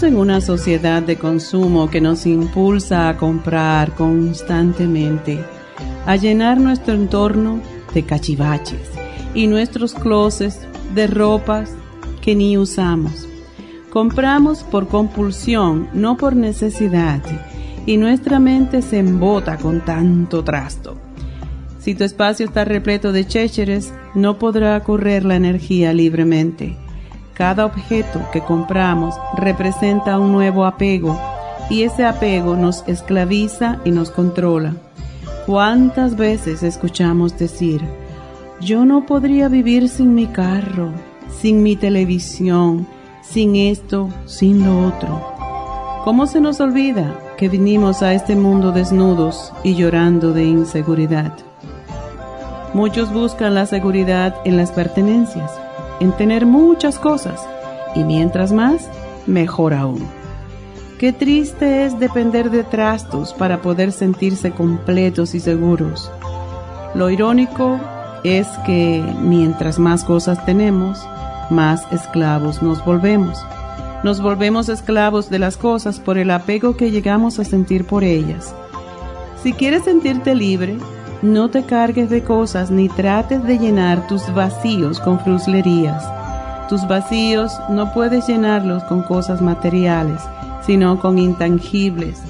En una sociedad de consumo que nos impulsa a comprar constantemente, a llenar nuestro entorno de cachivaches y nuestros closets de ropas que ni usamos. Compramos por compulsión, no por necesidad, y nuestra mente se embota con tanto trasto. Si tu espacio está repleto de chécheres, no podrá correr la energía libremente cada objeto que compramos representa un nuevo apego y ese apego nos esclaviza y nos controla. ¿Cuántas veces escuchamos decir, yo no podría vivir sin mi carro, sin mi televisión, sin esto, sin lo otro? ¿Cómo se nos olvida que vinimos a este mundo desnudos y llorando de inseguridad? Muchos buscan la seguridad en las pertenencias en tener muchas cosas y mientras más, mejor aún. Qué triste es depender de trastos para poder sentirse completos y seguros. Lo irónico es que mientras más cosas tenemos, más esclavos nos volvemos. Nos volvemos esclavos de las cosas por el apego que llegamos a sentir por ellas. Si quieres sentirte libre, no te cargues de cosas ni trates de llenar tus vacíos con fruslerías. Tus vacíos no puedes llenarlos con cosas materiales, sino con intangibles.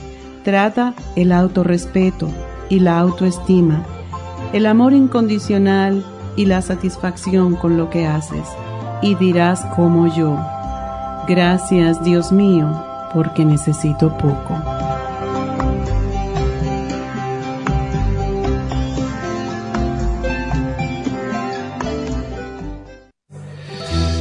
Trata el autorrespeto y la autoestima, el amor incondicional y la satisfacción con lo que haces. Y dirás como yo, gracias Dios mío, porque necesito poco.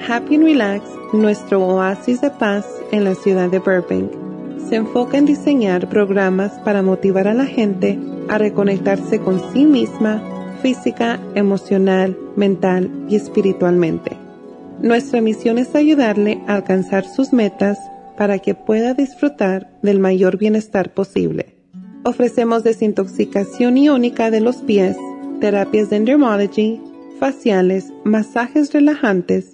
Happy and Relax, nuestro oasis de paz en la ciudad de Burbank, se enfoca en diseñar programas para motivar a la gente a reconectarse con sí misma, física, emocional, mental y espiritualmente. Nuestra misión es ayudarle a alcanzar sus metas para que pueda disfrutar del mayor bienestar posible. Ofrecemos desintoxicación iónica de los pies, terapias de endermology, faciales, masajes relajantes,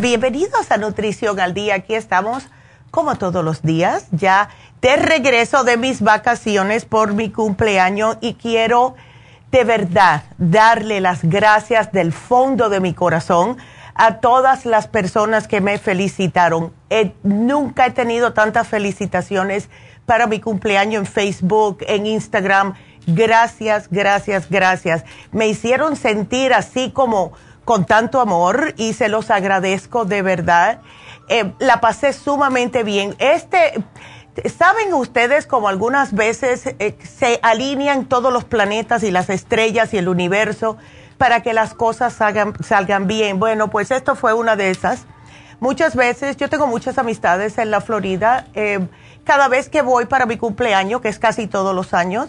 bienvenidos a Nutrición al Día. Aquí estamos como todos los días, ya de regreso de mis vacaciones por mi cumpleaños y quiero de verdad darle las gracias del fondo de mi corazón a todas las personas que me felicitaron nunca he tenido tantas felicitaciones para mi cumpleaños en Facebook, en Instagram. Gracias, gracias, gracias. Me hicieron sentir así como con tanto amor y se los agradezco de verdad. Eh, la pasé sumamente bien. Este, ¿saben ustedes como algunas veces eh, se alinean todos los planetas y las estrellas y el universo para que las cosas salgan, salgan bien? Bueno, pues esto fue una de esas. Muchas veces, yo tengo muchas amistades en la Florida. Eh, cada vez que voy para mi cumpleaños, que es casi todos los años,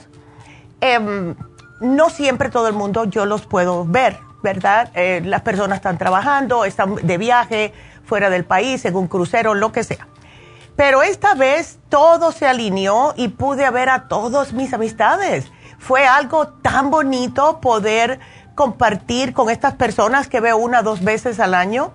em, no siempre todo el mundo yo los puedo ver, ¿verdad? Eh, las personas están trabajando, están de viaje, fuera del país, en un crucero, lo que sea. Pero esta vez todo se alineó y pude ver a todas mis amistades. Fue algo tan bonito poder compartir con estas personas que veo una o dos veces al año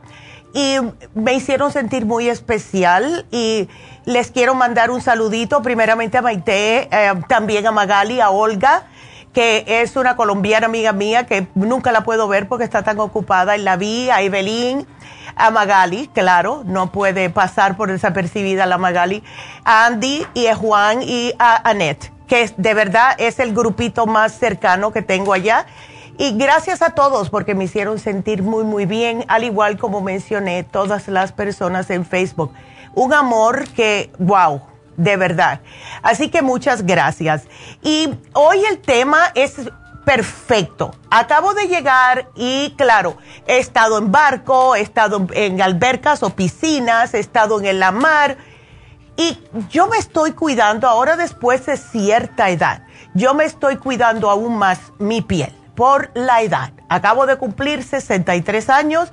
y me hicieron sentir muy especial y les quiero mandar un saludito primeramente a Maite, eh, también a Magali, a Olga, que es una colombiana amiga mía que nunca la puedo ver porque está tan ocupada y la vi, a Evelyn, a Magali, claro, no puede pasar por desapercibida la Magali, a Andy y a Juan y a Annette, que de verdad es el grupito más cercano que tengo allá y gracias a todos porque me hicieron sentir muy, muy bien, al igual como mencioné todas las personas en Facebook. Un amor que, wow, de verdad. Así que muchas gracias. Y hoy el tema es perfecto. Acabo de llegar y claro, he estado en barco, he estado en albercas o piscinas, he estado en la mar y yo me estoy cuidando ahora después de cierta edad. Yo me estoy cuidando aún más mi piel por la edad. Acabo de cumplir 63 años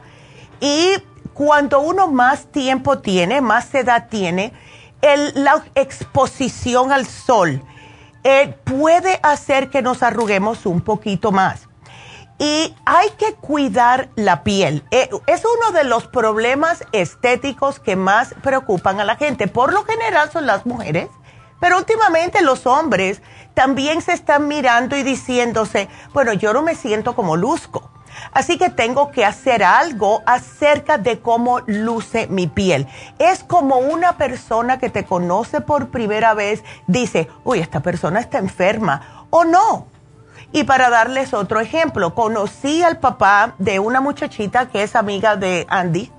y cuando uno más tiempo tiene, más edad tiene, la exposición al sol eh, puede hacer que nos arruguemos un poquito más. Y hay que cuidar la piel. Eh, es uno de los problemas estéticos que más preocupan a la gente. Por lo general son las mujeres, pero últimamente los hombres también se están mirando y diciéndose, bueno, yo no me siento como luzco. Así que tengo que hacer algo acerca de cómo luce mi piel. Es como una persona que te conoce por primera vez dice, uy, esta persona está enferma o no. Y para darles otro ejemplo, conocí al papá de una muchachita que es amiga de Andy,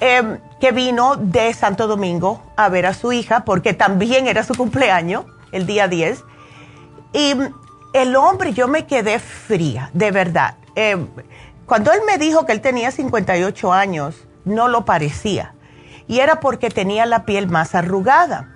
em, que vino de Santo Domingo a ver a su hija porque también era su cumpleaños, el día 10 y el hombre, yo me quedé fría, de verdad. Eh, cuando él me dijo que él tenía 58 años, no lo parecía. Y era porque tenía la piel más arrugada.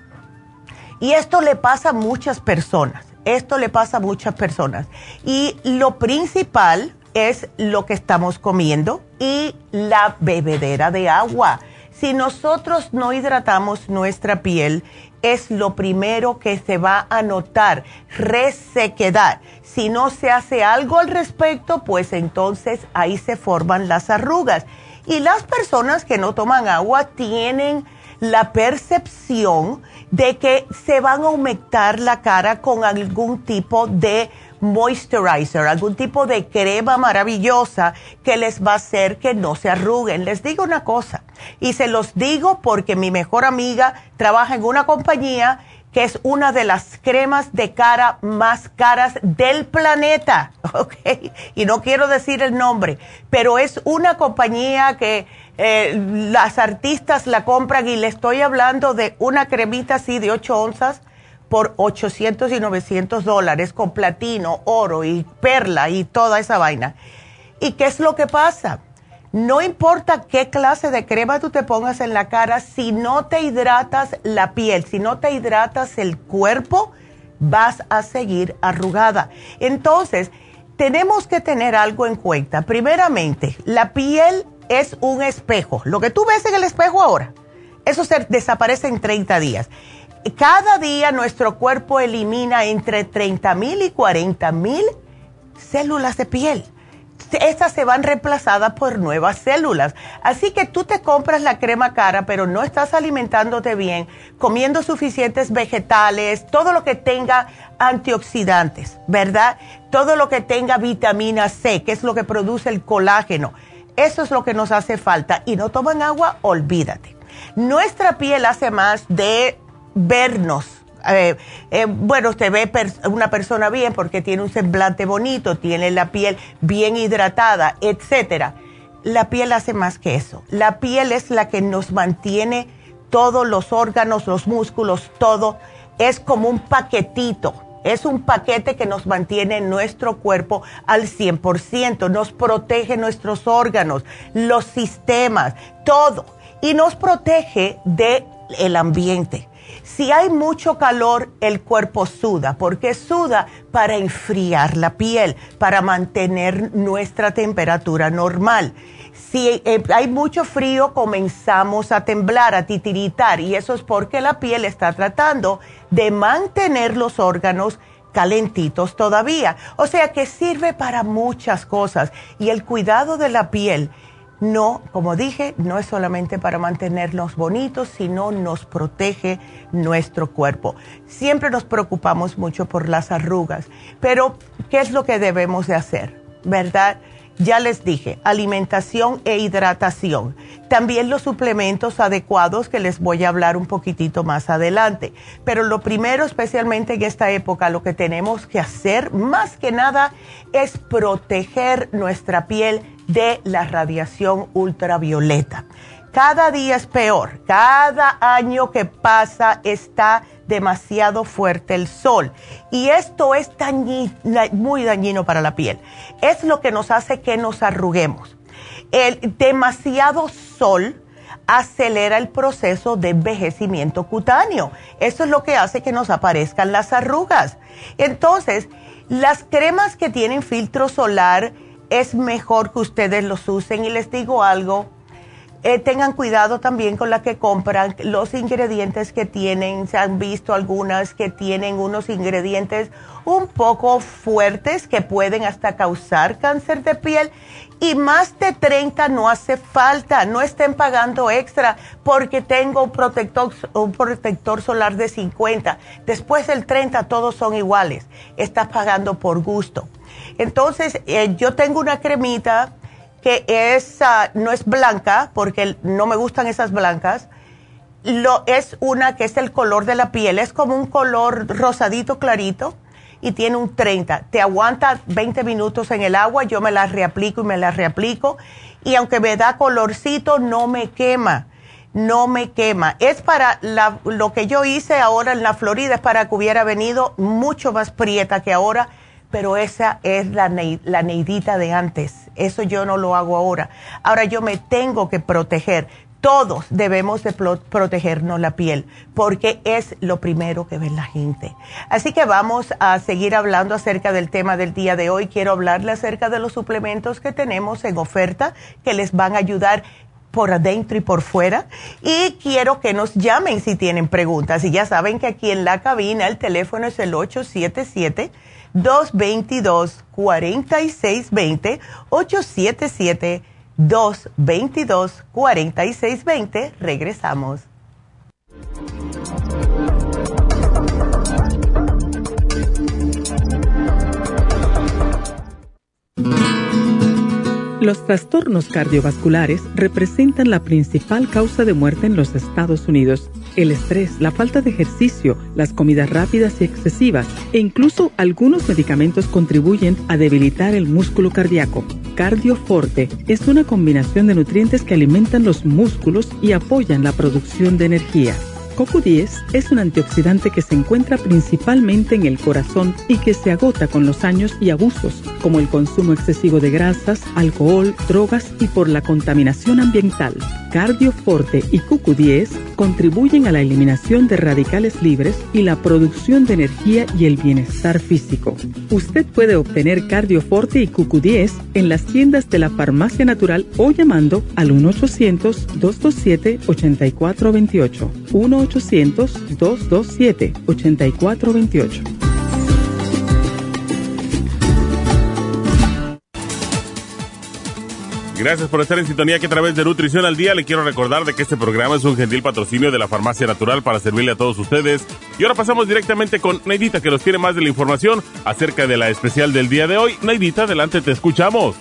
Y esto le pasa a muchas personas. Esto le pasa a muchas personas. Y lo principal es lo que estamos comiendo y la bebedera de agua. Si nosotros no hidratamos nuestra piel, es lo primero que se va a notar, resequedad. Si no se hace algo al respecto, pues entonces ahí se forman las arrugas. Y las personas que no toman agua tienen la percepción de que se van a aumentar la cara con algún tipo de moisturizer, algún tipo de crema maravillosa que les va a hacer que no se arruguen. Les digo una cosa, y se los digo porque mi mejor amiga trabaja en una compañía que es una de las cremas de cara más caras del planeta, ¿ok? Y no quiero decir el nombre, pero es una compañía que eh, las artistas la compran y le estoy hablando de una cremita así de 8 onzas por 800 y 900 dólares con platino, oro y perla y toda esa vaina. ¿Y qué es lo que pasa? No importa qué clase de crema tú te pongas en la cara, si no te hidratas la piel, si no te hidratas el cuerpo, vas a seguir arrugada. Entonces, tenemos que tener algo en cuenta. Primeramente, la piel es un espejo. Lo que tú ves en el espejo ahora, eso se desaparece en 30 días cada día nuestro cuerpo elimina entre 30 mil y 40 mil células de piel. Estas se van reemplazadas por nuevas células. Así que tú te compras la crema cara, pero no estás alimentándote bien, comiendo suficientes vegetales, todo lo que tenga antioxidantes, ¿verdad? Todo lo que tenga vitamina C, que es lo que produce el colágeno. Eso es lo que nos hace falta. Y no toman agua, olvídate. Nuestra piel hace más de vernos. Eh, bueno, usted ve una persona bien porque tiene un semblante bonito, tiene la piel bien hidratada, etcétera. La piel hace más que eso. La piel es la que nos mantiene todos los órganos, los músculos, todo. Es como un paquetito. Es un paquete que nos mantiene nuestro cuerpo al 100%, nos protege nuestros órganos, los sistemas, todo. Y nos protege del el ambiente. Si hay mucho calor, el cuerpo suda, porque suda para enfriar la piel, para mantener nuestra temperatura normal. Si eh, hay mucho frío, comenzamos a temblar, a titiritar, y eso es porque la piel está tratando de mantener los órganos calentitos todavía. O sea que sirve para muchas cosas. Y el cuidado de la piel no, como dije, no es solamente para mantenernos bonitos, sino nos protege nuestro cuerpo. Siempre nos preocupamos mucho por las arrugas, pero ¿qué es lo que debemos de hacer? ¿Verdad? Ya les dije, alimentación e hidratación. También los suplementos adecuados que les voy a hablar un poquitito más adelante. Pero lo primero, especialmente en esta época, lo que tenemos que hacer más que nada es proteger nuestra piel de la radiación ultravioleta. Cada día es peor, cada año que pasa está demasiado fuerte el sol y esto es muy dañino para la piel. Es lo que nos hace que nos arruguemos. El demasiado sol acelera el proceso de envejecimiento cutáneo. Eso es lo que hace que nos aparezcan las arrugas. Entonces, las cremas que tienen filtro solar, es mejor que ustedes los usen y les digo algo, eh, tengan cuidado también con la que compran, los ingredientes que tienen, se han visto algunas que tienen unos ingredientes un poco fuertes que pueden hasta causar cáncer de piel y más de 30 no hace falta, no estén pagando extra porque tengo un protector, un protector solar de 50. Después del 30 todos son iguales, estás pagando por gusto. Entonces, eh, yo tengo una cremita que es, ah, no es blanca, porque no me gustan esas blancas. Lo, es una que es el color de la piel, es como un color rosadito clarito y tiene un 30. Te aguanta 20 minutos en el agua, yo me la reaplico y me la reaplico. Y aunque me da colorcito, no me quema, no me quema. Es para lo que yo hice ahora en la Florida, es para que hubiera venido mucho más prieta que ahora pero esa es la, neidita de antes. Eso yo no lo hago ahora. Ahora yo me tengo que proteger. Todos debemos de protegernos la piel porque es lo primero que ve la gente. Así que vamos a seguir hablando acerca del tema del día de hoy. Quiero hablarle acerca de los suplementos que tenemos en oferta que les van a ayudar por adentro y por fuera. Y quiero que nos llamen si tienen preguntas. Y ya saben que aquí en la cabina el teléfono es el 877. 222-4620, 877-222-4620. Regresamos. Los trastornos cardiovasculares representan la principal causa de muerte en los Estados Unidos. El estrés, la falta de ejercicio, las comidas rápidas y excesivas e incluso algunos medicamentos contribuyen a debilitar el músculo cardíaco. Cardioforte es una combinación de nutrientes que alimentan los músculos y apoyan la producción de energía. CoQ10 es un antioxidante que se encuentra principalmente en el corazón y que se agota con los años y abusos, como el consumo excesivo de grasas, alcohol, drogas y por la contaminación ambiental. Cardioforte y CoQ10 contribuyen a la eliminación de radicales libres y la producción de energía y el bienestar físico. Usted puede obtener Cardioforte y CoQ10 en las tiendas de la Farmacia Natural o llamando al 1-800-227-8428. 1-800-227-8428. Gracias por estar en sintonía que a través de Nutrición al Día le quiero recordar de que este programa es un gentil patrocinio de la Farmacia Natural para servirle a todos ustedes. Y ahora pasamos directamente con Neidita que nos tiene más de la información acerca de la especial del día de hoy. Neidita, adelante, te escuchamos.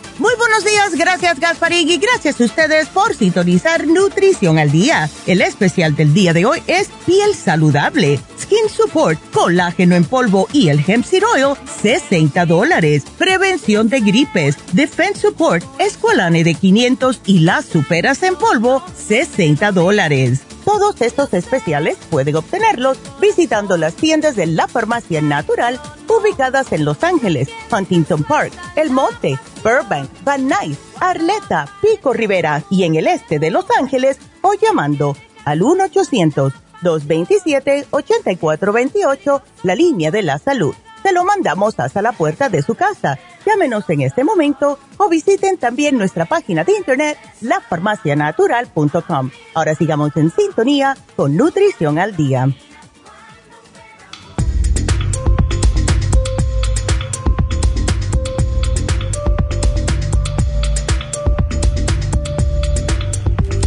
Días gracias Gasparín gracias a ustedes por sintonizar Nutrición al Día. El especial del día de hoy es piel saludable, skin support, colágeno en polvo y el hemp seed oil, 60 dólares. Prevención de gripes, defense support, escualane de 500 y las superas en polvo, 60 dólares. Todos estos especiales pueden obtenerlos visitando las tiendas de la farmacia natural ubicadas en Los Ángeles, Huntington Park, El Monte, Burbank, Van Nuys, Arleta, Pico Rivera y en el este de Los Ángeles o llamando al 1-800-227-8428, la línea de la salud se lo mandamos hasta la puerta de su casa. Llámenos en este momento o visiten también nuestra página de internet, lafarmacianatural.com. Ahora sigamos en sintonía con Nutrición al Día.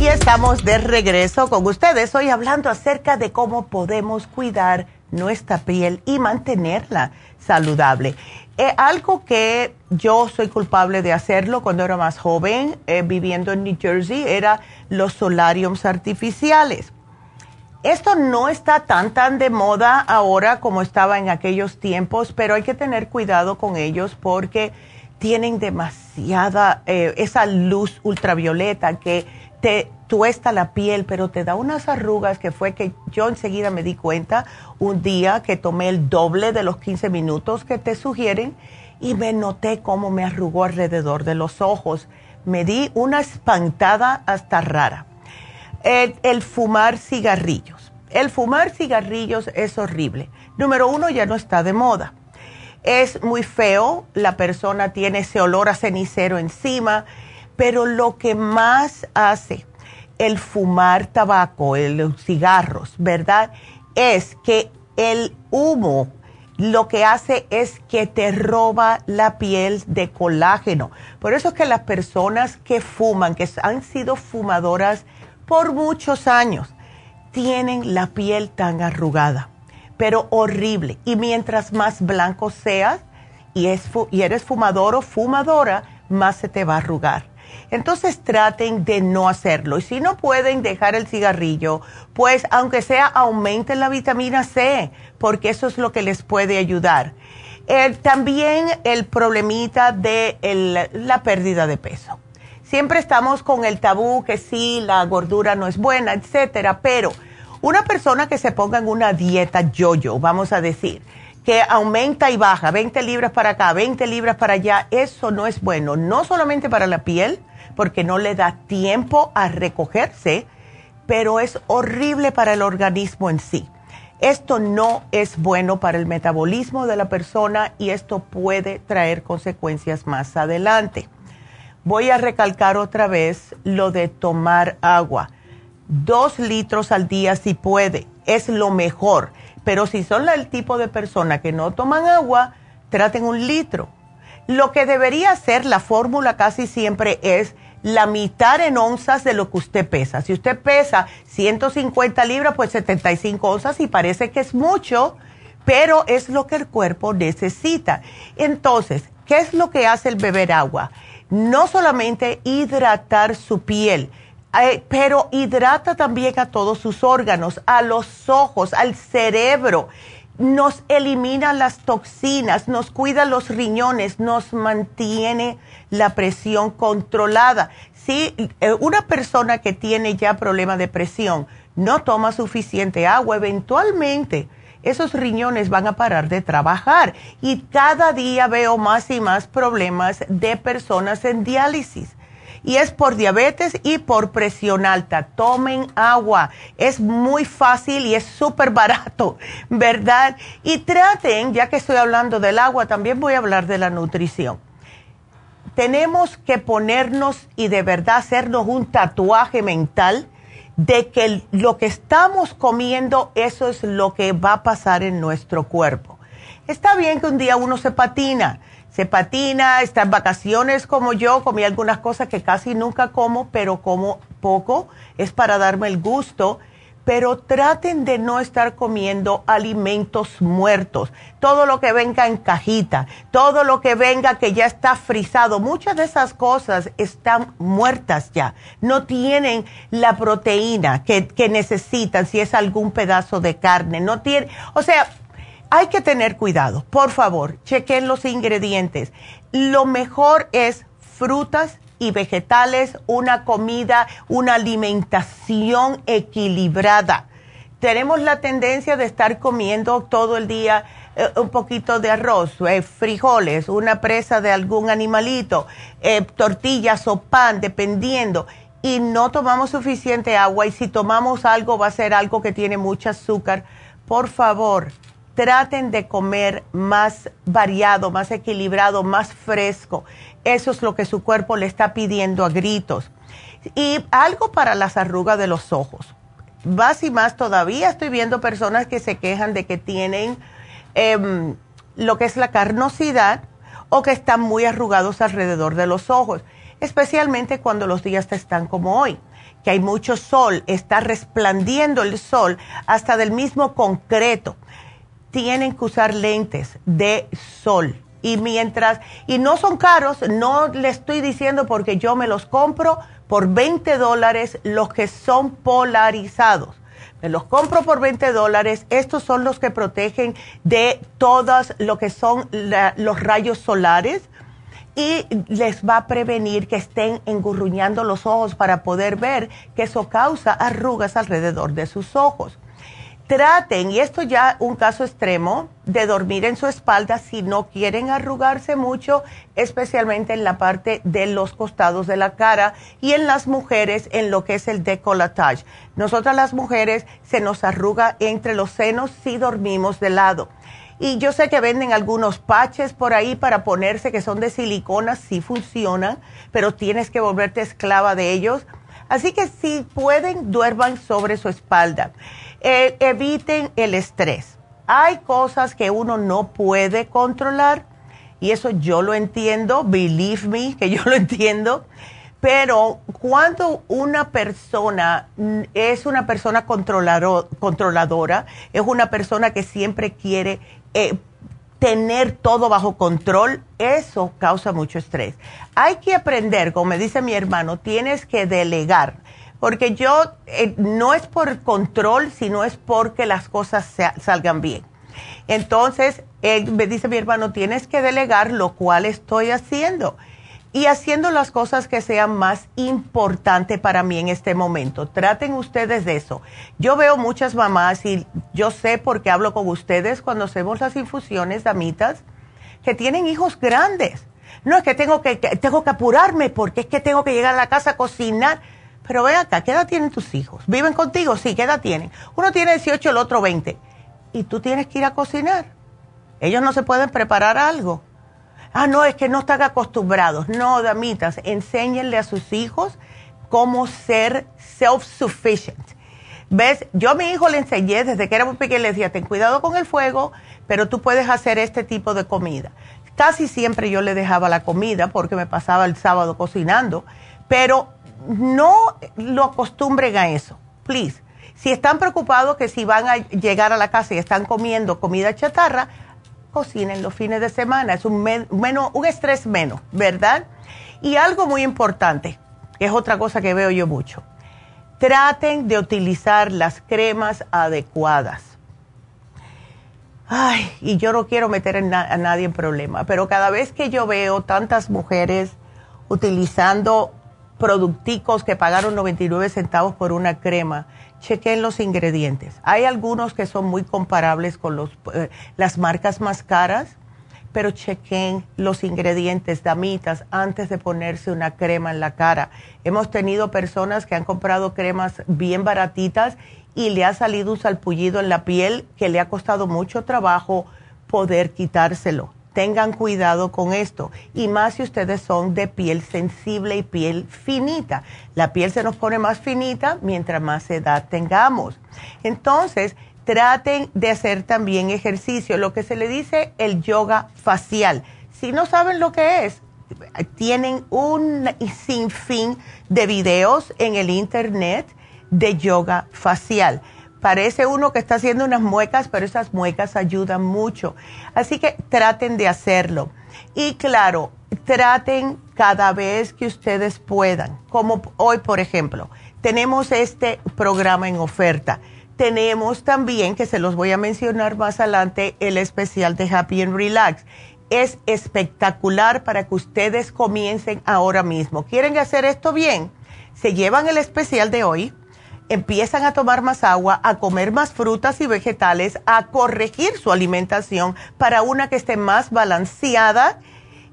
Y estamos de regreso con ustedes hoy hablando acerca de cómo podemos cuidar nuestra piel y mantenerla saludable. Algo que yo soy culpable de hacerlo cuando era más joven, eh, viviendo en New Jersey, era los solariums artificiales. Esto no está tan tan de moda ahora como estaba en aquellos tiempos, pero hay que tener cuidado con ellos porque tienen demasiada eh, esa luz ultravioleta que te tuesta la piel, pero te da unas arrugas que fue que yo enseguida me di cuenta un día que tomé el doble de los 15 minutos que te sugieren y me noté cómo me arrugó alrededor de los ojos. Me di una espantada hasta rara. El, fumar cigarrillos. El fumar cigarrillos es horrible. Número uno, ya no está de moda. Es muy feo, la persona tiene ese olor a cenicero encima, pero lo que más hace el fumar tabaco, los cigarros, ¿verdad? Es que el humo lo que hace es que te roba la piel de colágeno. Por eso es que las personas que fuman, que han sido fumadoras por muchos años, tienen la piel tan arrugada, pero horrible. Y mientras más blanco seas y, y eres fumador o fumadora, más se te va a arrugar. Entonces traten de no hacerlo. Y si no pueden dejar el cigarrillo, pues aunque sea aumenten la vitamina C, porque eso es lo que les puede ayudar. también el problemita de la pérdida de peso. Siempre estamos con el tabú que sí, la gordura no es buena, etcétera, pero una persona que se ponga en una dieta yo-yo, vamos a decir, que aumenta y baja, 20 libras para acá, 20 libras para allá, eso no es bueno, no solamente para la piel, porque no le da tiempo a recogerse, pero es horrible para el organismo en sí. Esto no es bueno para el metabolismo de la persona y esto puede traer consecuencias más adelante. Voy a recalcar otra vez lo de tomar agua. Dos litros al día si puede, es lo mejor pero si son el tipo de persona que no toman agua, traten un litro. Lo que debería ser la fórmula casi siempre es la mitad en onzas de lo que usted pesa. Si usted pesa 150 libras, pues 75 onzas y parece que es mucho, pero es lo que el cuerpo necesita. Entonces, ¿qué es lo que hace el beber agua? No solamente hidratar su piel, eh, pero hidrata también a todos sus órganos, a los ojos, al cerebro, nos elimina las toxinas, nos cuida los riñones, nos mantiene la presión controlada. Si eh, una persona que tiene ya problema de presión no toma suficiente agua, eventualmente esos riñones van a parar de trabajar. Y cada día veo más y más problemas de personas en diálisis y es por diabetes y por presión alta. Tomen agua, es muy fácil y es súper barato, ¿verdad? Y traten, ya que estoy hablando del agua, también voy a hablar de la nutrición. Tenemos que ponernos y de verdad hacernos un tatuaje mental de que lo que estamos comiendo, eso es lo que va a pasar en nuestro cuerpo. Está bien que un día uno se patina, se patina, está en vacaciones como yo, comí algunas cosas que casi nunca como, pero como poco, es para darme el gusto, pero traten de no estar comiendo alimentos muertos. Todo lo que venga en cajita, todo lo que venga que ya está frisado, muchas de esas cosas están muertas ya. No tienen la proteína que, que necesitan si es algún pedazo de carne. No tiene, o sea, hay que tener cuidado. Por favor, chequen los ingredientes. Lo mejor es frutas y vegetales, una comida, una alimentación equilibrada. Tenemos la tendencia de estar comiendo todo el día eh, un poquito de arroz, eh, frijoles, una presa de algún animalito, eh, tortillas o pan, dependiendo. Y no tomamos suficiente agua y si tomamos algo va a ser algo que tiene mucho azúcar. Por favor, traten de comer más variado, más equilibrado, más fresco. Eso es lo que su cuerpo le está pidiendo a gritos. Y algo para las arrugas de los ojos. Más y más todavía estoy viendo personas que se quejan de que tienen em, lo que es la carnosidad o que están muy arrugados alrededor de los ojos, especialmente cuando los días están como hoy, que hay mucho sol, está resplandiendo el sol hasta del mismo concreto tienen que usar lentes de sol. Y mientras, y no son caros, no le estoy diciendo porque yo me los compro por 20 dólares los que son polarizados. Me los compro por 20 dólares. Estos son los que protegen de todas lo que son los rayos solares y les va a prevenir que estén engurruñando los ojos para poder ver que eso causa arrugas alrededor de sus ojos traten, y esto ya un caso extremo, de dormir en su espalda si no quieren arrugarse mucho, especialmente en la parte de los costados de la cara y en las mujeres en lo que es el decolletage. Nosotras las mujeres se nos arruga entre los senos si dormimos de lado. Y yo sé que venden algunos patches por ahí para ponerse que son de silicona, sí funcionan, pero tienes que volverte esclava de ellos. Así que si pueden, duerman sobre su espalda. Eh, eviten el estrés. Hay cosas que uno no puede controlar y eso yo lo entiendo, believe me, que yo lo entiendo, pero cuando una persona es una persona controladora, es una persona que siempre quiere eh, tener todo bajo control, eso causa mucho estrés. Hay que aprender, como me dice mi hermano, tienes que delegar porque yo eh, no es por control, sino es porque las cosas salgan bien. Entonces, me dice mi hermano, tienes que delegar lo cual estoy haciendo y haciendo las cosas que sean más importantes para mí en este momento. Traten ustedes de eso. Yo veo muchas mamás y yo sé porque hablo con ustedes cuando hacemos las infusiones, damitas, que tienen hijos grandes. No es que tengo que, tengo que apurarme porque es que tengo que llegar a la casa a cocinar pero ve acá, ¿qué edad tienen tus hijos? ¿Viven contigo? Sí, ¿qué edad tienen? Uno tiene 18, el otro 20. Y tú tienes que ir a cocinar. Ellos no se pueden preparar algo. Ah, no, es que no están acostumbrados. No, damitas, enséñenle a sus hijos cómo ser self-sufficient. ¿Ves? Yo a mi hijo le enseñé desde que era muy pequeño, le decía, ten cuidado con el fuego, pero tú puedes hacer este tipo de comida. Casi siempre yo le dejaba la comida porque me pasaba el sábado cocinando, pero no lo acostumbren a eso, please. Si están preocupados que si van a llegar a la casa y están comiendo comida chatarra, cocinen los fines de semana. Es un, un estrés menos, ¿verdad? Y algo muy importante, que es otra cosa que veo yo mucho. Traten de utilizar las cremas adecuadas. Ay, y yo no quiero meter a nadie en problema, pero cada vez que yo veo tantas mujeres utilizando producticos que pagaron 99 centavos por una crema, chequen los ingredientes. Hay algunos que son muy comparables con los, eh, las marcas más caras, pero chequen los ingredientes, damitas, antes de ponerse una crema en la cara. Hemos tenido personas que han comprado cremas bien baratitas y le ha salido un salpullido en la piel que le ha costado mucho trabajo poder quitárselo tengan cuidado con esto. Y más si ustedes son de piel sensible y piel finita. La piel se nos pone más finita mientras más edad tengamos. Entonces, traten de hacer también ejercicio, lo que se le dice el yoga facial. Si no saben lo que es, tienen un sinfín de videos en el internet de yoga facial Parece uno que está haciendo unas muecas, pero esas muecas ayudan mucho. Así que traten de hacerlo. Y claro, traten cada vez que ustedes puedan. Como hoy, por ejemplo, tenemos este programa en oferta. Tenemos también, que se los voy a mencionar más adelante, el especial de Happy and Relax. Es espectacular para que ustedes comiencen ahora mismo. ¿Quieren hacer esto bien? Se llevan el especial de hoy empiezan a tomar más agua, a comer más frutas y vegetales, a corregir su alimentación para una que esté más balanceada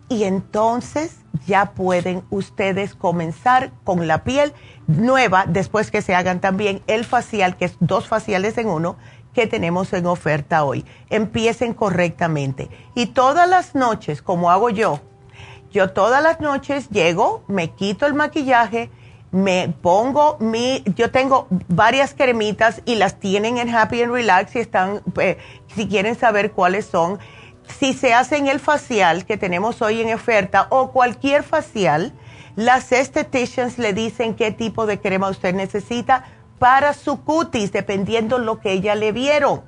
y entonces ya pueden ustedes comenzar con la piel nueva después que se hagan también el facial, que es dos faciales en uno que tenemos en oferta hoy. Empiecen correctamente. Y todas las noches, como hago yo, yo todas las noches llego, me quito el maquillaje, me pongo mi, yo tengo varias cremitas y las tienen en Happy and Relax si están, eh, si quieren saber cuáles son. Si se hacen el facial que tenemos hoy en oferta o cualquier facial, las esteticians le dicen qué tipo de crema usted necesita para su cutis, dependiendo lo que ella le vieron.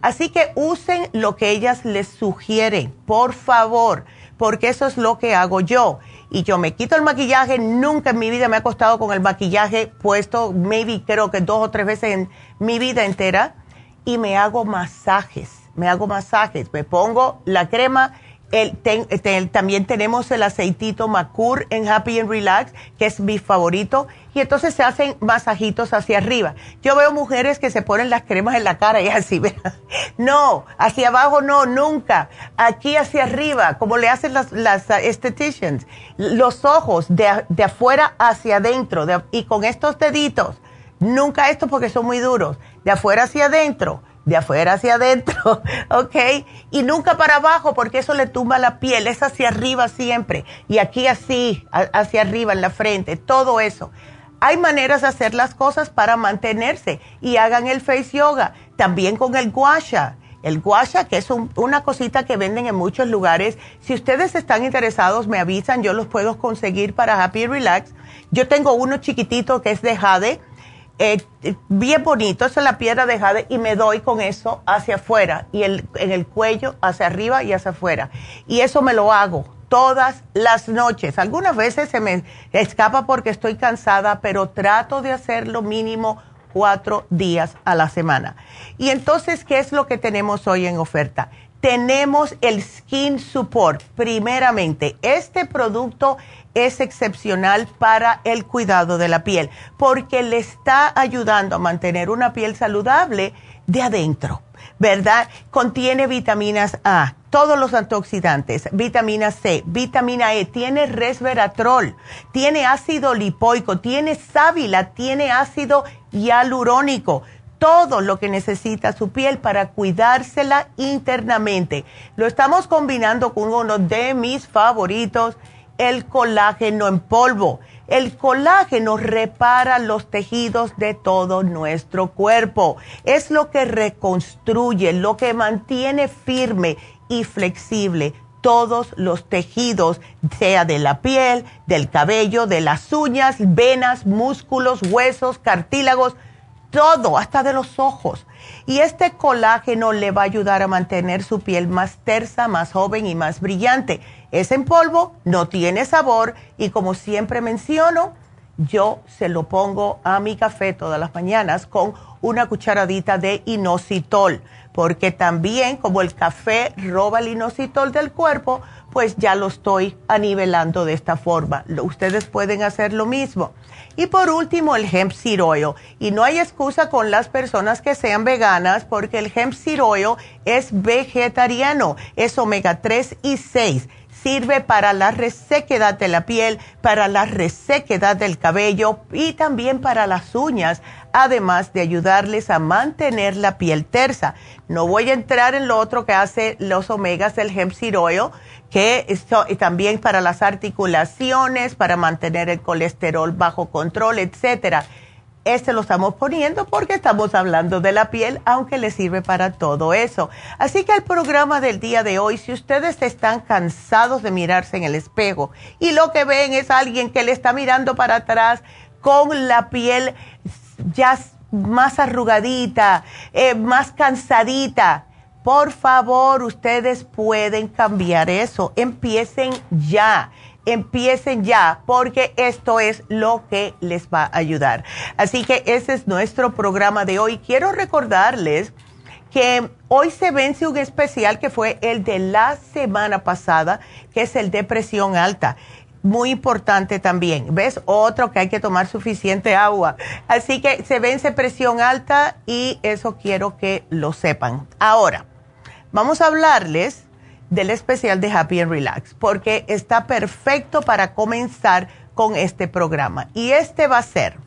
Así que usen lo que ellas les sugieren, por favor, porque eso es lo que hago yo y yo me quito el maquillaje, nunca en mi vida me ha costado con el maquillaje puesto, maybe creo que dos o tres veces en mi vida entera, y me hago masajes, me hago masajes, me pongo la crema el, también tenemos el aceitito Macur en Happy and Relax, que es mi favorito, y entonces se hacen masajitos hacia arriba. Yo veo mujeres que se ponen las cremas en la cara y así, no, hacia abajo no, nunca, aquí hacia arriba, como le hacen las, las esteticians, los ojos de, de afuera hacia adentro, y con estos deditos, nunca esto porque son muy duros, de afuera hacia adentro de afuera hacia adentro, ¿ok? Y nunca para abajo porque eso le tumba la piel, es hacia arriba siempre. Y aquí así, hacia arriba en la frente, todo eso. Hay maneras de hacer las cosas para mantenerse y hagan el face yoga, también con el guasha. El guasha, que es una cosita que venden en muchos lugares. Si ustedes están interesados, me avisan, yo los puedo conseguir para Happy Relax. Yo tengo uno chiquitito que es de jade eh, bien bonito, esa es la piedra de jade y me doy con eso hacia afuera y el, en el cuello hacia arriba y hacia afuera. Y eso me lo hago todas las noches. Algunas veces se me escapa porque estoy cansada, pero trato de hacerlo mínimo cuatro días a la semana. Y entonces, ¿qué es lo que tenemos hoy en oferta? Tenemos el Skin Support. Primeramente, este producto es excepcional para el cuidado de la piel porque le está ayudando a mantener una piel saludable de adentro, ¿verdad? Contiene vitaminas A, todos los antioxidantes, vitamina C, vitamina E, tiene resveratrol, tiene ácido lipoico, tiene sábila, tiene ácido hialurónico todo lo que necesita su piel para cuidársela internamente. Lo estamos combinando con uno de mis favoritos, el colágeno en polvo. El colágeno repara los tejidos de todo nuestro cuerpo. Es lo que reconstruye, lo que mantiene firme y flexible todos los tejidos, sea de la piel, del cabello, de las uñas, venas, músculos, huesos, cartílagos, todo, hasta de los ojos. Y este colágeno le va a ayudar a mantener su piel más tersa, más joven y más brillante. Es en polvo, no tiene sabor y como siempre menciono, yo se lo pongo a mi café todas las mañanas con una cucharadita de inositol, porque también como el café roba el inositol del cuerpo, pues ya lo estoy anivelando de esta forma. Ustedes pueden hacer lo mismo. Y por último, el hemp seed. Y no hay excusa con las personas que sean veganas porque el hemp seed es vegetariano, es omega 3 y 6 sirve para la resequedad de la piel, para la resequedad del cabello y también para las uñas, además de ayudarles a mantener la piel tersa. No voy a entrar en lo otro que hace los omegas del hemp seed que es también para las articulaciones, para mantener el colesterol bajo control, etcétera este lo estamos poniendo porque estamos hablando de la piel, aunque le sirve para todo eso. Así que el programa del día de hoy, si ustedes están cansados de mirarse en el espejo y lo que ven es alguien que le está mirando para atrás con la piel ya más arrugadita, eh, más cansadita. Por favor, ustedes pueden cambiar eso. Empiecen ya empiecen ya, porque esto es lo que les va a ayudar. Así que ese es nuestro programa de hoy. Quiero recordarles que hoy se vence un especial que fue el de la semana pasada, que es el de presión alta. Muy importante también. ¿Ves? Otro que hay que tomar suficiente agua. Así que se vence presión alta y eso quiero que lo sepan. Ahora, vamos a hablarles del especial de Happy and Relax, porque está perfecto para comenzar con este programa. Y este va a ser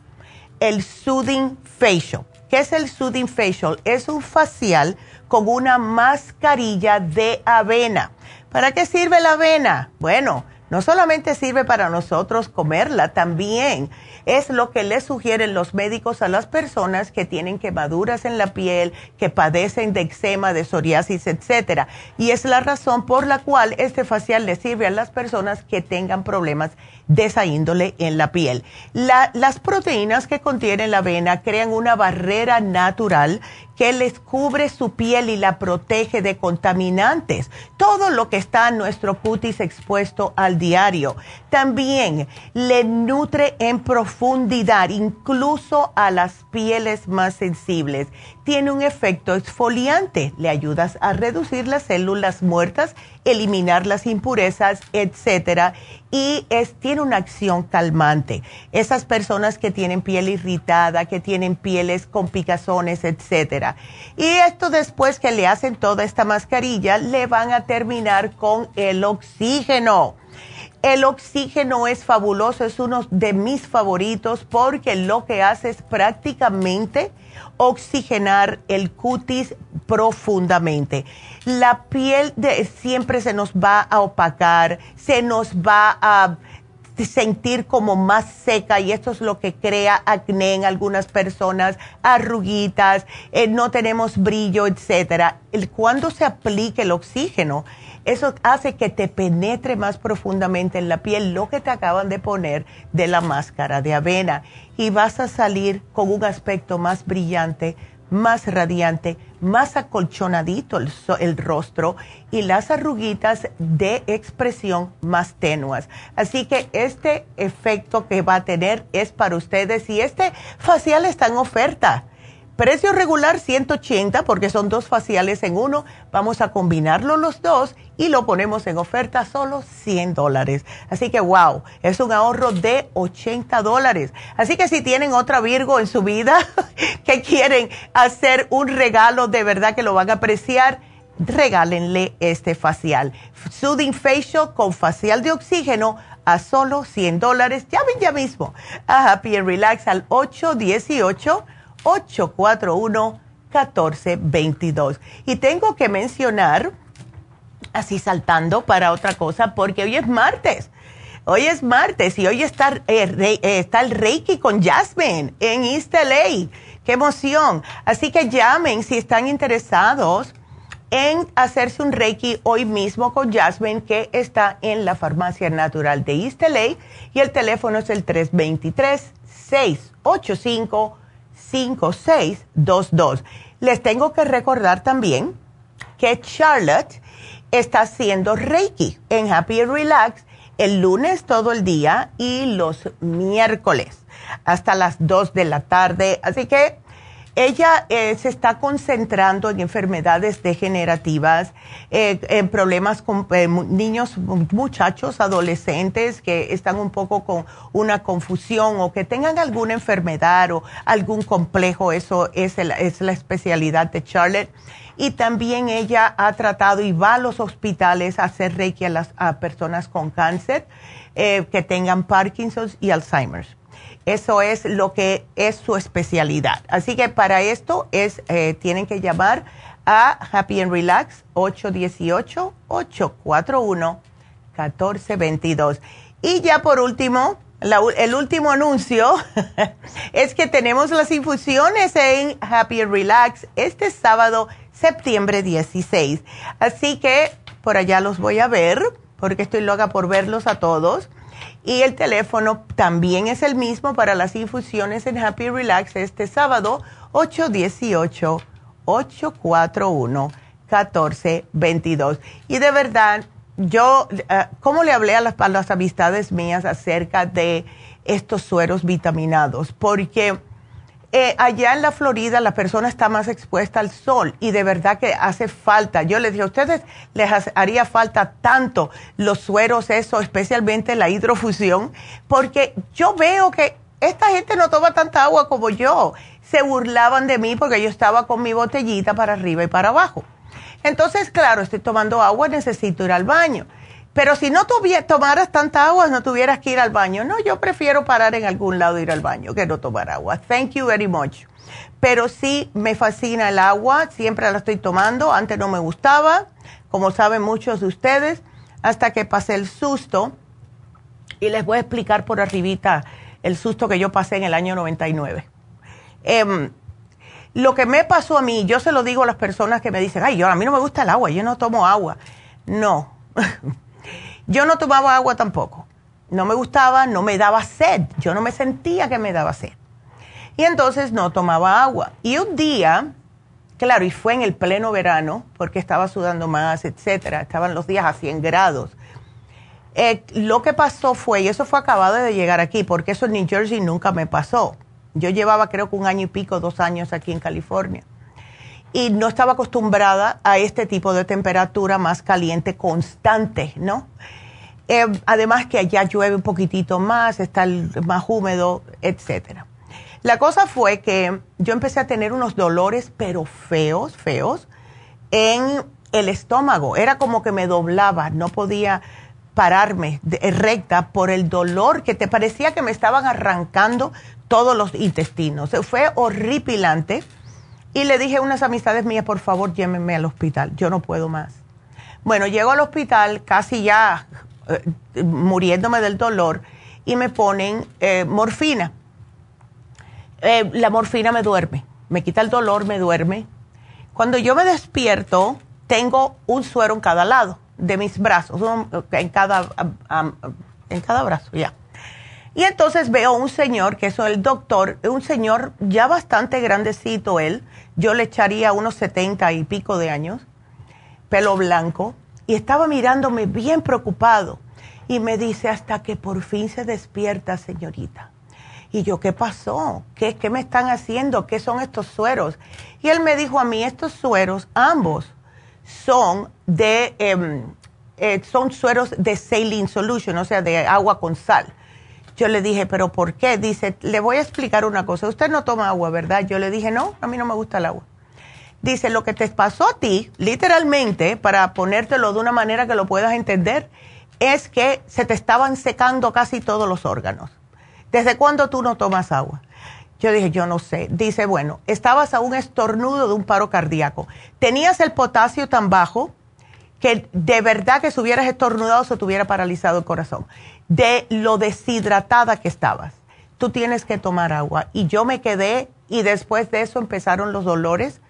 el Soothing Facial. ¿Qué es el Soothing Facial? Es un facial con una mascarilla de avena. ¿Para qué sirve la avena? Bueno, no solamente sirve para nosotros comerla, también es lo que le sugieren los médicos a las personas que tienen quemaduras en la piel, que padecen de eczema, de psoriasis, etcétera. Y es la razón por la cual este facial le sirve a las personas que tengan problemas de esa índole en la piel. las proteínas que contiene la avena crean una barrera natural que les cubre su piel y la protege de contaminantes. Todo lo que está en nuestro cutis expuesto al diario. También le nutre en profundidad, incluso a las pieles más sensibles. Tiene un efecto exfoliante. Le ayudas a reducir las células muertas, eliminar las impurezas, etcétera y es, tiene una acción calmante. Esas personas que tienen piel irritada, que tienen pieles con picazones, etcétera. Y esto después que le hacen toda esta mascarilla, le van a terminar con el oxígeno. El oxígeno es fabuloso, es uno de mis favoritos porque lo que hace es prácticamente oxigenar el cutis profundamente. La piel de, siempre se nos va a opacar, se nos va a sentir como más seca y esto es lo que crea acné en algunas personas, arruguitas, eh, no tenemos brillo, etcétera. cuando se aplique el oxígeno, eso hace que te penetre más profundamente en la piel lo que te acaban de poner de la máscara de avena y vas a salir con un aspecto más brillante, más radiante, más acolchonadito el, rostro y las arruguitas de expresión más tenuas. Así que este efecto que va a tener es para ustedes y este facial está en oferta Precio regular 180 porque son dos faciales en uno. Vamos a combinarlo los dos y lo ponemos en oferta solo 100 dólares. Así que wow, es un ahorro de 80 dólares. Así que si tienen otra Virgo en su vida que quieren hacer un regalo de verdad que lo van a apreciar, regálenle este facial. Soothing Facial con facial de oxígeno a solo 100 dólares. Llamen ya mismo a Happy and Relax al 818 841-1422. Y tengo que mencionar, así saltando para otra cosa, porque hoy es martes. Hoy es martes y hoy está, eh, eh, el Reiki con Jasmine en East LA. ¡Qué emoción! Así que llamen si están interesados en hacerse un Reiki hoy mismo con Jasmine, que está en la Farmacia Natural de East LA. Y el teléfono es el 323 685 5622. Les tengo que recordar también que Charlotte está haciendo Reiki en Happy Relax el lunes todo el día y los miércoles hasta las 2 de la tarde. Así que ella eh, se está concentrando en enfermedades degenerativas, eh, en problemas con eh, niños, muchachos, adolescentes que están un poco con una confusión o que tengan alguna enfermedad o algún complejo. Eso es, la especialidad de Charlotte. Y también ella ha tratado y va a los hospitales a hacer reiki a las a personas con cáncer que tengan Parkinson y Alzheimer's. Eso es lo que es su especialidad. Así que para esto es, eh, tienen que llamar a Happy and Relax 818-841-1422. Y ya por último, el último anuncio es que tenemos las infusiones en Happy and Relax este sábado, septiembre 16. Así que por allá los voy a ver, porque estoy loca por verlos a todos Y el teléfono también es el mismo para las infusiones en Happy Relax este sábado, 818-841-1422. Y de verdad, yo, uh, ¿cómo le hablé a las, a las amistades mías acerca de estos sueros vitaminados? Porque eh, allá en la Florida la persona está más expuesta al sol y de verdad que hace falta. Yo les dije a ustedes, les haría falta tanto los sueros, eso, especialmente la hidrofusión, porque yo veo que esta gente no toma tanta agua como yo. Se burlaban de mí porque yo estaba con mi botellita para arriba y para abajo. Entonces, claro, estoy tomando agua, necesito ir al baño. Pero si no tomaras tanta agua, no tuvieras que ir al baño. No, yo prefiero parar en algún lado e ir al baño que no tomar agua. Thank you very much. Pero sí me fascina el agua, siempre la estoy tomando. Antes no me gustaba, como saben muchos de ustedes, hasta que pasé el susto. Y les voy a explicar por arribita el susto que yo pasé en el año 99. Em, lo que me pasó a mí, yo se lo digo a las personas que me dicen, ay, yo a mí no me gusta el agua, yo no tomo agua. No. Yo no tomaba agua tampoco. No me gustaba, no me daba sed. Yo no me sentía que me daba sed. Y entonces no tomaba agua. Y un día, claro, y fue en el pleno verano, porque estaba sudando más, etcétera, estaban los días a 100 grados. Eh, lo que pasó fue, y eso fue acabado de llegar aquí, porque eso en New Jersey nunca me pasó. Yo llevaba creo que un año y pico, dos años aquí en California. Y no estaba acostumbrada a este tipo de temperatura más caliente constante, ¿no? Eh, además que allá llueve un poquitito más, está más húmedo, etcétera. La cosa fue que yo empecé a tener unos dolores, pero feos, feos, en el estómago. Era como que me doblaba, no podía pararme recta por el dolor que te parecía que me estaban arrancando todos los intestinos. Fue horripilante. Y le dije a unas amistades mías, por favor, llévenme al hospital, yo no puedo más. Bueno, llego al hospital casi ya eh, muriéndome del dolor y me ponen eh, morfina. Eh, la morfina me duerme, me quita el dolor, me duerme. Cuando yo me despierto, tengo un suero en cada lado de mis brazos, en cada, en cada brazo, ya. Y entonces veo un señor, que es el doctor, un señor ya bastante grandecito él, yo le echaría unos setenta y pico de años, pelo blanco, y estaba mirándome bien preocupado y me dice hasta que por fin se despierta, señorita. Y yo, ¿qué pasó? ¿Qué, ¿Qué me están haciendo? ¿Qué son estos sueros? Y él me dijo a mí, estos sueros, ambos, son de, em, eh, son sueros de saline solution, o sea, de agua con sal. Yo le dije, ¿pero por qué? Dice, le voy a explicar una cosa. Usted no toma agua, ¿verdad? Yo le dije, no, a mí no me gusta el agua. Dice, lo que te pasó a ti, literalmente, para ponértelo de una manera que lo puedas entender, es que se te estaban secando casi todos los órganos. ¿Desde cuándo tú no tomas agua? Yo dije, yo no sé. Dice, bueno, estabas a un estornudo de un paro cardíaco. Tenías el potasio tan bajo que de verdad que si hubieras estornudado se te hubiera paralizado el corazón. De lo deshidratada que estabas. Tú tienes que tomar agua. Y yo me quedé y después de eso empezaron los dolores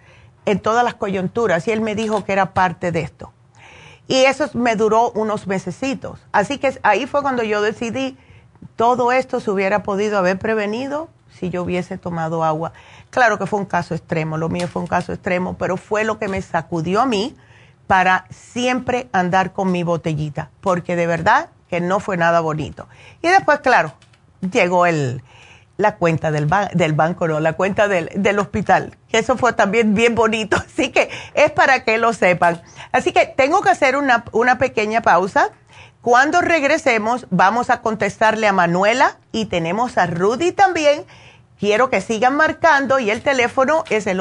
en todas las coyunturas y él me dijo que era parte de esto. Y eso me duró unos mesecitos. Así que ahí fue cuando yo decidí, todo esto se hubiera podido haber prevenido si yo hubiese tomado agua. Claro que fue un caso extremo, lo mío fue un caso extremo, pero fue lo que me sacudió a mí para siempre andar con mi botellita, porque de verdad que no fue nada bonito. Y después, claro, llegó el, la cuenta del, del banco, no, la cuenta del, del hospital, que eso fue también bien bonito, así que es para que lo sepan. Así que tengo que hacer una, una pequeña pausa. Cuando regresemos vamos a contestarle a Manuela y tenemos a Rudy también. Quiero que sigan marcando y el teléfono es el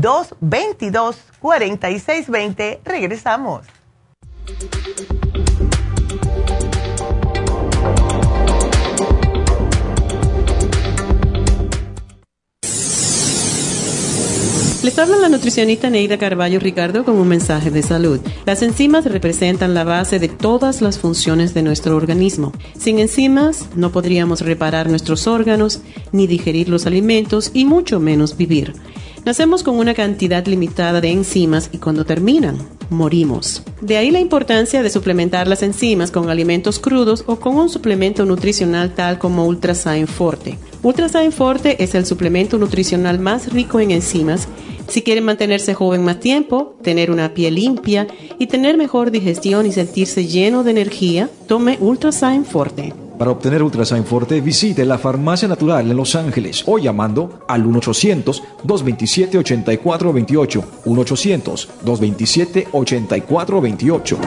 877-222-4620. Regresamos. Les habla la nutricionista Neida Carballo Ricardo con un mensaje de salud. Las enzimas representan la base de todas las funciones de nuestro organismo. Sin enzimas no podríamos reparar nuestros órganos, ni digerir los alimentos y mucho menos vivir. Nacemos con una cantidad limitada de enzimas y cuando terminan, morimos. De ahí la importancia de suplementar las enzimas con alimentos crudos o con un suplemento nutricional tal como Ultrasign Forte. Ultrasign Forte es el suplemento nutricional más rico en enzimas si quieren mantenerse joven más tiempo, tener una piel limpia y tener mejor digestión y sentirse lleno de energía, tome Ultrasign Forte. Para obtener Ultrasign Forte, visite la Farmacia Natural en Los Ángeles o llamando al 1-800-227-8428. 1-800-227-8428.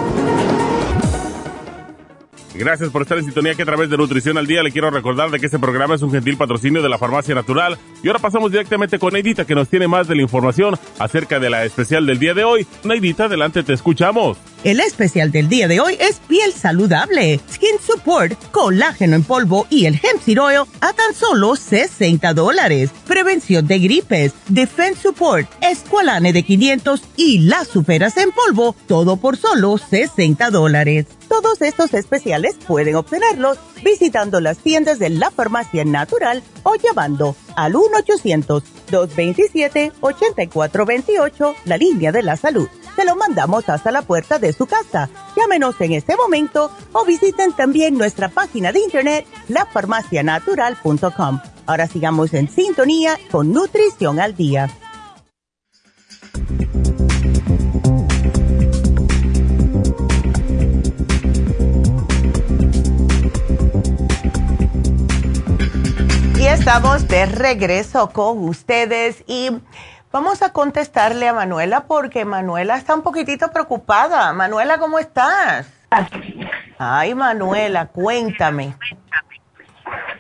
Gracias por estar en sintonía que a través de Nutrición al Día le quiero recordar de que este programa es un gentil patrocinio de la Farmacia Natural. Y ahora pasamos directamente con Neidita que nos tiene más de la información acerca de la especial del día de hoy. Neidita, adelante, te escuchamos. El especial del día de hoy es piel saludable, skin support, colágeno en polvo y el hemp seed oil a tan solo 60 dólares. Prevención de gripes, defense support, escualane de 500 y las superas en polvo, todo por solo 60 dólares. Todos estos especiales pueden obtenerlos visitando las tiendas de la farmacia natural o llamando al 1-800-227-8428, la línea de la salud. Se lo mandamos hasta la puerta de su casa. Llámenos en este momento o visiten también nuestra página de internet, lafarmacianatural.com. Ahora sigamos en sintonía con Nutrición al Día. Y estamos de regreso con ustedes y vamos a contestarle a Manuela porque Manuela está un poquitito preocupada. Manuela, ¿cómo estás? Ay, Manuela, cuéntame.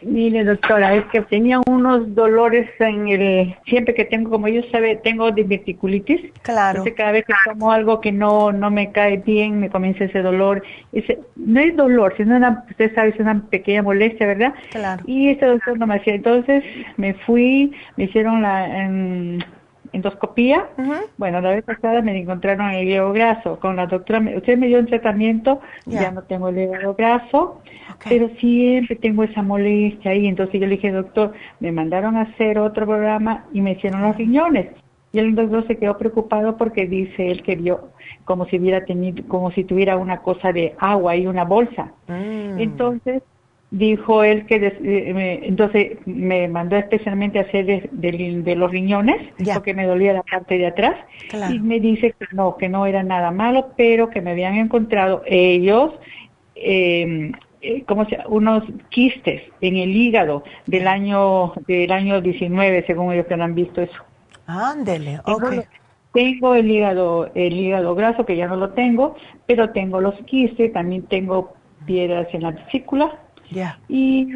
Mire, doctora, es que tenía unos dolores en el, siempre que tengo, como yo sabe, tengo diverticulitis. Claro. Entonces, cada vez que tomo algo que no no me cae bien, me comienza ese dolor. Ese, no es dolor, sino una, usted sabe, es una pequeña molestia, ¿verdad? Claro. Y este doctor no me hacía. Entonces, me fui, me hicieron la endoscopía. Bueno, la vez pasada me encontraron el hígado graso. Con la doctora, usted me dio un tratamiento, Ya. ya no tengo el hígado graso, pero siempre tengo esa molestia ahí. Entonces yo le dije, doctor, me mandaron a hacer otro programa y me hicieron los riñones. Y el doctor se quedó preocupado porque dice él que vio como si hubiera tenido, como si tuviera una cosa de agua y una bolsa. Mm. Entonces dijo él que des- eh, me- entonces me mandó especialmente a hacer de, de- de los riñones porque me dolía la parte de atrás. Claro. y me dice que no que no era nada malo pero que me habían encontrado ellos eh, eh, ¿cómo se unos quistes en el hígado del año del año 19 según ellos que no han visto eso. Ándele, tengo, ok. lo- tengo el hígado, el hígado graso que ya no lo tengo, pero tengo los quistes, también tengo piedras en la vesícula Ya. y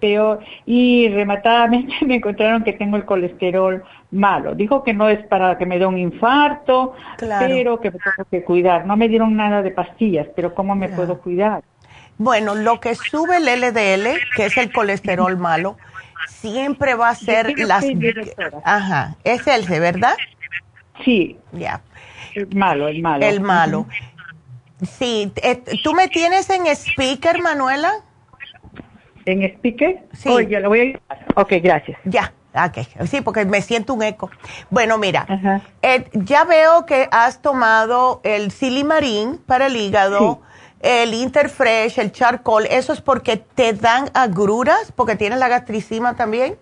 peor y rematadamente me encontraron que tengo el colesterol malo. Dijo que no es para que me dé un infarto, Claro. pero que me tengo que cuidar. No me dieron nada de pastillas, pero ¿cómo me puedo cuidar? Bueno, lo que sube el LDL, que es el colesterol malo, siempre va a ser las... Ajá, es el de verdad. Sí. Ya. El malo, el malo. El malo. Sí, eh, ¿tú me tienes en speaker, Manuela? ¿En speaker? Sí. Oh, ya lo voy a... Ok, gracias. Ya, ok. Sí, porque me siento un eco. Bueno, mira, eh, ya veo que has tomado el silimarín para el hígado, el Interfresh, el charcoal. ¿Eso es porque te dan agruras? ¿Porque tienes la gastricima también?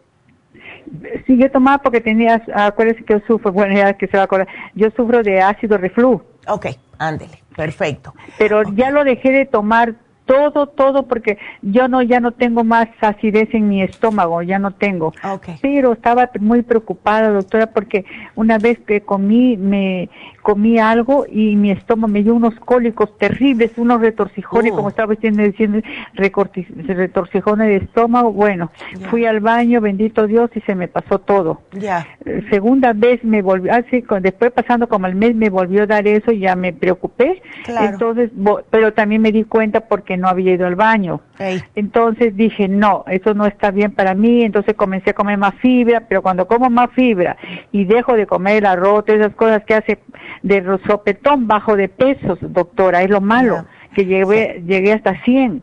Sí, yo tomaba porque tenía, acuérdese que yo sufro, bueno, ya que se va a acordar, yo sufro de ácido reflujo. Ok, ándele, perfecto. Pero ya lo dejé de tomar todo, todo, porque yo no, ya no tengo más acidez en mi estómago, ya no tengo. Pero estaba muy preocupada, doctora, porque una vez que comí, me comí algo y mi estómago me dio unos cólicos terribles, unos retorcijones, Oh. como estaba diciendo, diciendo retorcijones de estómago. Bueno, fui al baño, bendito Dios, y se me pasó todo. Ya. Eh, segunda vez me volvió, así, con- después pasando como el mes me volvió a dar eso y ya me preocupé. Claro. Entonces, pero también me di cuenta porque no había ido al baño. Entonces dije, no, eso no está bien para mí, entonces comencé a comer más fibra, pero cuando como más fibra y dejo de comer el arroz, esas cosas que hace de sopetón bajo de pesos, doctora, es lo malo, que llegué, llegué hasta 100.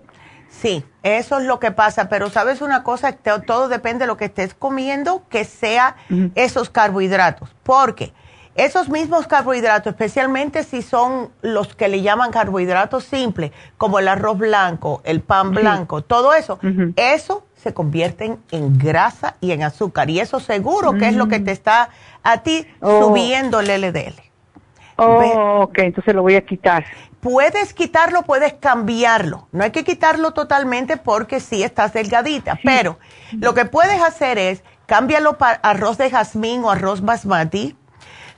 Sí, Eso es lo que pasa, pero sabes una cosa, todo depende de lo que estés comiendo, que sea esos carbohidratos, porque esos mismos carbohidratos, especialmente si son los que le llaman carbohidratos simples, como el arroz blanco, el pan blanco, todo eso, eso se convierten en grasa y en azúcar. Y eso seguro que es lo que te está a ti oh. subiendo el LDL. Oh, ok, entonces lo voy a quitar. Puedes quitarlo, puedes cambiarlo. No hay que quitarlo totalmente porque sí estás delgadita, pero lo que puedes hacer es cámbialo para arroz de jazmín o arroz basmati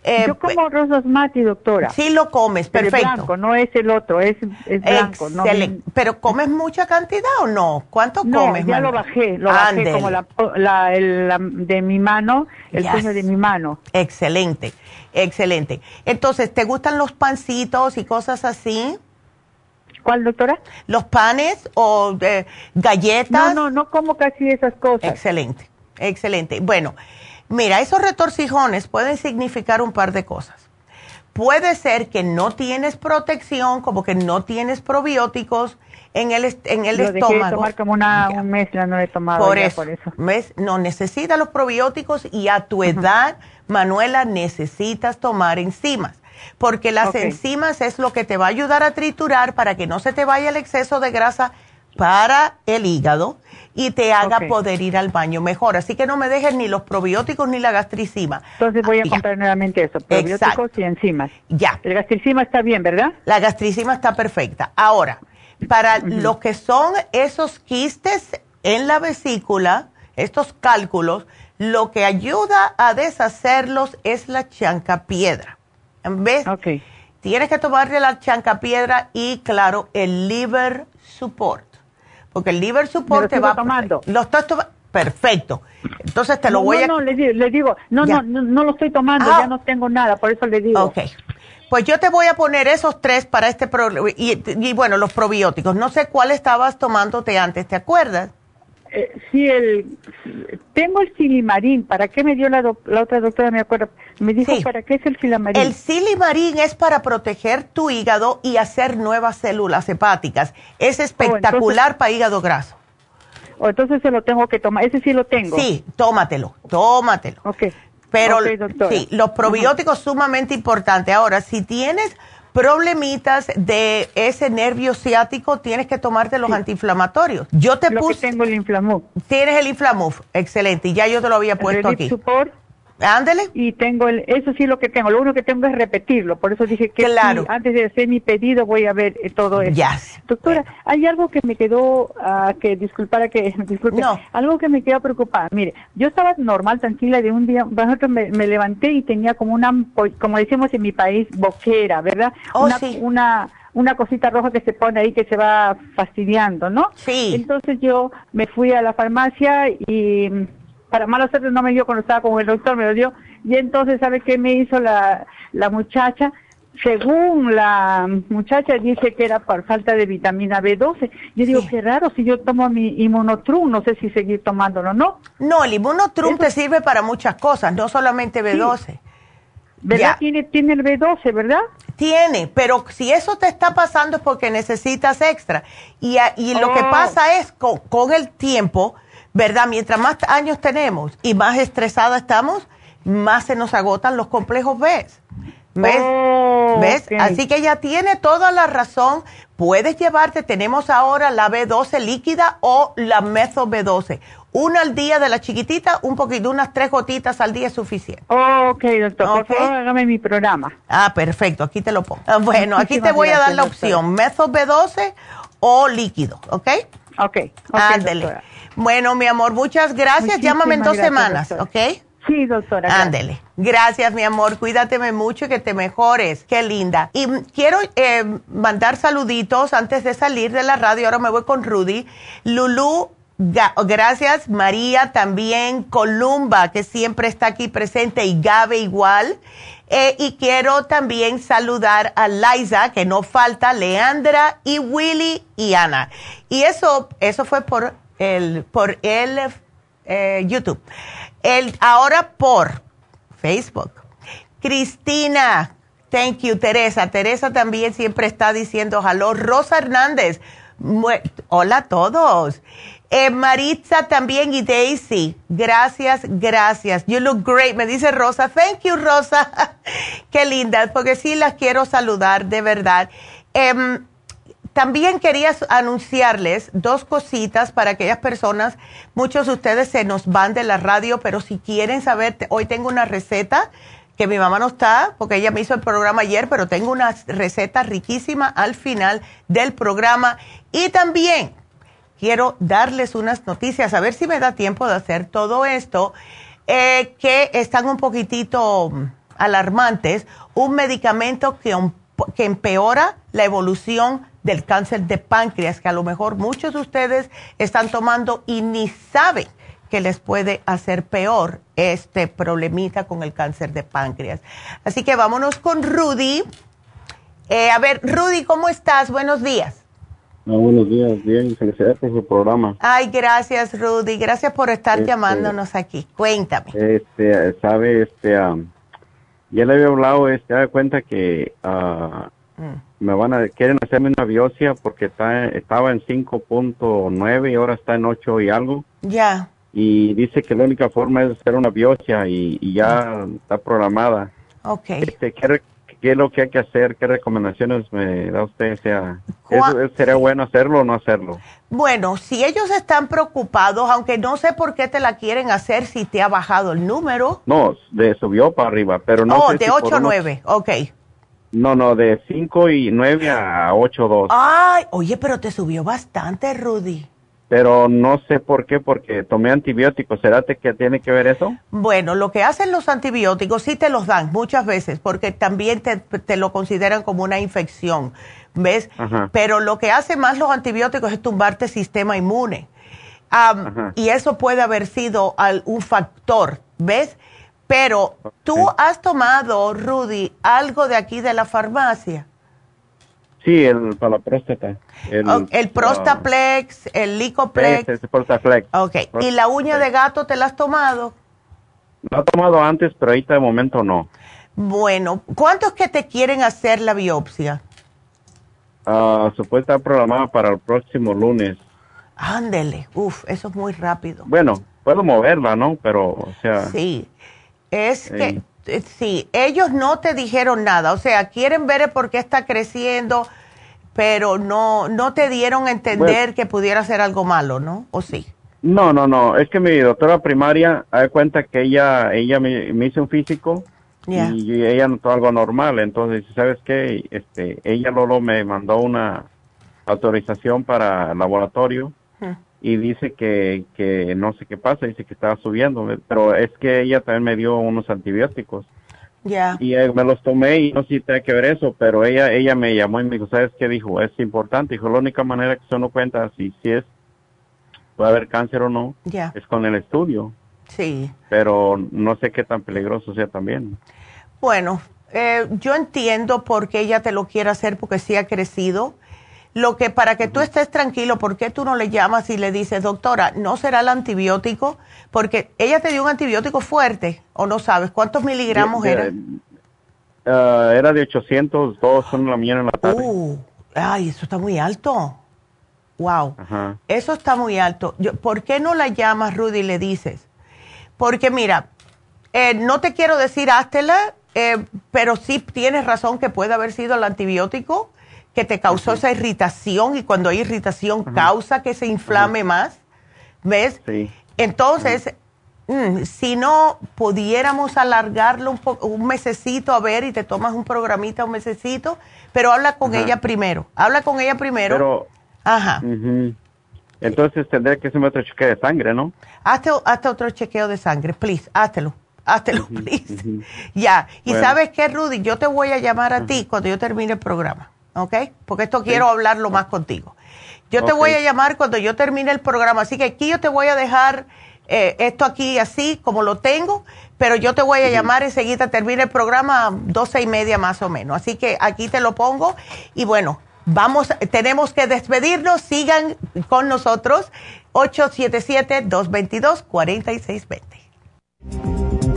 eh, Yo como arroz basmati, doctora. Sí lo comes, perfecto. Es blanco, no es el otro, es, blanco. Excelente. ¿Pero comes mucha cantidad o no? ¿Cuánto no, comes? ya lo bajé, lo bajé como la, de mi mano, el peso de mi mano. Excelente, excelente. Entonces, ¿te gustan los pancitos y cosas así? ¿Cuál, doctora? Los panes o eh, galletas. No, no, no como casi esas cosas. Excelente, excelente. Bueno, Mira, esos retorcijones pueden significar un par de cosas. Puede ser que no tienes protección, como que no tienes probióticos en el, en el Lo estómago. Dejé tomar como una, un mes, ya no he tomado por, eso, por eso. no, necesitas los probióticos y a tu edad, Manuela, necesitas tomar enzimas. Porque las enzimas es lo que te va a ayudar a triturar para que no se te vaya el exceso de grasa para el hígado y te haga poder ir al baño mejor. Así que no me dejes ni los probióticos ni la gastricima. Entonces voy a comprar nuevamente eso, probióticos y enzimas. Ya. El gastricima está bien, ¿verdad? La gastricima está perfecta. Ahora, para lo que son esos quistes en la vesícula, estos cálculos, lo que ayuda a deshacerlos es la chancapiedra. ¿Ves? Ok. Tienes que tomarle la chancapiedra y, claro, el liver support porque el liver support te va tomando. Lo estás tomando. Perfecto. Entonces te lo voy a. No, le, digo, no, no, no, lo estoy tomando, ya ah. no tengo nada, por eso le digo. Ok. Pues yo te voy a poner esos tres para este problema. Y, y, bueno, los probióticos. No sé cuál estabas tomándote antes, ¿te acuerdas? Eh, sí, el, tengo el silimarín. ¿Para qué me dio la, la otra doctora? Me acuerdo. Me dijo, ¿para qué es el silimarín? El silimarín es para proteger tu hígado y hacer nuevas células hepáticas. Es oh, espectacular para hígado graso. O oh, entonces se lo tengo que tomar. Ese sí lo tengo. Sí, tómatelo, tómatelo. Ok. Pero sí, los probióticos sumamente importantes. Ahora, si tienes problemitas de ese nervio ciático, tienes que tomarte los antiinflamatorios. Yo te puse. tengo el Inflamuf. Tienes el Inflamuf, excelente. Y ya yo te lo había puesto aquí. Ándele. Y tengo el, eso sí lo que tengo, lo único que tengo es repetirlo, por eso dije que claro. antes de hacer mi pedido voy a ver eh, todo eso. Doctora, hay algo que me quedó, uh, que disculpara que, disculpe, no. algo que me quedó preocupada. Mire, yo estaba normal, tranquila, de un día, me, me levanté y tenía como una, como decimos en mi país, boquera, ¿verdad? Oh, una, una una cosita roja que se pone ahí que se va fastidiando, ¿no? Sí. Entonces yo me fui a la farmacia y para mala suerte no me dio cuando estaba con el doctor, me lo dio. Y entonces, ¿sabe qué me hizo la, la muchacha? Según la muchacha dice que era por falta de vitamina B12. Yo digo, qué raro, si yo tomo mi inmunotrum, no sé si seguir tomándolo o no. No, el inmunotrum te sirve para muchas cosas, no solamente B12. ¿Verdad? Tiene, tiene el B12, ¿verdad? Tiene, pero si eso te está pasando es porque necesitas extra. Y, y lo que oh. pasa es con, con el tiempo, ¿verdad? Mientras más años tenemos y más estresada estamos, más se nos agotan los complejos B. ¿Ves? Oh, ¿Ves? Así que ella tiene toda la razón. Puedes llevarte, tenemos ahora la B12 líquida o la meso B12. Una al día de la chiquitita, un poquito, unas tres gotitas al día es suficiente. ok, doctor. Por favor, hágame mi programa. Ah, perfecto. Aquí te lo pongo. Ah, bueno, aquí te voy a dar la opción, meso B12 o líquido, ¿ok? Ok. okay Ándele. Bueno, mi amor, muchas gracias. Llámame en dos semanas, ¿ok? Sí, doctora. Ándele. Gracias, mi amor. Cuídateme mucho y que te mejores. Qué linda. Y quiero eh, mandar saluditos antes de salir de la radio. Ahora me voy con Rudy. Lulu, gracias. María también. Columba, que siempre está aquí presente. Y Gabe igual. Eh, y quiero también saludar a Liza, que no falta, Leandra y Willy y Ana. Y eso, eso fue por el, por el eh, YouTube. El, ahora por Facebook. Cristina, thank you, Teresa. Teresa también siempre está diciendo hello. Rosa Hernández, hola a todos. Eh, Maritza también y Daisy, gracias, gracias. You look great, me dice Rosa. Thank you, Rosa. Qué linda, porque sí las quiero saludar, de verdad. Em, también quería anunciarles dos cositas para aquellas personas, muchos de ustedes se nos van de la radio, pero si quieren saber, hoy tengo una receta que mi mamá no está, porque ella me hizo el programa ayer, pero tengo una receta riquísima al final del programa. Y también quiero darles unas noticias, a ver si me da tiempo de hacer todo esto, eh, que están un poquitito alarmantes. Un medicamento que, que empeora la evolución del cáncer de páncreas, que a lo mejor muchos de ustedes están tomando y ni saben que les puede hacer peor este problemita con el cáncer de páncreas. Así que vámonos con Rudy. Eh, a ver, Rudy, ¿cómo estás? Buenos días. Buenos días, bien, felicidades por su programa. Ay, gracias, Rudy, gracias por estar este, llamándonos aquí. Cuéntame. Este, sabe, este, ya le había hablado, este, da cuenta que uh, me van a, quieren hacerme una biopsia porque está, estaba en 5.9 y ahora está en 8 y algo. Ya y dice que la única forma es hacer una biopsia y, ya está programada. Ok. Este, ¿qué, es lo que hay que hacer? ¿Qué recomendaciones me da usted? Sea, ¿Sería bueno hacerlo o no hacerlo? Bueno, si ellos están preocupados, aunque no sé por qué te la quieren hacer si te ha bajado el número. No, de subió para arriba, pero no. Oh, de 8 a 9, ok. No, no, de 5 y 9 a 8 2. Ay, oye, pero te subió bastante, Rudy pero no sé por qué, porque tomé antibióticos. ¿Será que tiene que ver eso? Bueno, lo que hacen los antibióticos sí te los dan muchas veces, porque también te, lo consideran como una infección, ¿ves? Pero lo que hace más los antibióticos es tumbarte sistema inmune. y eso puede haber sido un factor, ¿ves? Pero tú has tomado, Rudy, algo de aquí de la farmacia. Sí, el, para la próstata. El, oh, el Prostaplex, el Licoplex. el Prostaplex. Ok. ¿Y la uña de gato te la has tomado? La he tomado antes, pero ahorita de momento no. Bueno, ¿cuántos que te quieren hacer la biopsia? Uh, supuesta programada para el próximo lunes. Ándele, uf, eso es muy rápido. Bueno, puedo moverla, ¿no? Pero, o sea. Sí, es que eh, sí, ellos no te dijeron nada, o sea, quieren ver por qué está creciendo, pero no, no te dieron a entender que pudiera ser algo malo, ¿no? ¿O sí? No, no, no, es que mi doctora primaria, da cuenta que ella, ella me, hizo un físico y ella notó algo normal, entonces, ¿sabes qué? Este, ella luego me mandó una autorización para el laboratorio y dice que, que no sé qué pasa, dice que estaba subiendo, pero es que ella también me dio unos antibióticos. Ya. Y me los tomé y no sé si tiene que ver eso, pero ella ella me llamó y me dijo, ¿sabes qué? Dijo, es importante. Dijo, la única manera que se uno cuenta si, si es, puede haber cáncer o no, es con el estudio. Sí. Pero no sé qué tan peligroso sea también. Bueno, eh, yo entiendo por qué ella te lo quiere hacer porque sí ha crecido lo que para que tú estés tranquilo, ¿por qué tú no le llamas y le dices, doctora, no será el antibiótico? Porque ella te dio un antibiótico fuerte, o no sabes, ¿cuántos miligramos era? Ah, era de 800, todos son la mañana en la tarde. Uh, ay, eso está muy alto. Wow. Eso está muy alto. ¿Por qué no la llamas, Rudy, y le dices? Porque mira, eh, no te quiero decir háztela, eh, pero sí tienes razón que puede haber sido el antibiótico que te causó esa irritación y cuando hay irritación causa que se inflame más, ¿ves? Sí. Entonces, mm, si no pudiéramos alargarlo un, un mesecito a ver y te tomas un programita un mesecito, pero habla con ella primero, habla con ella primero. Pero, Ajá. Entonces tendré que hacerme otro chequeo de sangre, ¿no? Hazte, otro chequeo de sangre, please, háztelo. Háztelo, please. Ya. Y sabes qué, Rudy, yo te voy a llamar a ti cuando yo termine el programa. ¿Ok? Porque esto quiero hablarlo más contigo. Yo te voy a llamar cuando yo termine el programa, así que aquí yo te voy a dejar eh, esto aquí así como lo tengo, pero yo te voy a llamar enseguida, termine el programa doce y media más o menos. Así que aquí te lo pongo y bueno, vamos, tenemos que despedirnos, sigan con nosotros, 877-222-4620.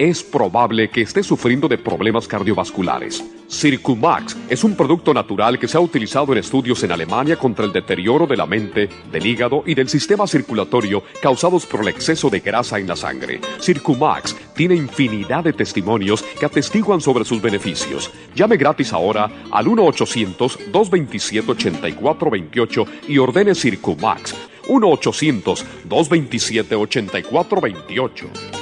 es probable que esté sufriendo de problemas cardiovasculares. Circumax es un producto natural que se ha utilizado en estudios en Alemania contra el deterioro de la mente, del hígado y del sistema circulatorio causados por el exceso de grasa en la sangre. Circumax tiene infinidad de testimonios que atestiguan sobre sus beneficios. Llame gratis ahora al 1-800-227-8428 y ordene Circumax. 1-800-227-8428.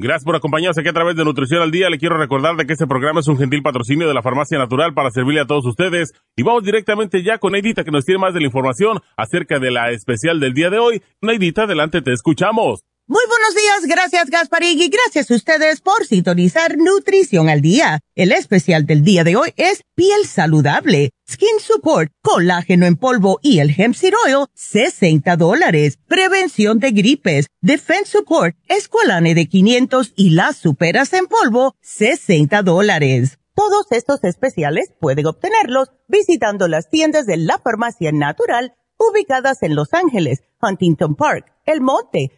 Gracias por acompañarnos aquí a través de Nutrición al Día. Le quiero recordar de que este programa es un gentil patrocinio de la Farmacia Natural para servirle a todos ustedes. Y vamos directamente ya con Neidita que nos tiene más de la información acerca de la especial del día de hoy. Neidita, adelante, te escuchamos. Muy buenos días, gracias Gasparín y gracias a ustedes por sintonizar Nutrición al Día. El especial del día de hoy es Piel Saludable, Skin Support, Colágeno en polvo y el Hemp Seed Oil, 60 dólares. Prevención de gripes, Defense Support, Esqualane de 500 y las superas en polvo, 60 dólares. Todos estos especiales pueden obtenerlos visitando las tiendas de la Farmacia Natural ubicadas en Los Ángeles, Huntington Park, El Monte,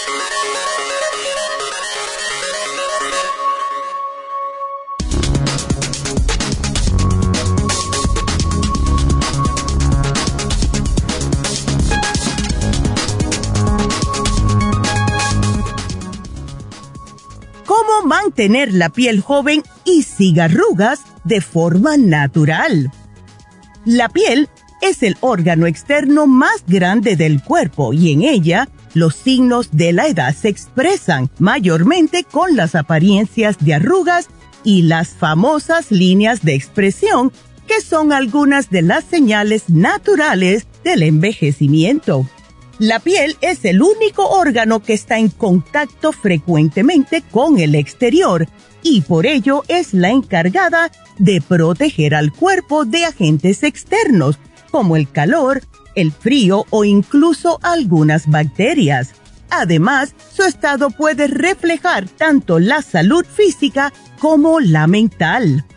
Mantener la piel joven y sin arrugas de forma natural. La piel es el órgano externo más grande del cuerpo y en ella los signos de la edad se expresan mayormente con las apariencias de arrugas y las famosas líneas de expresión que son algunas de las señales naturales del envejecimiento. La piel es el único órgano que está en contacto frecuentemente con el exterior y por ello es la encargada de proteger al cuerpo de agentes externos como el calor, el frío o incluso algunas bacterias. Además, su estado puede reflejar tanto la salud física como la mental.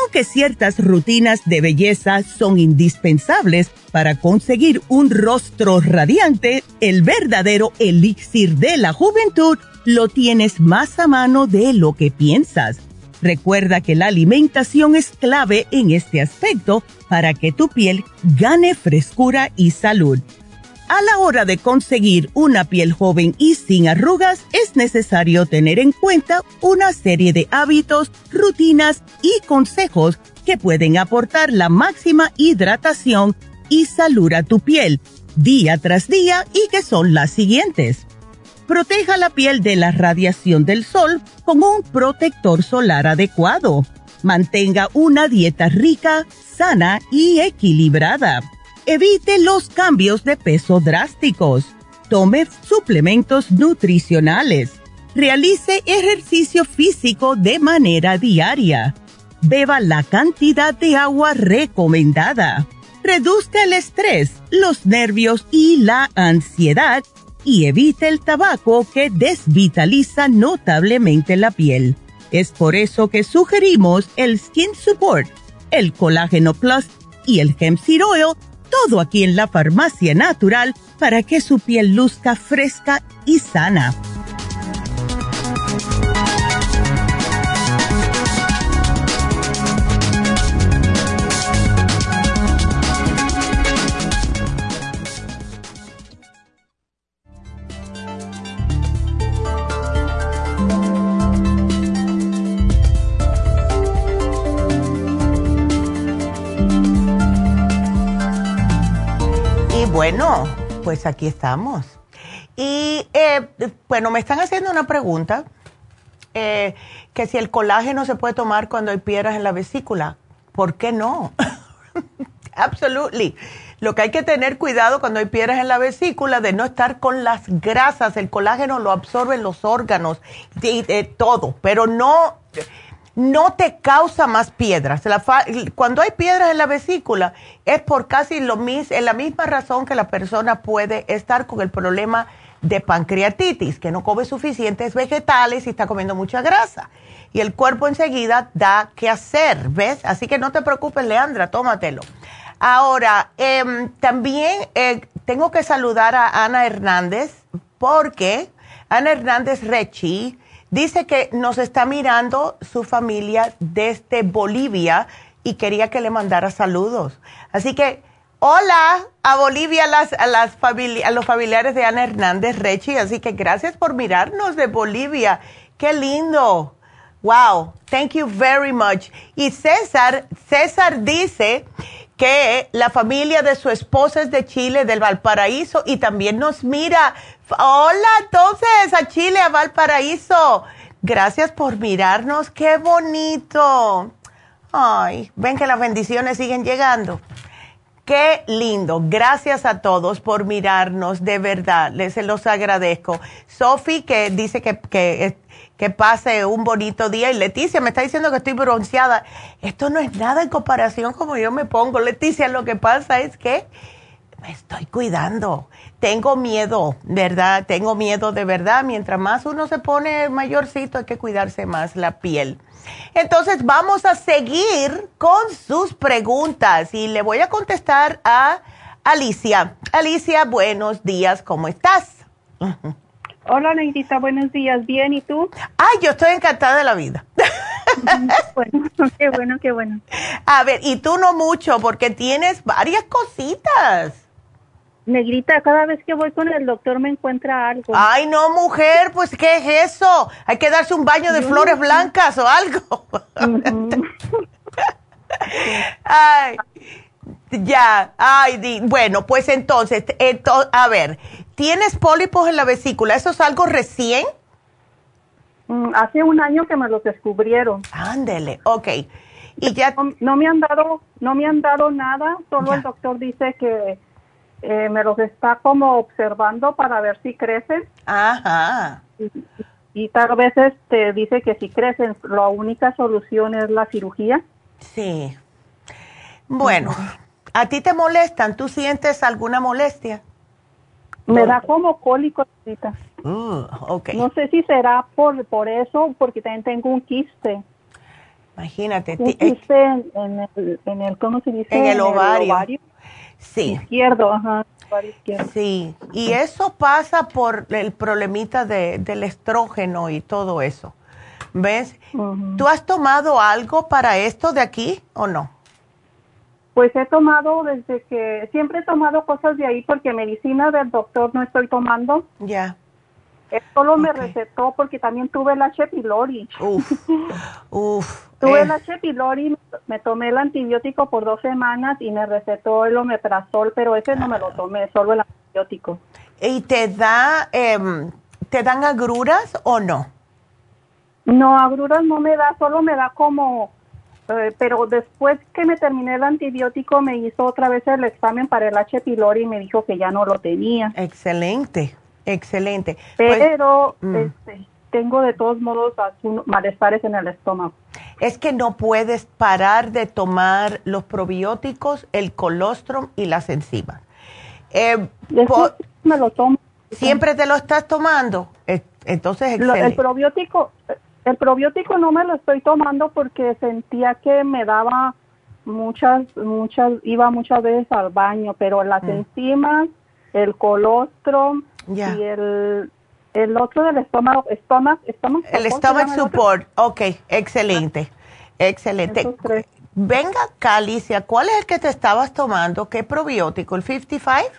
Aunque ciertas rutinas de belleza son indispensables para conseguir un rostro radiante, el verdadero elixir de la juventud lo tienes más a mano de lo que piensas. Recuerda que la alimentación es clave en este aspecto para que tu piel gane frescura y salud. A la hora de conseguir una piel joven y sin arrugas, es necesario tener en cuenta una serie de hábitos, rutinas y consejos que pueden aportar la máxima hidratación y salud a tu piel día tras día y que son las siguientes. Proteja la piel de la radiación del sol con un protector solar adecuado. Mantenga una dieta rica, sana y equilibrada Evite los cambios de peso drásticos. Tome suplementos nutricionales. Realice ejercicio físico de manera diaria. Beba la cantidad de agua recomendada. Reduzca el estrés, los nervios y la ansiedad y evite el tabaco que desvitaliza notablemente la piel. Es por eso que sugerimos el Skin Support, el Colágeno Plus y el Hemp Seed Oil todo aquí en la farmacia natural para que su piel luzca fresca y sana. Bueno, pues aquí estamos. Y eh, bueno, me están haciendo una pregunta, eh, que si el colágeno se puede tomar cuando hay piedras en la vesícula. ¿Por qué no? Absolutely. Lo que hay que tener cuidado cuando hay piedras en la vesícula de no estar con las grasas. El colágeno lo absorben los órganos, de, todo, pero no, no te causa más piedras. cuando hay piedras en la vesícula es por casi lo mismo, la misma razón que la persona puede estar con el problema de pancreatitis, que no come suficientes vegetales y está comiendo mucha grasa. Y el cuerpo enseguida da qué hacer, ¿ves? Así que no te preocupes, Leandra, tómatelo. Ahora, em, también eh, tengo que saludar a Ana Hernández porque Ana Hernández Rechi dice que nos está mirando su familia desde Bolivia y quería que le mandara saludos. Así que, hola a Bolivia, a, las, los familiares de Ana Hernández Rechi. Así que gracias por mirarnos de Bolivia. Qué lindo. Wow, thank you very much. Y César, César dice que la familia de su esposa es de Chile, del Valparaíso, y también nos mira. Hola, entonces, a Chile, a Valparaíso. Gracias por mirarnos, qué bonito. Ay, ven que las bendiciones siguen llegando. Qué lindo. Gracias a todos por mirarnos, de verdad. Les los agradezco. Sofi, que dice que, que que pase un bonito día. Y Leticia me está diciendo que estoy bronceada. Esto no es nada en comparación como yo me pongo. Leticia, lo que pasa es que me estoy cuidando. Tengo miedo, ¿verdad? Tengo miedo de verdad. Mientras más uno se pone mayorcito, hay que cuidarse más la piel. Entonces vamos a seguir con sus preguntas y le voy a contestar a Alicia. Alicia, buenos días, ¿cómo estás? Hola, Neidita, buenos días. Bien, ¿y tú? Ay, yo estoy encantada de la vida. bueno, qué bueno, qué bueno. A ver, y tú no mucho, porque tienes varias cositas. Negrita, cada vez que voy con el doctor me encuentra algo. Ay, no, mujer, pues, ¿qué es eso? Hay que darse un baño de flores blancas o algo. ay, ya, ay, bueno, pues entonces, entonces, a ver, ¿Tienes pólipos en la vesícula? ¿Eso es algo recién? Mm, hace un año que me los descubrieron. Ándele, ok. Y ya no, me han dado, no me han dado nada, solo el doctor dice que eh, me los está como observando para ver si crecen. Ajá. Y, tal vez este dice que si crecen, la única solución es la cirugía. Sí. Bueno, ¿a ti te molestan? ¿Tú sientes alguna molestia? Me da como cólico ahorita. Uh, okay. No sé si será por, por eso, porque también tengo un quiste. Imagínate. Un quiste en, el, en el, ¿cómo se dice? En el ovario. Sí. Izquierdo, ajá. Izquierdo. Sí, y eso pasa por el problemita de, del estrógeno y todo eso. ¿Ves? ¿Tú has tomado algo para esto de aquí o no? Pues he tomado desde que, siempre he tomado cosas de ahí porque medicina del doctor no estoy tomando. Ya. Él solo me recetó porque también tuve el H. pylori. Uf, uf. tuve el eh. H. pylori, me tomé el antibiótico por dos semanas y me recetó el omeprazol, pero ese no me lo tomé, solo el antibiótico. ¿Y te da, em, te dan agruras o no? No, agruras no me da, solo me da como eh, pero después que me terminé el antibiótico me hizo otra vez el examen para el H. pylori y me dijo que ya no lo tenía. Excelente, excelente. Pues, pero mm. este, tengo de todos modos malestares en el estómago. Es que no puedes parar de tomar los probióticos, el colostrum y las enzimas. Eh, me lo tomo. ¿Siempre te lo estás tomando? Entonces, excelente. el probiótico, el probiótico no me lo estoy tomando porque sentía que me daba muchas, muchas, iba muchas veces al baño, pero las mm. enzimas, el colostrum y el, el otro del estómago, estómago, estómago el stomach support, ok, excelente, excelente. Venga, Calicia, ¿cuál es el que te estabas tomando? ¿Qué probiótico? ¿El 55?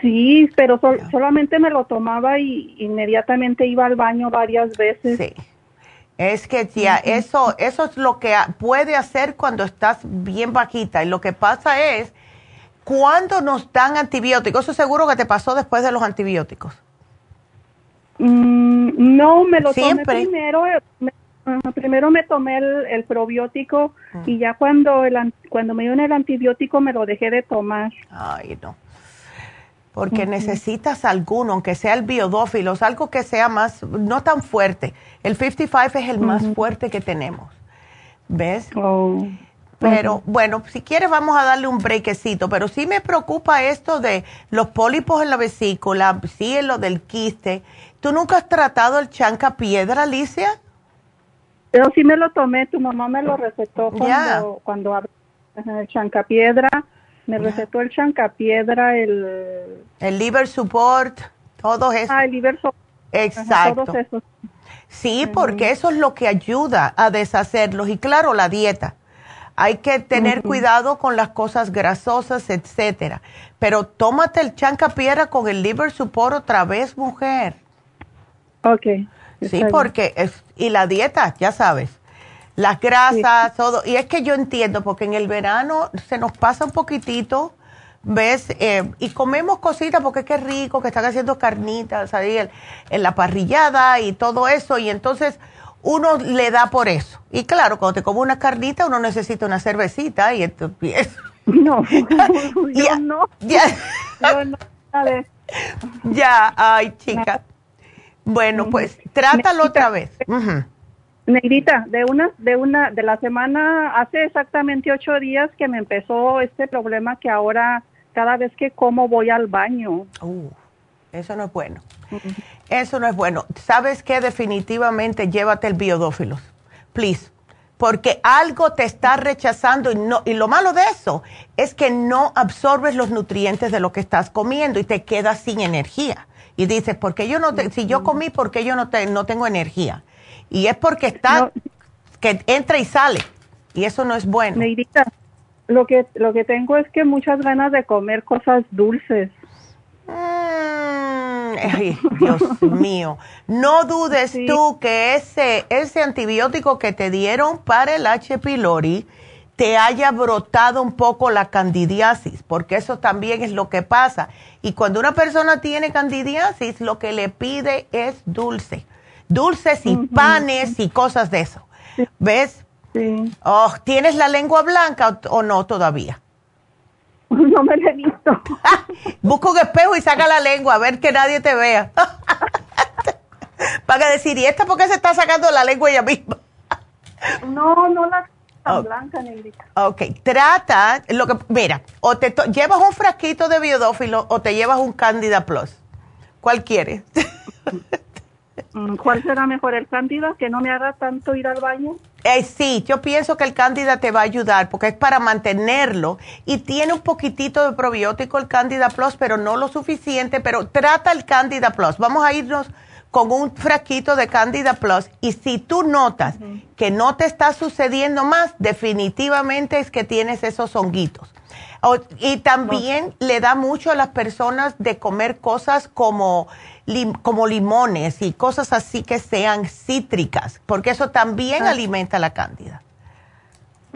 Sí, pero solamente me lo tomaba y inmediatamente iba al baño varias veces. Sí. Es que tía, eso, eso es lo que puede hacer cuando estás bien bajita. Y lo que pasa es, ¿cuándo nos dan antibióticos? Eso seguro que te pasó después de los antibióticos. Mm, no, me lo tomé primero. Eh, primero me tomé el, probiótico mm. y ya cuando, el, cuando me dieron el antibiótico me lo dejé de tomar. Ay, no. Porque necesitas alguno, aunque sea el biodófilos, algo que sea más, no tan fuerte. El 55 es el más fuerte que tenemos. ¿Ves? Oh. Pero bueno, si quieres vamos a darle un brequecito, pero sí me preocupa esto de los pólipos en la vesícula, sí en lo del quiste. ¿Tú nunca has tratado el chanca piedra, Alicia? Pero sí me lo tomé, tu mamá me lo recetó cuando, cuando el chanca piedra, me recetó el chanca piedra, el... El liver support, todo eso. Ah, el liver support. Exacto. Sí, porque eso es lo que ayuda a deshacerlos. Y claro, la dieta. Hay que tener cuidado con las cosas grasosas, etcétera. Pero tómate el chancapiedra con el liver support otra vez, mujer. Ok. Sí, porque es, y la dieta, ya sabes, las grasas, todo. Y es que yo entiendo, porque en el verano se nos pasa un poquitito, ¿ves? Eh, y comemos cositas porque es que rico, que están haciendo carnitas ahí en la parrillada y todo eso. Y entonces uno le da por eso. Y claro, cuando te come una carnita, uno necesita una cervecita y entonces... No, yo no. Ya, no, ya, ay, chica. Bueno, pues trátalo otra vez. Negrita, de una, de una, de la semana, hace exactamente ocho días que me empezó este problema que ahora cada vez que como voy al baño. Uh, eso no es bueno. Eso no es bueno. ¿Sabes qué? Definitivamente llévate el biodófilos. Please. Porque algo te está rechazando y, no, y lo malo de eso es que no absorbes los nutrientes de lo que estás comiendo y te quedas sin energía. Y dices, porque yo no si yo comí, porque yo no, te, no tengo energía? Y es porque está, que entra y sale. Y eso no es bueno. Neidita, lo que, lo que tengo es que muchas ganas de comer cosas dulces. Mm, ay, Dios mío. No dudes tú que ese, ese antibiótico que te dieron para el H. pylori te haya brotado un poco la candidiasis, porque eso también es lo que pasa. Y cuando una persona tiene candidiasis, lo que le pide es dulce. Dulces y panes y cosas de eso. ¿Ves? Sí. Oh, ¿Tienes la lengua blanca o no todavía? No me la he visto. Busca un espejo y saca la lengua a ver que nadie te vea. Para decir, ¿y esta por qué se está sacando la lengua ella misma? no, no la tan blanca, negrita. Ok, trata, lo que, mira, o te llevas un frasquito de biodófilo o te llevas un Candida Plus. ¿Cuál quieres? Mm, ¿Cuál será mejor, el Candida, que no me haga tanto ir al baño? Eh, sí, yo pienso que el Candida te va a ayudar porque es para mantenerlo y tiene un poquitito de probiótico el Candida Plus, pero no lo suficiente, pero trata el Candida Plus. Vamos a irnos con un frasquito de Candida Plus y si tú notas que no te está sucediendo más, definitivamente es que tienes esos honguitos. y también le da mucho a las personas de comer cosas como como limones y cosas así que sean cítricas, porque eso también ah. alimenta la cándida.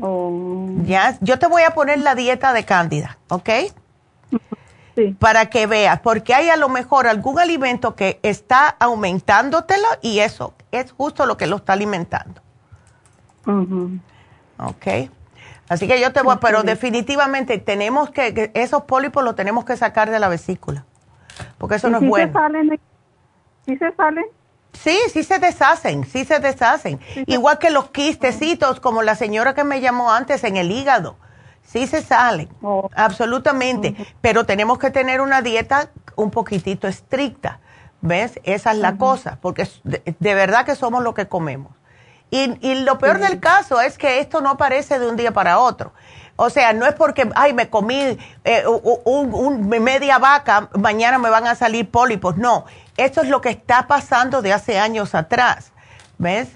Oh. ¿Ya? Yo te voy a poner la dieta de cándida, ¿ok? Sí. Para que veas, porque hay a lo mejor algún alimento que está aumentándotelo y eso es justo lo que lo está alimentando. ¿Ok? Así que yo te voy, pero definitivamente tenemos que, esos pólipos los tenemos que sacar de la vesícula porque eso no es bueno. Se salen, ¿Sí se salen? Sí, sí se deshacen, sí se deshacen. Igual que los quistecitos, como la señora que me llamó antes en el hígado. Sí se salen, oh. absolutamente. Pero tenemos que tener una dieta un poquitito estricta. ¿Ves? Esa es la cosa, porque de, verdad que somos lo que comemos. Y, y lo peor del caso es que esto no aparece de un día para otro. O sea, no es porque, ay, me comí eh, un, media vaca, mañana me van a salir pólipos. No, esto es lo que está pasando de hace años atrás. ¿Ves?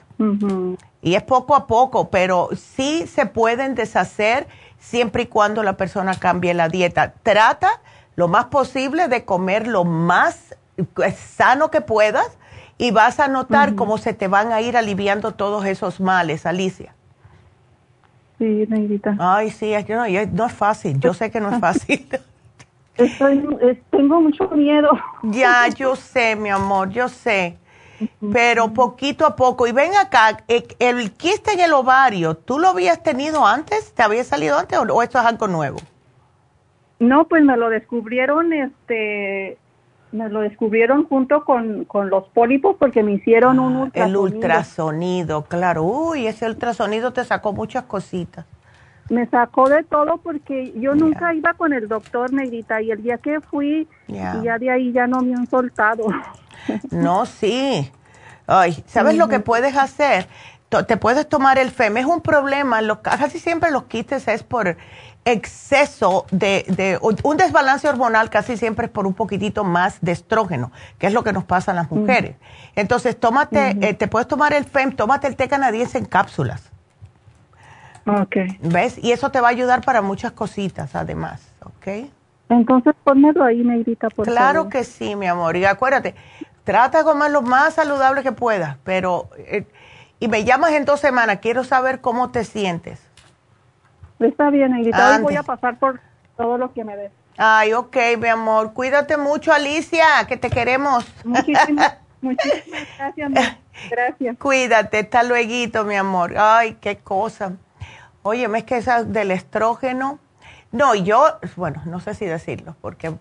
Y es poco a poco, pero sí se pueden deshacer siempre y cuando la persona cambie la dieta. Trata lo más posible de comer lo más eh, sano que puedas y vas a notar cómo se te van a ir aliviando todos esos males, Alicia. Sí, negrita. Ay, sí, es que no, no es fácil. Yo sé que no es fácil. tengo mucho miedo. Ya, yo sé, mi amor, yo sé. Pero poquito a poco. Y ven acá, eh, el quiste en el ovario, ¿tú lo habías tenido antes? ¿Te había salido antes o, esto es algo nuevo? No, pues me lo descubrieron, este, me lo descubrieron junto con, los pólipos porque me hicieron un ultrasonido. El ultrasonido, claro. Uy, ese ultrasonido te sacó muchas cositas. Me sacó de todo porque yo nunca iba con el doctor Negrita y el día que fui, y ya de ahí ya no me han soltado. No, sí. Ay, ¿sabes lo que puedes hacer? Te puedes tomar el FEM. Es un problema. casi siempre los quites es por exceso de, un desbalance hormonal casi siempre es por un poquitito más de estrógeno, que es lo que nos pasa a las mujeres. Entonces, tómate, eh, te puedes tomar el FEM, tómate el té canadiense en cápsulas. Ok. ¿Ves? Y eso te va a ayudar para muchas cositas, además, ¿ok? Entonces, ponmelo ahí, negrita, por Claro que sí, mi amor. Y acuérdate, Trata de comer lo más saludable que puedas, pero... Eh, y me llamas en dos semanas, quiero saber cómo te sientes. Está bien, Negrita. Hoy voy a pasar por todo lo que me des. Ay, ok, mi amor. Cuídate mucho, Alicia, que te queremos. Muchísimas, muchísimas gracias. Gracias. Cuídate, hasta luego, mi amor. Ay, qué cosa. Oye, es que esa del estrógeno. No, yo, bueno, no sé si decirlo, porque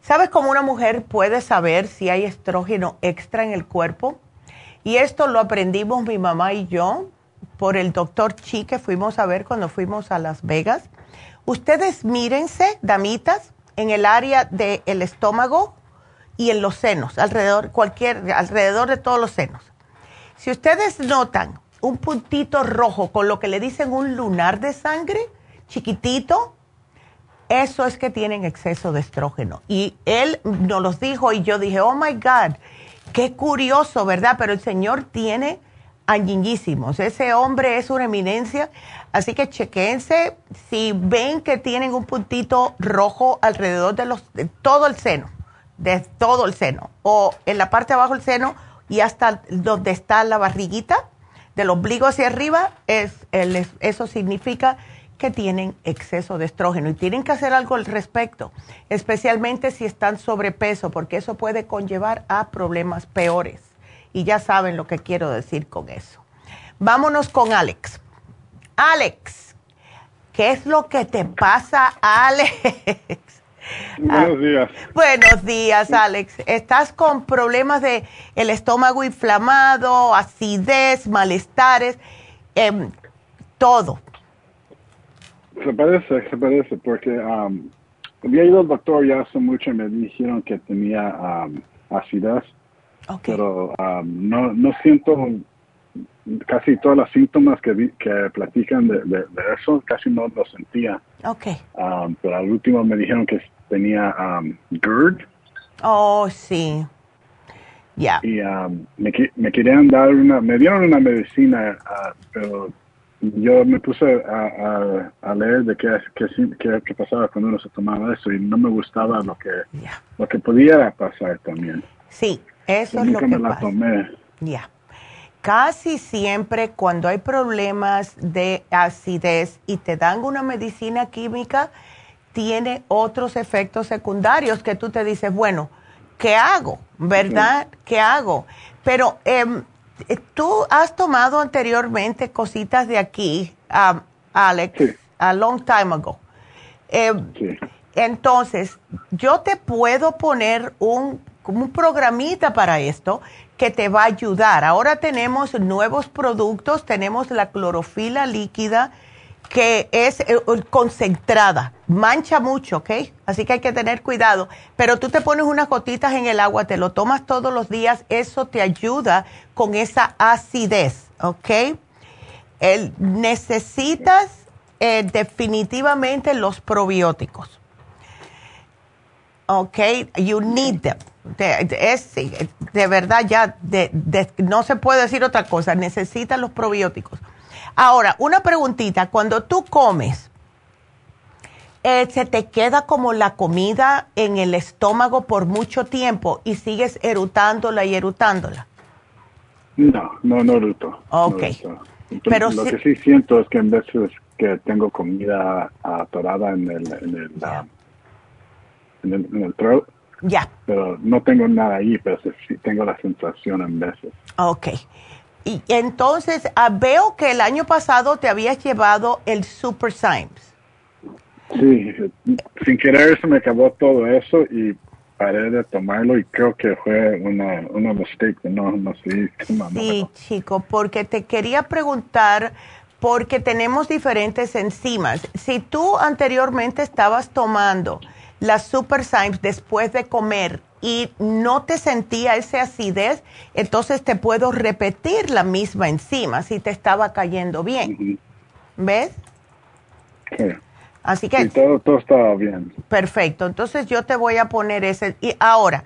¿Sabes cómo una mujer puede saber si hay estrógeno extra en el cuerpo? Y esto lo aprendimos mi mamá y yo por el doctor Chi que fuimos a ver cuando fuimos a Las Vegas. Ustedes mírense, damitas, en el área del estómago y en los senos, alrededor, cualquier, alrededor de todos los senos. Si ustedes notan un puntito rojo con lo que le dicen un lunar de sangre, chiquitito, eso es que tienen exceso de estrógeno. Y él nos los dijo y yo dije, oh my God, qué curioso, ¿verdad? Pero el Señor tiene añiñísimos. Ese hombre es una eminencia. Así que chequense si ven que tienen un puntito rojo alrededor de, los, de todo el seno, de todo el seno, o en la parte de abajo del seno y hasta donde está la barriguita, del ombligo hacia arriba, es, eso significa que tienen exceso de estrógeno y tienen que hacer algo al respecto, especialmente si están sobrepeso, porque eso puede conllevar a problemas peores. Y ya saben lo que quiero decir con eso. Vámonos con Alex. Alex, ¿qué es lo que te pasa, Alex? Buenos días. buenos días, Alex. ¿Estás con problemas de el estómago inflamado, acidez, malestares, em, todo? Se parece, se parece, porque um, había ido al doctor ya hace mucho y me dijeron que tenía um, acidez, pero um, no, no siento casi todos los síntomas que, que platican de, de, eso, casi no lo sentía. Okay. Um, pero al último me dijeron que tenía GERD. Oh, sí. Ya. Y me, me, querían dar una, me dieron una medicina, uh, pero yo me puse a, leer de qué, qué, pasaba cuando uno se tomaba eso y no me gustaba lo que, lo que podía pasar también. Sí, eso es lo que me la tomé. Ya. Casi siempre cuando hay problemas de acidez y te dan una medicina química, tiene otros efectos secundarios que tú te dices, bueno, ¿qué hago? ¿Verdad? ¿Qué hago? Pero eh, tú has tomado anteriormente cositas de aquí, um, Alex, a long time ago. Eh, entonces, yo te puedo poner un, un programita para esto que te va a ayudar. Ahora tenemos nuevos productos, tenemos la clorofila líquida que es eh, concentrada, mancha mucho, ¿ok? Así que hay que tener cuidado. Pero tú te pones unas gotitas en el agua, te lo tomas todos los días, eso te ayuda con esa acidez, ¿ok? El, necesitas eh, definitivamente los probióticos. ¿Ok? You need them. De, es, de verdad ya no se puede decir otra cosa, necesitas los probióticos. Ahora, una preguntita, cuando tú comes, eh, ¿se te queda como la comida en el estómago por mucho tiempo y sigues erutándola y erutándola? No, no, no eruto. Ok. Pero lo que sí siento es que en veces que tengo comida atorada en el, en el, en el, en el throat. Ya. Pero no tengo nada ahí, pero sí tengo la sensación en veces. Ok. Y entonces ah, veo que el año pasado te habías llevado el Super Symes. Sí, sin querer se me acabó todo eso y paré de tomarlo y creo que fue una, una mistake no, no sé. Sí, chico, porque te quería preguntar, porque tenemos diferentes enzimas. Si tú anteriormente estabas tomando las Super Symes después de comer y no te sentía esa acidez, entonces te puedo repetir la misma enzima si te estaba cayendo bien. ¿Ves? Sí. Así que... todo, todo estaba bien. Perfecto. Entonces yo te voy a poner ese... Y ahora,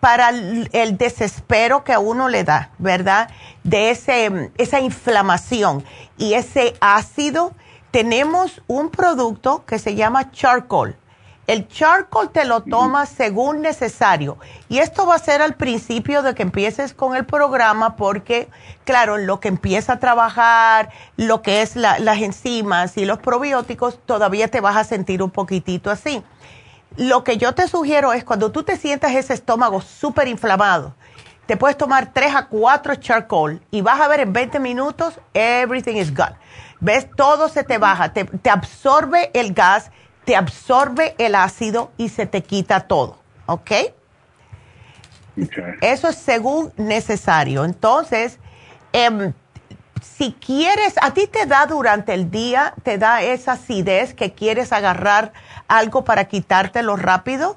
para el, desespero que a uno le da, ¿verdad? De ese, esa inflamación y ese ácido, tenemos un producto que se llama charcoal el charcoal te lo tomas según necesario. Y esto va a ser al principio de que empieces con el programa porque, claro, lo que empieza a trabajar, lo que es las enzimas y los probióticos, todavía te vas a sentir un poquitito así. Lo que yo te sugiero es cuando tú te sientas ese estómago súper inflamado, te puedes tomar 3 a 4 charcoal y vas a ver en 20 minutos, everything is gone. ¿Ves? Todo se te baja, te, te absorbe el gas te absorbe el ácido y se te quita todo, ¿ok? Eso es según necesario. Entonces, em, si quieres, a ti te da durante el día, te da esa acidez que quieres agarrar algo para quitártelo rápido.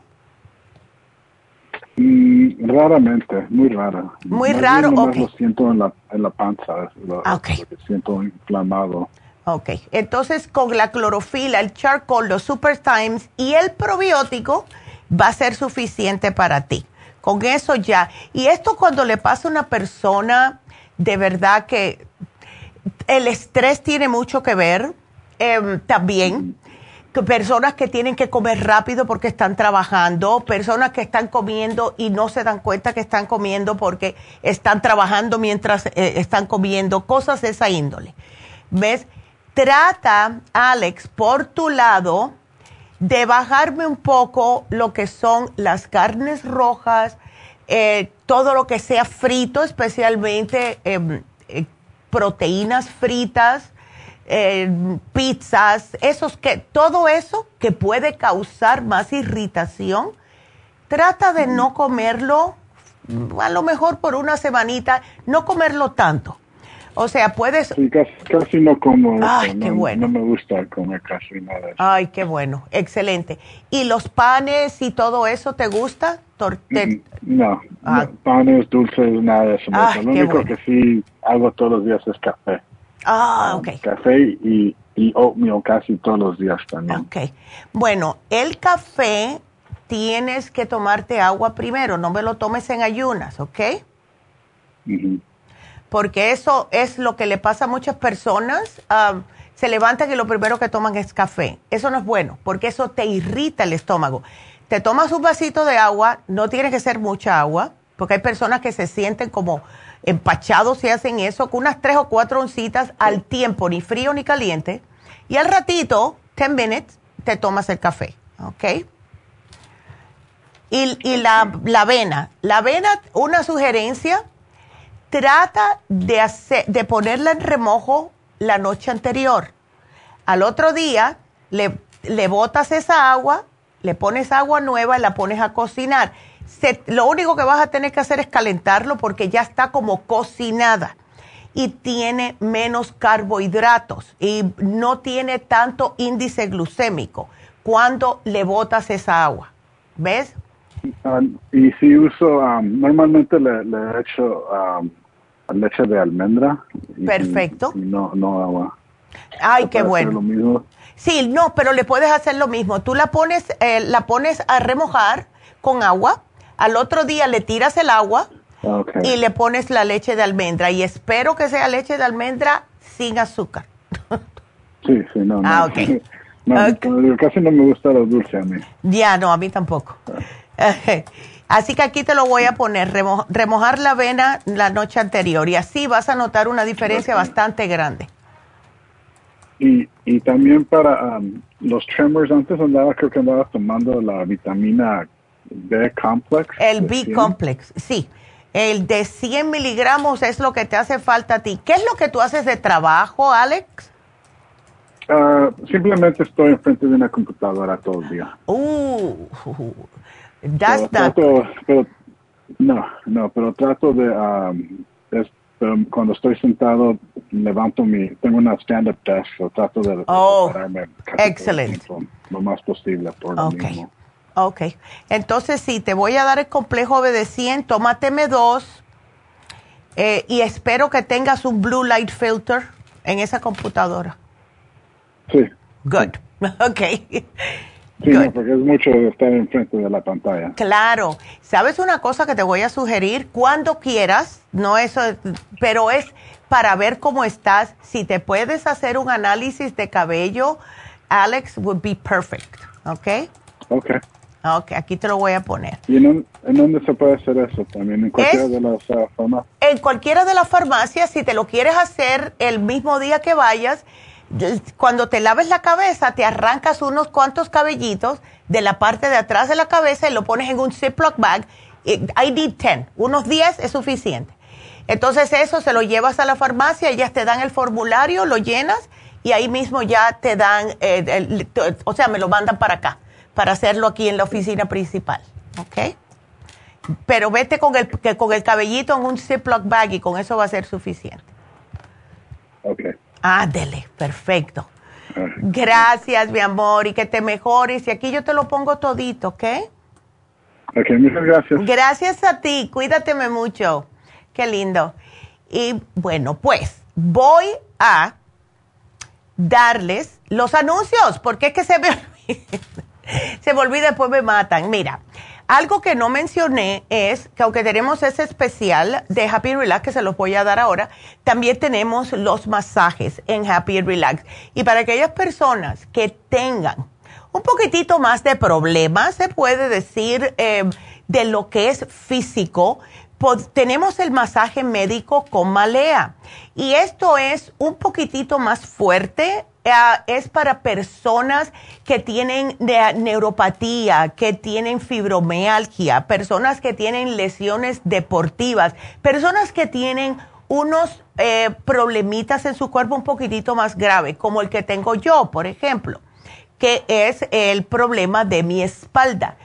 Mm, raramente, muy raro. Muy raro, ok. Lo siento en la, en la panza, lo, lo siento inflamado. Ok, entonces con la clorofila, el charcoal, los super times y el probiótico va a ser suficiente para ti. Con eso ya. Y esto cuando le pasa a una persona, de verdad que el estrés tiene mucho que ver em, también. Personas que tienen que comer rápido porque están trabajando, personas que están comiendo y no se dan cuenta que están comiendo porque están trabajando mientras eh, están comiendo, cosas de esa índole. ¿Ves? Trata, Alex, por tu lado, de bajarme un poco lo que son las carnes rojas, eh, todo lo que sea frito, especialmente em, eh, proteínas fritas, em, pizzas, esos que, todo eso que puede causar más irritación, trata de no comerlo, a lo mejor por una semanita, no comerlo tanto o sea, puedes... Sí, casi, no como Ay, qué bueno. No me gusta comer casi nada. Ay, qué bueno, excelente. ¿Y los panes y todo eso te gusta? Mm, no, ah. panes, dulces, nada de eso. Lo único que sí hago todos los días es café. Ah, um, ok. Café y, y oatmeal casi todos los días también. Ok. Bueno, el café tienes que tomarte agua primero, no me lo tomes en ayunas, ¿ok? Porque eso es lo que le pasa a muchas personas. se levantan y lo primero que toman es café. Eso no es bueno, porque eso te irrita el estómago. Te tomas un vasito de agua, no tiene que ser mucha agua, porque hay personas que se sienten como empachados y hacen eso, con unas tres o cuatro oncitas al tiempo, ni frío ni caliente, y al ratito, 10 minutes, te tomas el café, ¿ok? Y, y la, la avena, la avena, una sugerencia, trata de, hacer, de ponerla en remojo la noche anterior. Al otro día le, le botas esa agua, le pones agua nueva y la pones a cocinar. lo único que vas a tener que hacer es calentarlo porque ya está como cocinada y tiene menos carbohidratos y no tiene tanto índice glucémico cuando le botas esa agua. ¿Ves? Ah, y si uso, um, normalmente le, le he hecho um, leche de almendra. Perfecto. Y, no, no agua. Ay, qué bueno. Lo mismo? Sí, no, pero le puedes hacer lo mismo. Tú la pones, eh, la pones a remojar con agua. Al otro día le tiras el agua y le pones la leche de almendra. Y espero que sea leche de almendra sin azúcar. sí, sí, no. Ah, ok. Casi no me gusta los dulces a mí. Ya, no, a mí tampoco. Así que aquí te lo voy a poner, remojar la avena la noche anterior y así vas a notar una diferencia bastante grande. Y, y también para, um, los tremors, antes andaba, creo que andaba tomando la vitamina B complex. El B complex, sí. El de 100 miligramos es lo que te hace falta a ti. ¿Qué es lo que tú haces de trabajo, Alex? Uh, simplemente estoy enfrente de una computadora todo el día. Uh, pero, no, no, pero trato de, um, cuando estoy sentado, levanto mi, tengo una stand-up desk, o trato de oh, excelente. lo más posible por okay. mismo. Ok, entonces sí, te voy a dar el complejo B de 100, tómateme dos eh, y espero que tengas un blue light filter en esa computadora. Sí. Good. Ok. Sí, no, porque es mucho estar enfrente de la pantalla. Claro. ¿Sabes una cosa que te voy a sugerir? Cuando quieras, no eso, pero es para ver cómo estás. Si te puedes hacer un análisis de cabello, Alex would be perfect. ¿Ok? Ok. Ok, aquí te lo voy a poner. ¿Y en, dónde se puede hacer eso también? ¿En cualquiera de las uh, farmacias? En cualquiera de las farmacias, si te lo quieres hacer el mismo día que vayas, cuando te laves la cabeza, te arrancas unos cuantos cabellitos de la parte de atrás de la cabeza y lo pones en un Ziploc bag. I need 10, unos 10 es suficiente. Entonces eso se lo llevas a la farmacia, ellas te dan el formulario, lo llenas y ahí mismo ya te dan, eh, o sea, me lo mandan para acá, para hacerlo aquí en la oficina principal. ¿Ok? Pero vete con el, con el cabellito en un Ziploc bag y con eso va a ser suficiente. Ok. Ándele, perfecto. Gracias, mi amor, y que te mejores. Y aquí yo te lo pongo todito, ¿ok? Ok, muchas gracias. Gracias a ti, cuídateme mucho. Qué lindo. Y bueno, pues voy a darles los anuncios, porque es que se me olvida, se me olvida, después me matan. Mira, algo que no mencioné es que aunque tenemos ese especial de Happy Relax que se los voy a dar ahora, también tenemos los masajes en Happy Relax. Y para aquellas personas que tengan un poquitito más de problemas, se puede decir, eh, de lo que es físico, tenemos el masaje médico con malea. Y esto es un poquitito más fuerte es para personas que tienen neuropatía, que tienen fibromialgia, personas que tienen lesiones deportivas, personas que tienen unos eh, problemitas en su cuerpo un poquitito más grave, como el que tengo yo, por ejemplo, que es el problema de mi espalda.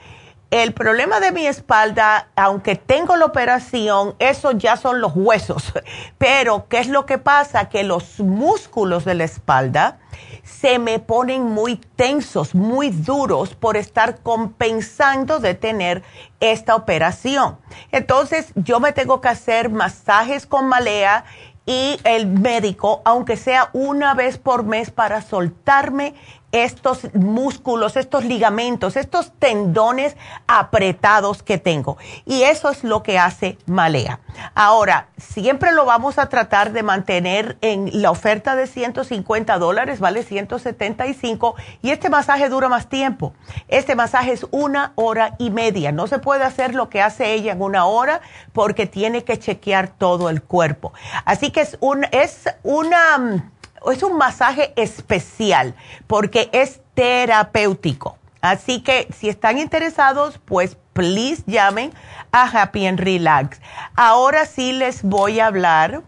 El problema de mi espalda, aunque tengo la operación, eso ya son los huesos. Pero, ¿qué es lo que pasa? Que los músculos de la espalda se me ponen muy tensos, muy duros por estar compensando de tener esta operación. Entonces, yo me tengo que hacer masajes con malea y el médico, aunque sea una vez por mes, para soltarme estos músculos, estos ligamentos, estos tendones apretados que tengo. Y eso es lo que hace Malea. Ahora, siempre lo vamos a tratar de mantener en la oferta de 150 dólares, vale 175, y este masaje dura más tiempo. Este masaje es una hora y media. No se puede hacer lo que hace ella en una hora porque tiene que chequear todo el cuerpo. Así que es un, es una es un masaje especial porque es terapéutico. Así que si están interesados, pues please llamen a Happy and Relax. Ahora sí les voy a hablar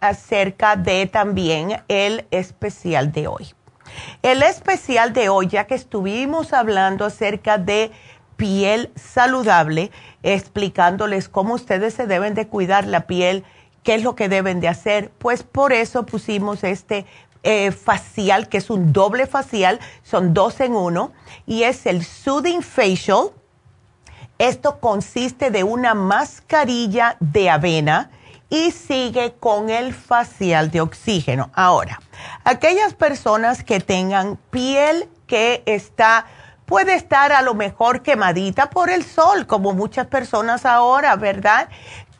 acerca de también el especial de hoy. El especial de hoy, ya que estuvimos hablando acerca de piel saludable, explicándoles cómo ustedes se deben de cuidar la piel ¿Qué es lo que deben de hacer? Pues por eso pusimos este eh, facial, que es un doble facial, son dos en uno, y es el Soothing Facial. Esto consiste de una mascarilla de avena y sigue con el facial de oxígeno. Ahora, aquellas personas que tengan piel que está puede estar a lo mejor quemadita por el sol, como muchas personas ahora, ¿verdad?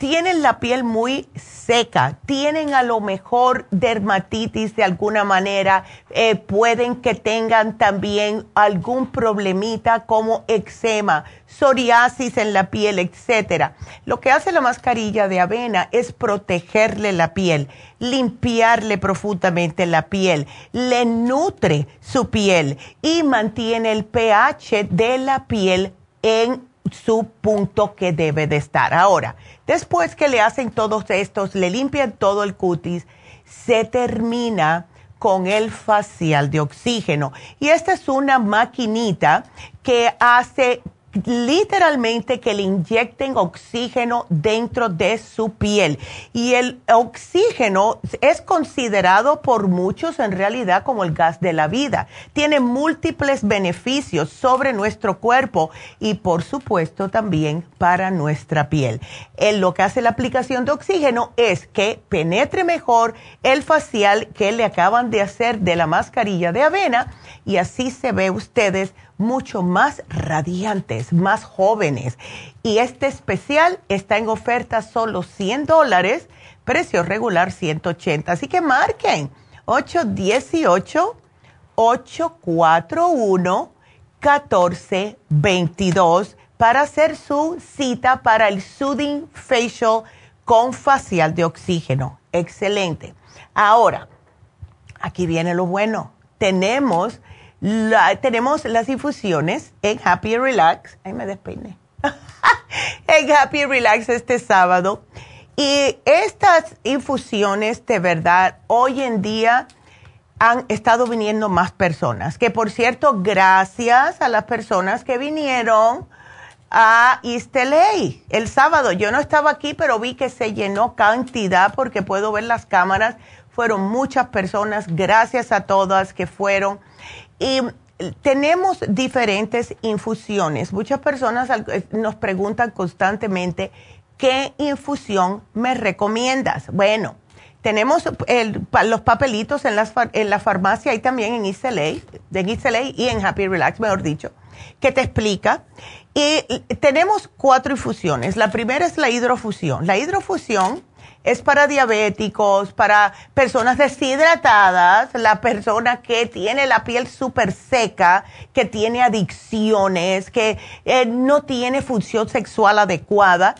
Tienen la piel muy seca, tienen a lo mejor dermatitis de alguna manera, eh, pueden que tengan también algún problemita como eczema, psoriasis en la piel, etcétera. Lo que hace la mascarilla de avena es protegerle la piel, limpiarle profundamente la piel, le nutre su piel y mantiene el pH de la piel en su punto que debe de estar. Ahora, después que le hacen todos estos, le limpian todo el cutis, se termina con el facial de oxígeno. Y esta es una maquinita que hace literalmente que le inyecten oxígeno dentro de su piel. Y el oxígeno es considerado por muchos en realidad como el gas de la vida. Tiene múltiples beneficios sobre nuestro cuerpo y por supuesto también para nuestra piel. lo que hace la aplicación de oxígeno es que penetre mejor el facial que le acaban de hacer de la mascarilla de avena y así se ve ustedes mucho más radiantes, más jóvenes. Y este especial está en oferta solo 100 dólares, precio regular 180. Así que marquen 818-841-1422 para hacer su cita para el Soothing Facial con facial de oxígeno. Excelente. Ahora, aquí viene lo bueno. Tenemos tenemos las infusiones en Happy Relax. Ahí me despeiné. en Happy Relax este sábado. Y estas infusiones, de verdad, hoy en día han estado viniendo más personas. Que por cierto, gracias a las personas que vinieron a East el sábado. Yo no estaba aquí, pero vi que se llenó cantidad porque puedo ver las cámaras. Fueron muchas personas. Gracias a todas que fueron. Y tenemos diferentes infusiones. Muchas personas eh, nos preguntan constantemente, ¿qué infusión me recomiendas? Bueno, tenemos los papelitos en, la farmacia y también en Islay, de y en Happy Relax, mejor dicho, que te explica. Y tenemos cuatro infusiones. La primera es la hidrofusión. La hidrofusión es para diabéticos, para personas deshidratadas, la persona que tiene la piel súper seca, que tiene adicciones, que eh, no tiene función sexual adecuada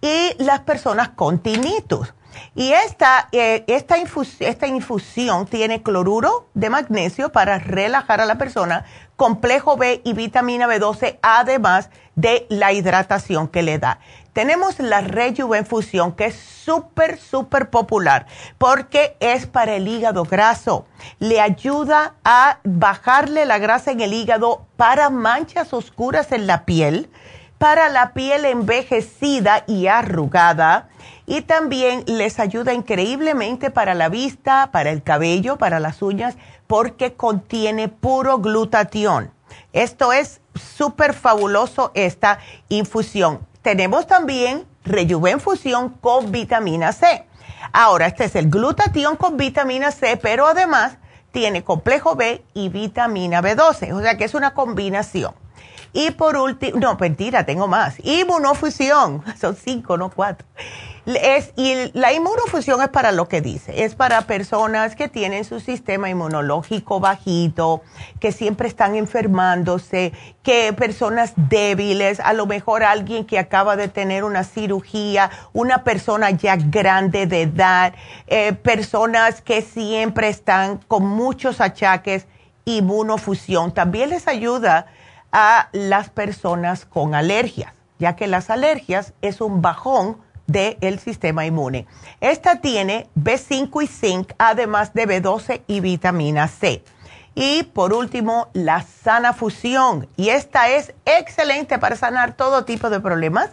y las personas con tinnitus. Y esta, eh, esta, esta infusión tiene cloruro de magnesio para relajar a la persona, complejo B y vitamina B12, además de la hidratación que le da. Tenemos la Rejuvenfusión, que es súper, súper popular porque es para el hígado graso. Le ayuda a bajarle la grasa en el hígado para manchas oscuras en la piel, para la piel envejecida y arrugada. Y también les ayuda increíblemente para la vista, para el cabello, para las uñas, porque contiene puro glutatión. Esto es súper fabuloso, esta infusión tenemos también Rejuvenfusión con vitamina C. Ahora, este es el glutatión con vitamina C, pero además tiene complejo B y vitamina B12, o sea que es una combinación. Y por último, no, mentira, tengo más. Inmunofusión, son cinco, no cuatro. Es, y la inmunofusión es para lo que dice, es para personas que tienen su sistema inmunológico bajito, que siempre están enfermándose, que personas débiles, a lo mejor alguien que acaba de tener una cirugía, una persona ya grande de edad, eh, personas que siempre están con muchos achaques, inmunofusión. También les ayuda a las personas con alergias, ya que las alergias es un bajón del sistema inmune. Esta tiene B5 y zinc, además de B12 y vitamina C. Y por último, la sana fusión. Y esta es excelente para sanar todo tipo de problemas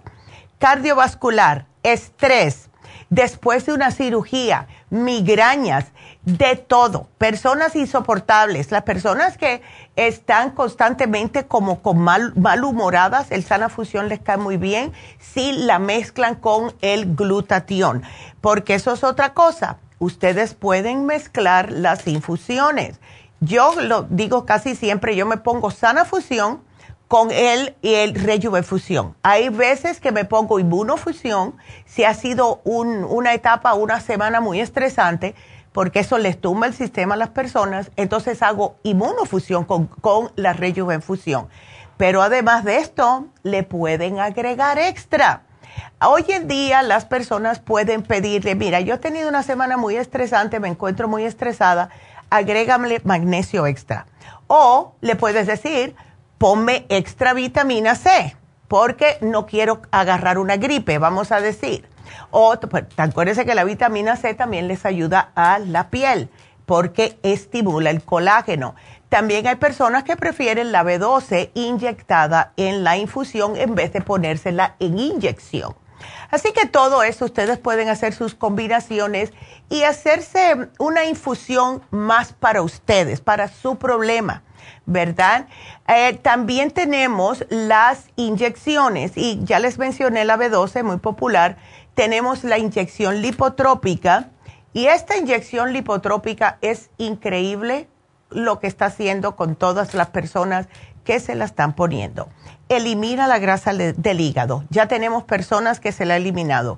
cardiovascular, estrés, después de una cirugía, migrañas, de todo. Personas insoportables, las personas que están constantemente como con mal, malhumoradas, el sana fusión les cae muy bien si la mezclan con el glutatión, porque eso es otra cosa. Ustedes pueden mezclar las infusiones. Yo lo digo casi siempre, yo me pongo sana fusión con el, el rejuvefusión. Hay veces que me pongo inmunofusión si ha sido una etapa, una semana muy estresante, porque eso les tumba el sistema a las personas, entonces hago inmunofusión con, con la rejuvefusión. Pero además de esto, le pueden agregar extra. Hoy en día las personas pueden pedirle, mira, yo he tenido una semana muy estresante, me encuentro muy estresada, agrégame magnesio extra. O le puedes decir, ponme extra vitamina C, porque no quiero agarrar una gripe, vamos a decir. O pues, acuérdense que la vitamina C también les ayuda a la piel, porque estimula el colágeno. También hay personas que prefieren la B12 inyectada en la infusión en vez de ponérsela en inyección. Así que todo eso ustedes pueden hacer sus combinaciones y hacerse una infusión más para ustedes, para su problema, ¿verdad? Eh, también tenemos las inyecciones y ya les mencioné la B12, muy popular. Tenemos la inyección lipotrópica y esta inyección lipotrópica es increíble lo que está haciendo con todas las personas que se la están poniendo. Elimina la grasa del hígado. Ya tenemos personas que se la han eliminado.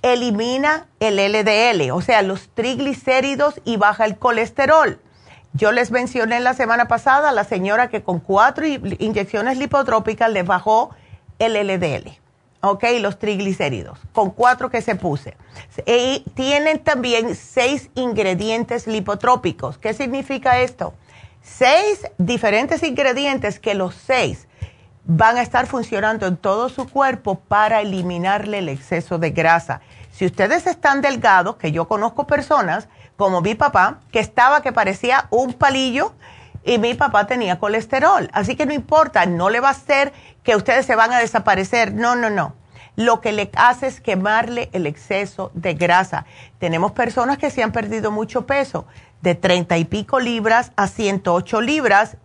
Elimina el LDL, o sea, los triglicéridos y baja el colesterol. Yo les mencioné la semana pasada a la señora que con cuatro inyecciones lipotrópicas le bajó el LDL, ¿ok? Los triglicéridos, con cuatro que se puse. Y tienen también seis ingredientes lipotrópicos. ¿Qué significa esto? seis diferentes ingredientes que los seis van a estar funcionando en todo su cuerpo para eliminarle el exceso de grasa. Si ustedes están delgados, que yo conozco personas como mi papá, que estaba que parecía un palillo y mi papá tenía colesterol. Así que no importa, no le va a hacer que ustedes se van a desaparecer. No, no, no. Lo que le hace es quemarle el exceso de grasa. Tenemos personas que se han perdido mucho peso de 30 y pico libras a 108 libras,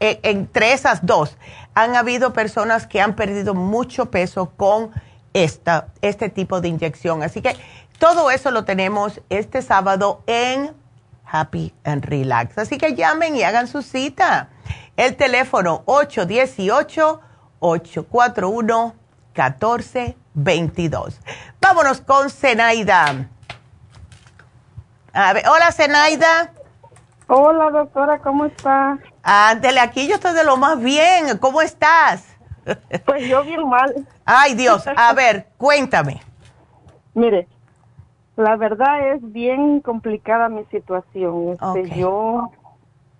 eh, entre esas dos. Han habido personas que han perdido mucho peso con esta, este tipo de inyección. Así que todo eso lo tenemos este sábado en Happy and Relax. Así que llamen y hagan su cita. El teléfono 818-841-1422. Vámonos con Zenaida. A ver, hola, Zenaida. Hola, doctora, ¿cómo está? Ándele, aquí yo estoy de lo más bien. ¿Cómo estás? Pues yo bien mal. Ay, Dios. A ver, cuéntame. Mire, la verdad es bien complicada mi situación. Este, Yo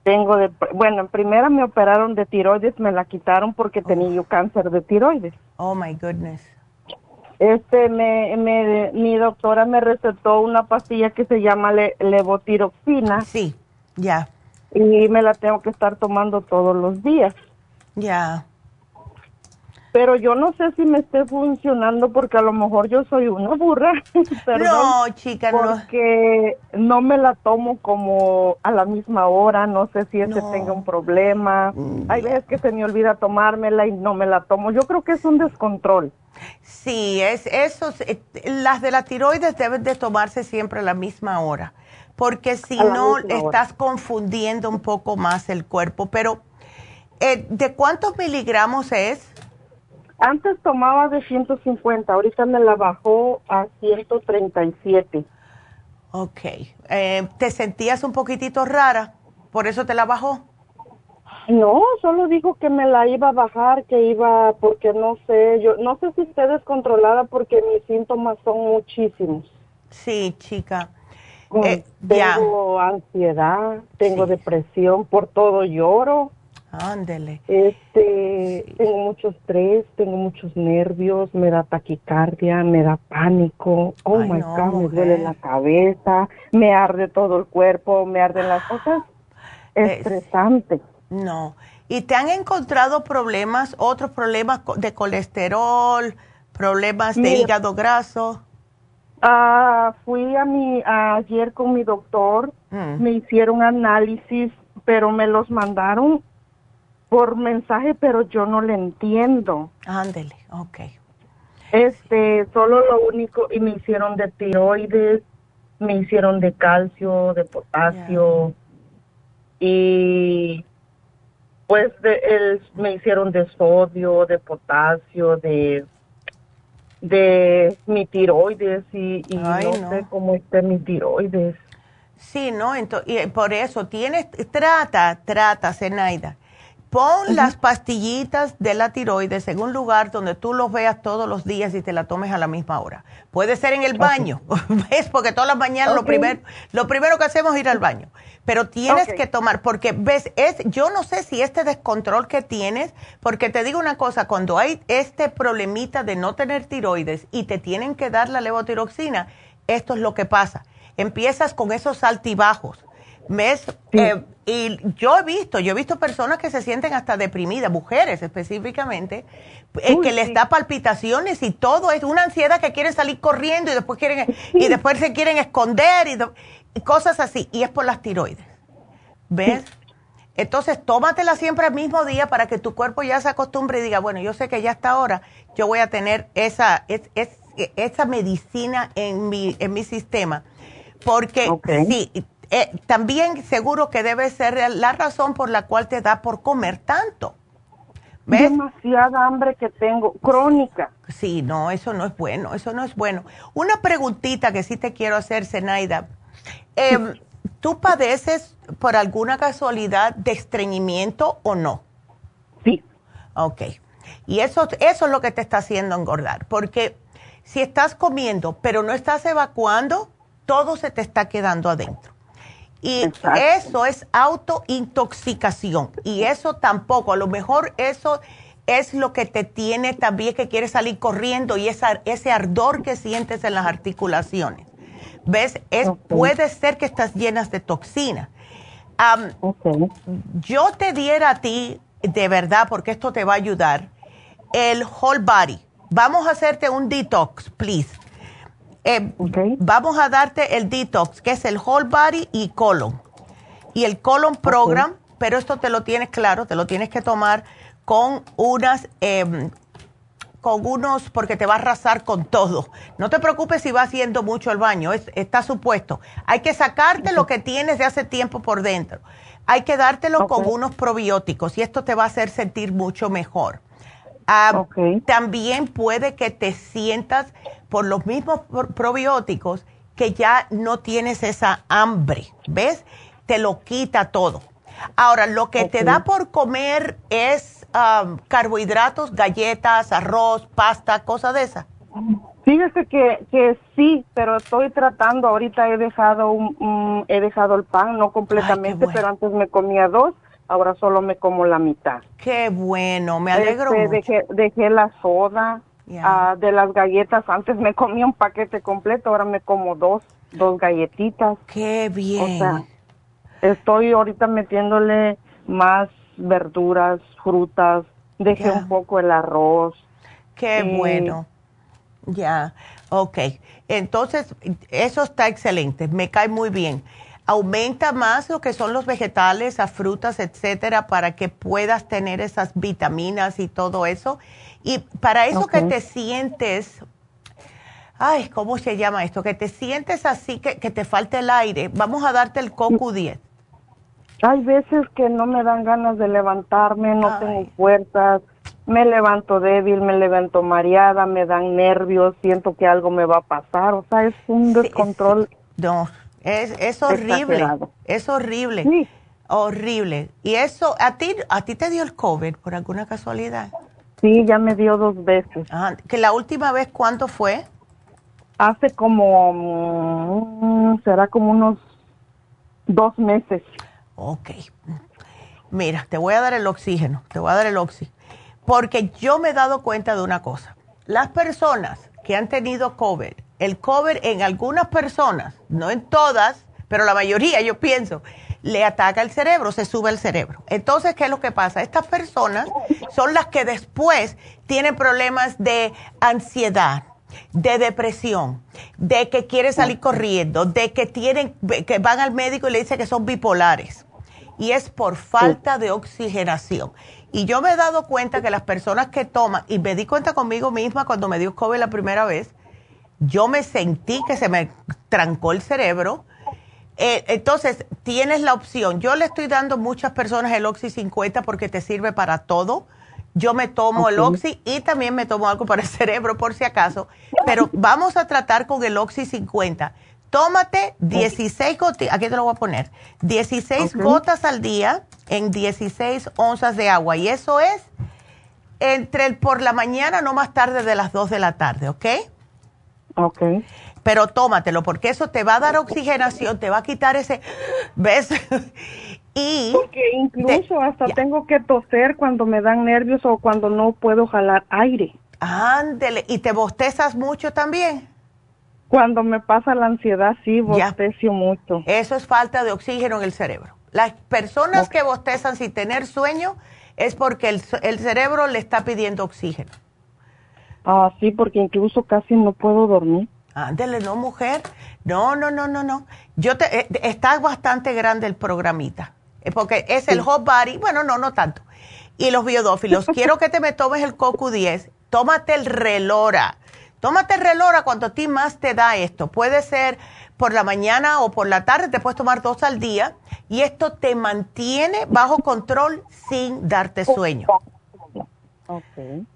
tengo de, bueno, en primera me operaron de tiroides, me la quitaron porque tenía yo cáncer de tiroides. Oh my goodness. Este, me, me, mi doctora me recetó una pastilla que se llama levotiroxina. Sí, ya. Y me la tengo que estar tomando todos los días. Ya. Pero yo no sé si me esté funcionando porque a lo mejor yo soy una burra. no, chica, no. Porque no me la tomo como a la misma hora, no sé si ese tenga un problema. Mm, Hay veces que se me olvida tomármela y no me la tomo. Yo creo que es un descontrol. Sí, es eso. Eh, las de la tiroides deben de tomarse siempre a la misma hora, porque si no estás confundiendo un poco más el cuerpo. Pero, eh, ¿de cuántos miligramos es? Antes tomaba de 150, ahorita me la bajó a 137. Ok. Eh, ¿Te sentías un poquitito rara? ¿Por eso te la bajó? No, solo dijo que me la iba a bajar, que iba, porque no sé, yo no sé si esté descontrolada porque mis síntomas son muchísimos. Sí, chica. Eh, tengo ansiedad, tengo depresión, por todo lloro. Ándele. Este, tengo mucho estrés, tengo muchos nervios, me da taquicardia, me da pánico. Oh my God, me duele la cabeza, me arde todo el cuerpo, me arden las cosas. Estresante. No. ¿Y te han encontrado problemas, otros problemas de colesterol, problemas de hígado graso? Ah, fui a mi ayer con mi doctor, mm. me hicieron análisis, pero me los mandaron por mensaje, pero yo no le entiendo. Ándele, ok. Este, solo lo único, y me hicieron de tiroides, me hicieron de calcio, de potasio, y Pues de, me hicieron de sodio, de potasio, de de mi tiroides y, no, sé cómo está mi tiroides. Sí, no, entonces, y por eso tienes, trata, trata, Zenaida. Pon las pastillitas de la tiroides en un lugar donde tú los veas todos los días y te la tomes a la misma hora. Puede ser en el baño, ¿ves? Porque todas las mañanas lo, primero, lo primero que hacemos es ir al baño. Pero tienes que tomar, porque ves, es, yo no sé si este descontrol que tienes, porque te digo una cosa, cuando hay este problemita de no tener tiroides y te tienen que dar la levotiroxina, esto es lo que pasa. Empiezas con esos altibajos ¿Ves? Eh, y yo he visto, yo he visto personas que se sienten hasta deprimidas, mujeres específicamente, eh, que les da palpitaciones y todo es una ansiedad que quieren salir corriendo y después quieren y después se quieren esconder y, cosas así. Y es por las tiroides. ¿Ves? Entonces, tómatela siempre al mismo día para que tu cuerpo ya se acostumbre y diga, bueno, yo sé que ya está ahora, yo voy a tener esa, es, esa medicina en mi, en mi sistema. Porque sí, eh, también seguro que debe ser la razón por la cual te da por comer tanto. ¿Ves? Demasiada hambre que tengo, crónica. Sí, no, eso no es bueno, eso no es bueno. Una preguntita que sí te quiero hacer, Zenaida. Em, ¿Tú padeces por alguna casualidad de estreñimiento o no? Sí. Ok. Y eso, eso es lo que te está haciendo engordar, porque si estás comiendo pero no estás evacuando, todo se te está quedando adentro. Y eso es autointoxicación. Y eso tampoco, a lo mejor eso es lo que te tiene también que quieres salir corriendo y esa, ese ardor que sientes en las articulaciones. ¿Ves? Es, Puede ser que estás llenas de toxina. Yo te diera a ti, de verdad, porque esto te va a ayudar, el whole body. Vamos a hacerte un detox, please eh, vamos a darte el detox, que es el whole body y colon. Y el colon program, pero esto te lo tienes claro, te lo tienes que tomar con unas, em, con unos, porque te va a arrasar con todo. No te preocupes si va haciendo mucho el baño, está supuesto. Hay que sacarte lo que tienes de hace tiempo por dentro. Hay que dártelo con unos probióticos y esto te va a hacer sentir mucho mejor. Ah, también puede que te sientas por los mismos probióticos que ya no tienes esa hambre, ¿ves? Te lo quita todo. Ahora, lo que te da por comer es carbohidratos, galletas, arroz, pasta, cosas de esas. Fíjese que, que sí, pero estoy tratando, ahorita he dejado un, he dejado el pan, no completamente, pero antes me comía dos ahora solo me como la mitad. Qué bueno, me alegro este, mucho. Dejé, la soda, ah, de las galletas, antes me comía un paquete completo, ahora me como dos, dos galletitas. Qué bien. O sea, estoy ahorita metiéndole más verduras, frutas, dejé un poco el arroz. Qué bueno. Ya, ok. Entonces, eso está excelente, me cae muy bien aumenta más lo que son los vegetales, las frutas, etcétera, para que puedas tener esas vitaminas y todo eso. Y para eso que te sientes, ay, ¿cómo se llama esto? Que te sientes así, que, te falta el aire. Vamos a darte el coco 10. Hay veces que no me dan ganas de levantarme, no tengo fuerzas, me levanto débil, me levanto mareada, me dan nervios, siento que algo me va a pasar, o sea, es un descontrol. no, es, es horrible, es horrible, sí. horrible. ¿Y eso, a ti, a ti te dio el COVID por alguna casualidad? Sí, ya me dio dos veces. Ah, ¿Que la última vez cuánto fue? Hace como, mm, será como unos dos meses. Ok. Mira, te voy a dar el oxígeno, te voy a dar el oxígeno. Porque yo me he dado cuenta de una cosa. Las personas que han tenido COVID el cover en algunas personas, no en todas, pero la mayoría yo pienso, le ataca el cerebro, se sube el cerebro. Entonces, ¿qué es lo que pasa? Estas personas son las que después tienen problemas de ansiedad, de depresión, de que quieren salir corriendo, de que tienen, que van al médico y le dicen que son bipolares. Y es por falta de oxigenación. Y yo me he dado cuenta que las personas que toman, y me di cuenta conmigo misma cuando me dio COVID la primera vez, yo me sentí que se me trancó el cerebro, Eh, entonces, tienes la opción. Yo le estoy dando a muchas personas el Oxy 50 porque te sirve para todo. Yo me tomo el Oxy y también me tomo algo para el cerebro por si acaso. Pero vamos a tratar con el Oxy 50. Tómate 16 gotas, aquí te lo voy a poner, 16 gotas al día en 16 onzas de agua. Y eso es entre el por la mañana, no más tarde de las 2 de la tarde, ¿ok? Ok pero tómatelo porque eso te va a dar oxigenación, te va a quitar ese, ¿ves? y porque incluso hasta tengo que toser cuando me dan nervios o cuando no puedo jalar aire. Ándele, ¿y te bostezas mucho también? Cuando me pasa la ansiedad, sí, bostezo mucho. Eso es falta de oxígeno en el cerebro. Las personas que bostezan sin tener sueño es porque el, el cerebro le está pidiendo oxígeno. Ah, sí, porque incluso casi no puedo dormir. Ándele, no, mujer. No, no, no, no, no. Yo te, eh, está bastante grande el programita. Eh, porque es el Hot Body. Bueno, no, no tanto. Y los biodófilos. Quiero que te me tomes el Coco 10. Tómate el Relora. Tómate el Relora cuando a ti más te da esto. Puede ser por la mañana o por la tarde. Te puedes tomar dos al día. Y esto te mantiene bajo control sin darte sueño.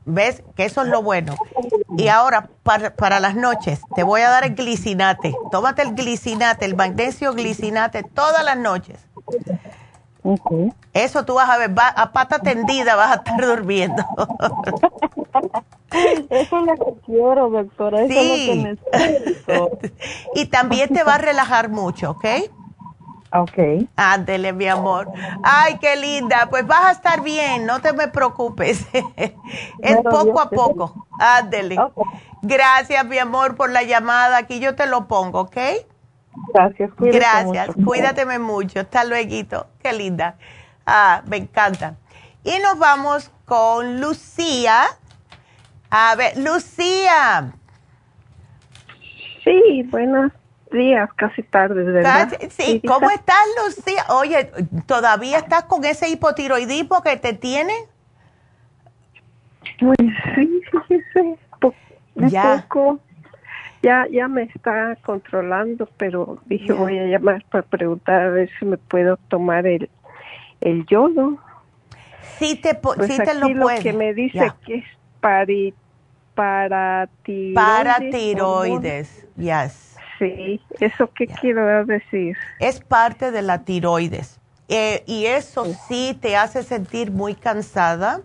¿Ves? Que eso es lo bueno. Y ahora, para, las noches, te voy a dar el glicinate. Tómate el glicinate, el magnesio glicinate todas las noches. Eso tú vas a ver, a pata tendida vas a estar durmiendo. Eso es lo que quiero, doctora. Eso es lo que y también te va a relajar mucho, ¿ok? Ok. Ándele, mi amor. Ay, qué linda. Pues vas a estar bien, no te me preocupes. es poco a poco. Ándele. Gracias, mi amor, por la llamada. Aquí yo te lo pongo, ¿ok? Gracias, cuídate Gracias, mucho. cuídateme mucho. Hasta luego. Qué linda. Ah, me encanta. Y nos vamos con Lucía. A ver, Lucía. Sí, buenas días, casi tarde, ¿verdad? Sí, ¿cómo estás, Lucía? Oye, ¿todavía estás con ese hipotiroidismo que te tiene? Pues sí, fíjese, ya. poco, ya, ya me está controlando, pero dije voy a llamar para preguntar a ver si me puedo tomar el, el yodo. Sí te, pues sí te lo, lo que me dice que es pari, para tiroides, yes. Sí, ¿eso qué quiero decir? Es parte de la tiroides. Eh, y eso sí. te hace sentir muy cansada.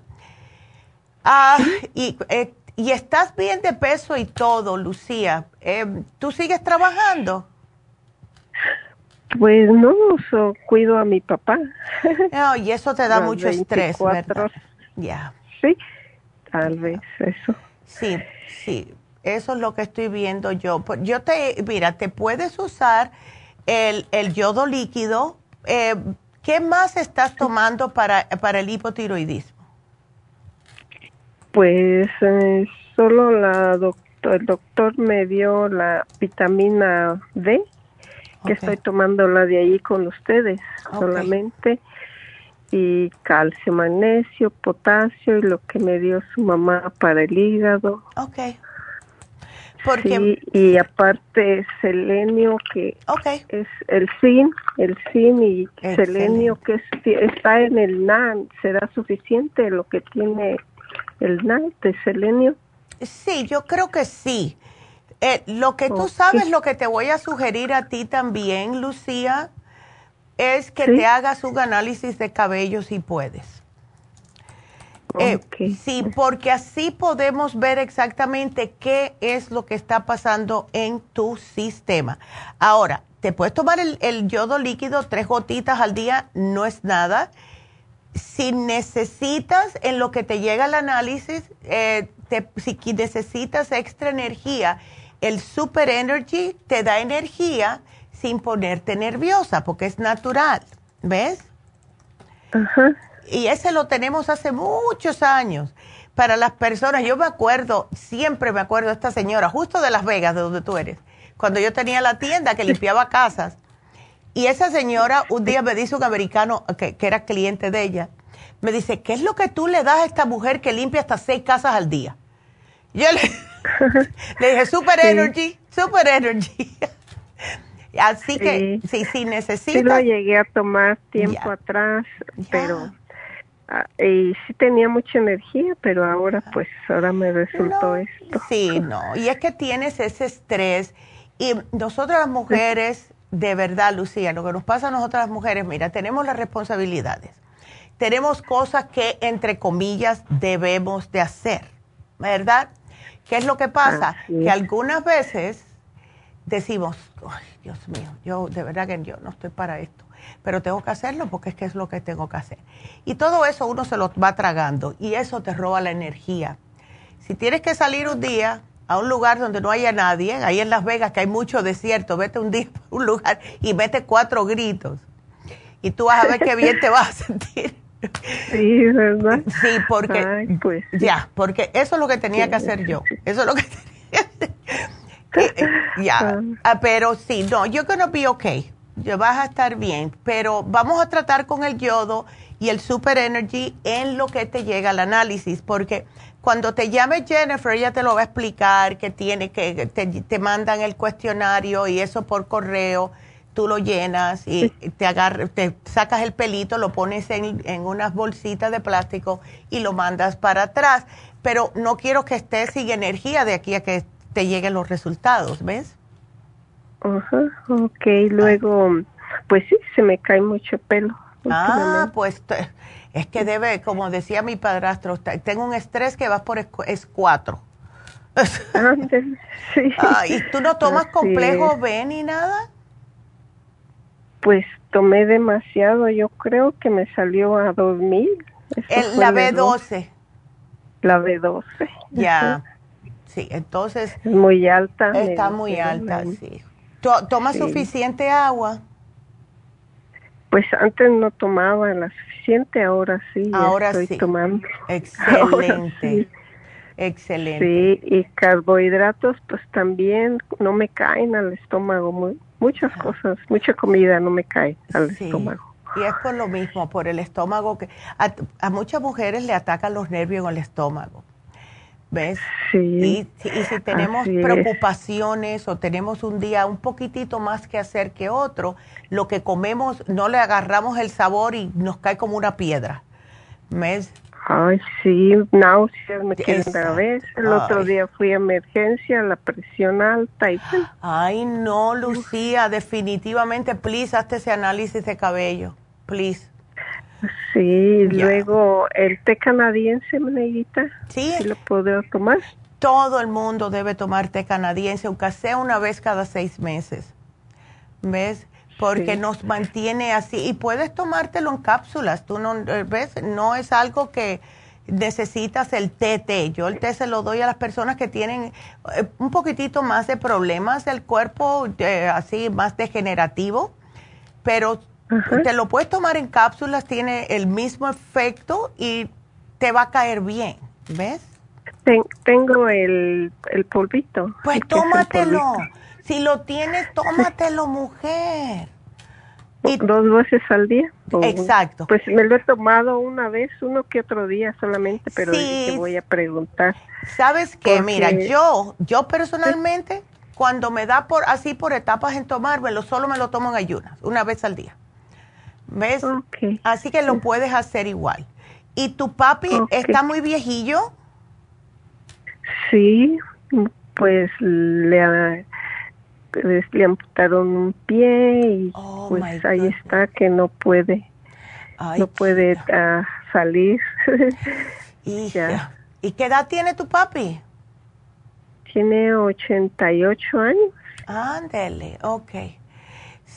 Ah, y, eh, y estás bien de peso y todo, Lucía. Eh, ¿Tú sigues trabajando? Pues no, cuido a mi papá. No, y eso te da mucho estrés, ¿verdad? Ya. Sí, tal vez eso. Sí, sí. Eso es lo que estoy viendo yo. Pues, yo te, mira, te puedes usar el, yodo líquido. Eh, ¿Qué más estás tomando para, para el hipotiroidismo? Pues eh, solo la doctor, el doctor me dio la vitamina D, que estoy tomando la de ahí con ustedes solamente, y calcio, magnesio, potasio y lo que me dio su mamá para el hígado. Sí, y aparte selenio que es el zinc, el zinc y selenio que está en el NAN, ¿será suficiente lo que tiene el NAN de selenio? Sí, yo creo que sí. Eh, lo que tú sabes, lo que te voy a sugerir a ti también, Lucía, es que te hagas un análisis de cabello si puedes. Eh, sí, porque así podemos ver exactamente qué es lo que está pasando en tu sistema. Ahora, te puedes tomar el, yodo líquido, tres gotitas al día, no es nada. Si necesitas, en lo que te llega el análisis, eh, si necesitas extra energía, el Super Energy te da energía sin ponerte nerviosa, porque es natural, ¿ves? Ajá y ese lo tenemos hace muchos años para las personas. Yo me acuerdo, siempre me acuerdo de esta señora, justo de Las Vegas, de donde tú eres, cuando yo tenía la tienda que limpiaba casas. Y esa señora un día me dice un americano que, era cliente de ella, me dice, ¿qué es lo que tú le das a esta mujer que limpia hasta seis casas al día? Yo le, le dije, Super Energy, Super Energy. Así que sí, sí necesitas. Sí lo llegué a tomar tiempo atrás, pero y sí tenía mucha energía, pero ahora pues ahora me resultó esto. Sí, no, y es que tienes ese estrés y nosotras las mujeres, de verdad, Lucía, lo que nos pasa a nosotras las mujeres, mira, tenemos las responsabilidades. Tenemos cosas que entre comillas debemos de hacer, ¿verdad? ¿Qué es lo que pasa? Que algunas veces decimos, ay, Dios mío, yo de verdad que yo no estoy para esto, pero tengo que hacerlo porque es que es lo que tengo que hacer. Y todo eso uno se lo va tragando y eso te roba la energía. Si tienes que salir un día a un lugar donde no haya nadie, ahí en Las Vegas que hay mucho desierto, vete un día a un lugar y mete cuatro gritos y tú vas a ver qué bien te vas a sentir. Sí, ¿verdad? Sí, porque pues, ya, porque eso es lo que tenía que hacer yo. Eso es lo que tenía que hacer. Ya, ah. Ah, pero sí, no, you're gonna be okay. Ya vas a estar bien, pero vamos a tratar con el yodo y el Super Energy en lo que te llega al análisis, porque cuando te llame Jennifer, ella te lo va a explicar que tiene que te, te mandan el cuestionario y eso por correo, tú lo llenas y te agarras, te sacas el pelito, lo pones en, en unas bolsitas de plástico y lo mandas para atrás. Pero no quiero que estés sin energía de aquí a que te lleguen los resultados, ¿ves? Ajá, ok, luego, pues sí, se me cae mucho pelo. Ah, pues es que debe, como decía mi padrastro, tengo un estrés que va por es cuatro. sí. ¿Y tú no tomas complejo B ni nada? Pues tomé demasiado, yo creo que me salió a 2000. El, la B12. La B12. Ya. Sí, entonces. Es muy alta. Está muy alta, sí. ¿Toma suficiente agua? Pues antes no tomaba la suficiente, ahora sí. Ahora estoy sí. tomando. Excelente. Excelente. Sí, y carbohidratos, pues también no me caen al estómago. muchas cosas, mucha comida no me cae al estómago. Y es por lo mismo, por el estómago que a, a muchas mujeres le atacan los nervios en el estómago. ¿Ves? Sí. Y, si tenemos preocupaciones o tenemos un día un poquitito más que hacer que otro, lo que comemos no le agarramos el sabor y nos cae como una piedra. ¿Ves? Ay, sí, náuseas me quedan la vez. El otro día fui a emergencia, la presión alta y... Ay, no, Lucía, definitivamente, please, hazte ese análisis de cabello, please. Sí, luego el té canadiense, Neguita. Sí. lo puedo tomar? Todo el mundo debe tomar té canadiense, aunque sea una vez cada seis meses. ¿Ves? Porque nos mantiene así. Y puedes tomártelo en cápsulas. Tú no, eh, ¿ves? No es algo que necesitas el té, té. Yo el té se lo doy a las personas que tienen eh, un poquitito más de problemas del cuerpo, eh, así más degenerativo. Pero te lo puedes tomar en cápsulas, tiene el mismo efecto y te va a caer bien, ¿ves? tengo el, el polvito. Pues tómatelo. Si lo tienes, tómatelo, mujer. Y, ¿Dos veces al día? Exacto. Pues me lo he tomado una vez, uno que otro día solamente, pero te voy a preguntar. ¿Sabes qué? Mira, yo, yo personalmente, cuando me da por así por etapas en tomármelo, solo me lo tomo en ayunas, una vez al día. ¿Ves? Así que lo puedes hacer igual. ¿Y tu papi está muy viejillo? Sí, pues le, le amputaron un pie y oh, pues ahí está que no puede, no puede uh, salir. ya. ¿Y qué edad tiene tu papi? Tiene 88 años. Ándele, ok.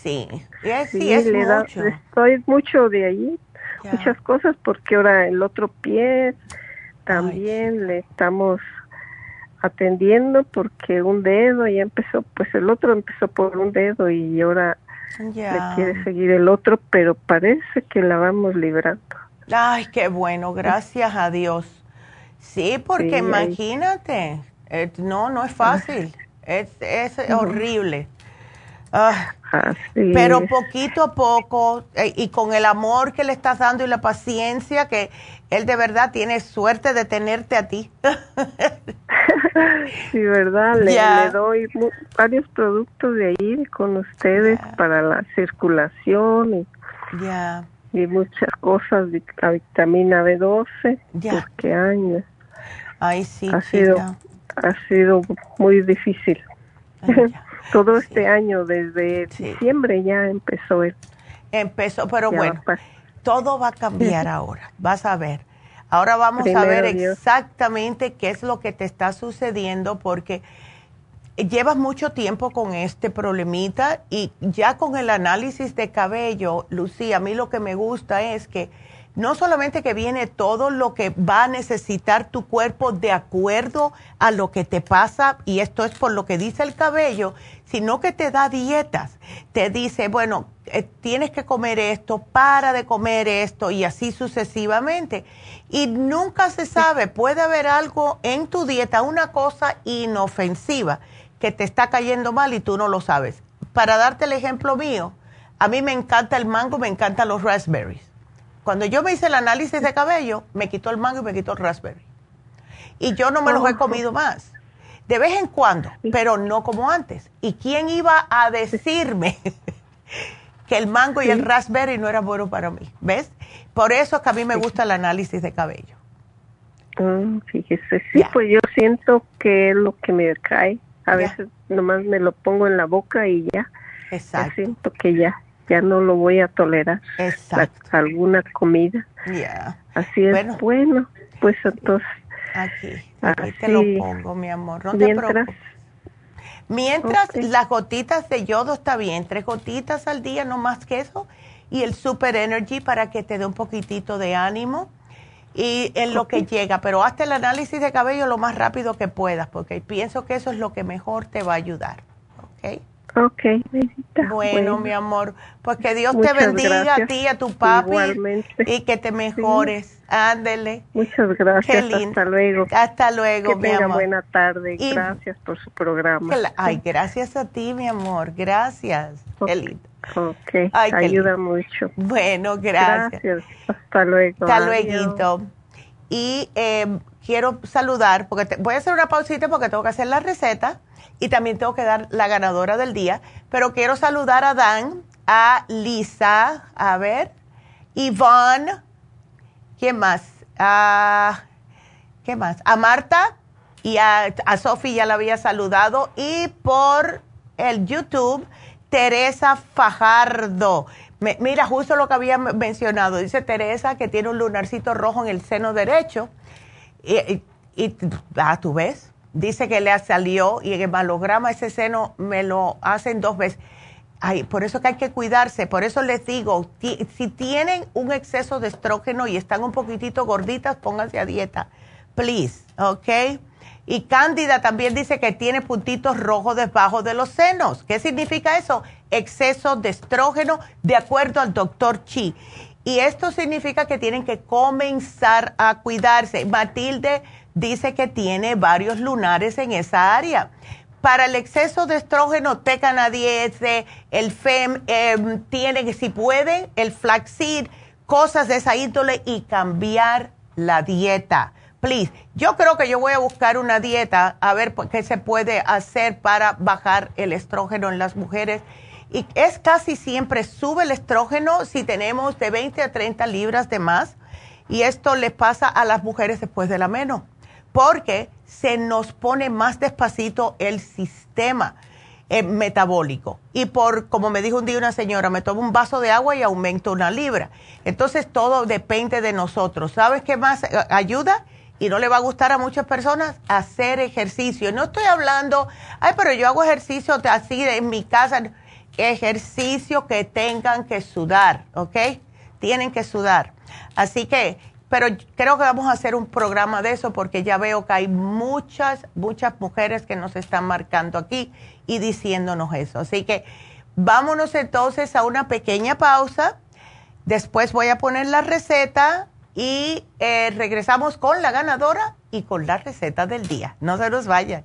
Sí, sí, es le mucho. estoy mucho de ahí, muchas cosas, porque ahora el otro pie también le estamos atendiendo porque un dedo ya empezó, pues el otro empezó por un dedo y ahora le quiere seguir el otro, pero parece que la vamos librando. Ay, qué bueno, gracias a Dios. Sí, porque imagínate, no, no es fácil, es, es horrible. Ah, pero poquito a poco eh, y con el amor que le estás dando y la paciencia que él de verdad tiene suerte de tenerte a ti. sí, verdad, le, doy varios productos de ahí con ustedes para la circulación y, y muchas cosas la vitamina B12. Ya. Porque años. Ay, sí, ha sido ha sido muy difícil. Todo este año, desde diciembre ya empezó él. Empezó, pero bueno, todo va a cambiar ahora, vas a ver. Ahora vamos a ver exactamente qué es lo que te está sucediendo porque llevas mucho tiempo con este problemita y ya con el análisis de cabello, Lucía, a mí lo que me gusta es que no solamente que viene todo lo que va a necesitar tu cuerpo de acuerdo a lo que te pasa, y esto es por lo que dice el cabello, sino que te da dietas. Te dice, bueno, eh, tienes que comer esto, para de comer esto, y así sucesivamente. Y nunca se sabe, puede haber algo en tu dieta, una cosa inofensiva que te está cayendo mal y tú no lo sabes. Para darte el ejemplo mío, a mí me encanta el mango, me encantan los raspberries cuando yo me hice el análisis de cabello, me quitó el mango y me quitó el raspberry. Y yo no me los he comido más. De vez en cuando, pero no como antes. ¿Y quién iba a decirme que el mango y el raspberry no eran buenos para mí? ¿Ves? Por eso es que a mí me gusta el análisis de cabello. Mm, fíjese, sí, pues yo siento que es lo que me cae. A veces nomás me lo pongo en la boca y ya. Exacto. siento que ya ya no lo voy a tolerar. Exacto. alguna comida. Ya. Así es. Bueno. pues entonces. Aquí, aquí te lo pongo, mi amor. No mientras, te preocupes. Mientras las gotitas de yodo está bien, tres gotitas al día, no más que eso, y el Super Energy para que te dé un poquitito de ánimo y en lo que llega, pero hazte el análisis de cabello lo más rápido que puedas, porque pienso que eso es lo que mejor te va a ayudar. ¿Ok? Ok, Bueno, mi amor, pues que Dios te bendiga a ti y a tu papi y que te mejores. Ándele. Muchas gracias. Hasta luego. Hasta luego, mi amor. buena tarde. Y gracias por su programa. Ay, gracias a ti, mi amor. Gracias. Qué lindo. Ok, ayuda mucho. Bueno, gracias. Gracias. Hasta luego. Hasta luego. Y eh, quiero saludar, porque voy a hacer una pausita porque tengo que hacer la receta y también tengo que dar la ganadora del día. Pero quiero saludar a Dan, a Lisa, a ver, Yvonne, ¿quién más? a ¿Qué más? A Marta y a, a Sofi ya la había saludado. Y por el YouTube, Teresa Fajardo. mira, justo lo que había mencionado. Dice Teresa que tiene un lunarcito rojo en el seno derecho. Y, y ah, tú ves, dice que le salió y en el malograma ese seno me lo hacen dos veces. Ay, por eso que hay que cuidarse, por eso les digo, si tienen un exceso de estrógeno y están un poquitito gorditas, pónganse a dieta, please, ¿ok? Y Cándida también dice que tiene puntitos rojos debajo de los senos. ¿Qué significa eso? Exceso de estrógeno, de acuerdo al doctor Chi. Y esto significa que tienen que comenzar a cuidarse. Matilde dice que tiene varios lunares en esa área. Para el exceso de estrógeno, té canadiense, el FEM, eh, tiene si pueden, el flaxseed, cosas de esa índole y cambiar la dieta. Please, yo creo que yo voy a buscar una dieta a ver qué se puede hacer para bajar el estrógeno en las mujeres. Y es casi siempre sube el estrógeno si tenemos de 20 a 30 libras de más. Y esto le pasa a las mujeres después de la meno porque se nos pone más despacito el sistema eh, metabólico. Y por, como me dijo un día una señora, me tomo un vaso de agua y aumento una libra. Entonces todo depende de nosotros. ¿Sabes qué más eh, ayuda? Y no le va a gustar a muchas personas hacer ejercicio. No estoy hablando, ay, pero yo hago ejercicio así en mi casa. Ejercicio que tengan que sudar, ¿ok? Tienen que sudar. Así que pero creo que vamos a hacer un programa de eso porque ya veo que hay muchas, muchas mujeres que nos están marcando aquí y diciéndonos eso. Así que vámonos entonces a una pequeña pausa. Después voy a poner la receta y eh, regresamos con la ganadora y con la receta del día. No se nos vayan.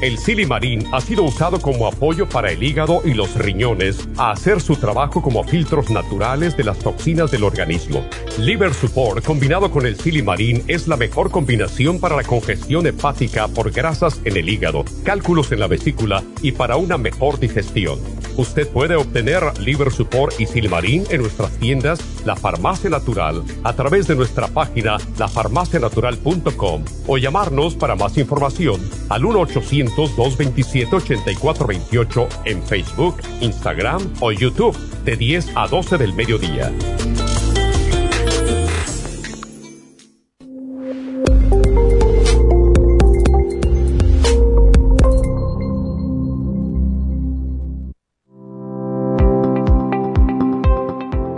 El silimarín ha sido usado como apoyo para el hígado y los riñones a hacer su trabajo como filtros naturales de las toxinas del organismo. Liver Support combinado con el silimarín es la mejor combinación para la congestión hepática por grasas en el hígado, cálculos en la vesícula y para una mejor digestión. Usted puede obtener Liver Support y silimarín en nuestras tiendas La Farmacia Natural a través de nuestra página lafarmacianatural.com o llamarnos para más información al 1 800 227-8428 en Facebook, Instagram o YouTube de 10 a 12 del mediodía.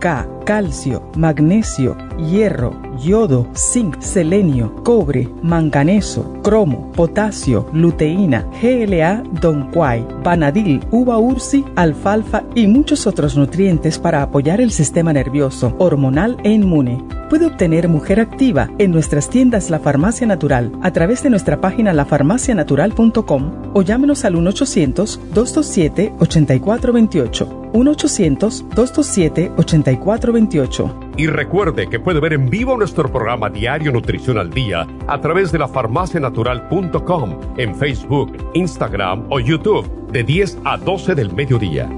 K, calcio, magnesio, hierro, yodo, zinc, selenio, cobre, manganeso, cromo, potasio, luteína, GLA, donquai, vanadil, uva ursi, alfalfa y muchos otros nutrientes para apoyar el sistema nervioso, hormonal e inmune. Puede obtener Mujer Activa en nuestras tiendas La Farmacia Natural a través de nuestra página lafarmacianatural.com o llámenos al 1-800-227-8428. 1-800-227-8428. Y recuerde que puede ver en vivo nuestro programa Diario Nutrición al Día a través de la farmacianatural.com en Facebook, Instagram o YouTube de 10 a 12 del mediodía.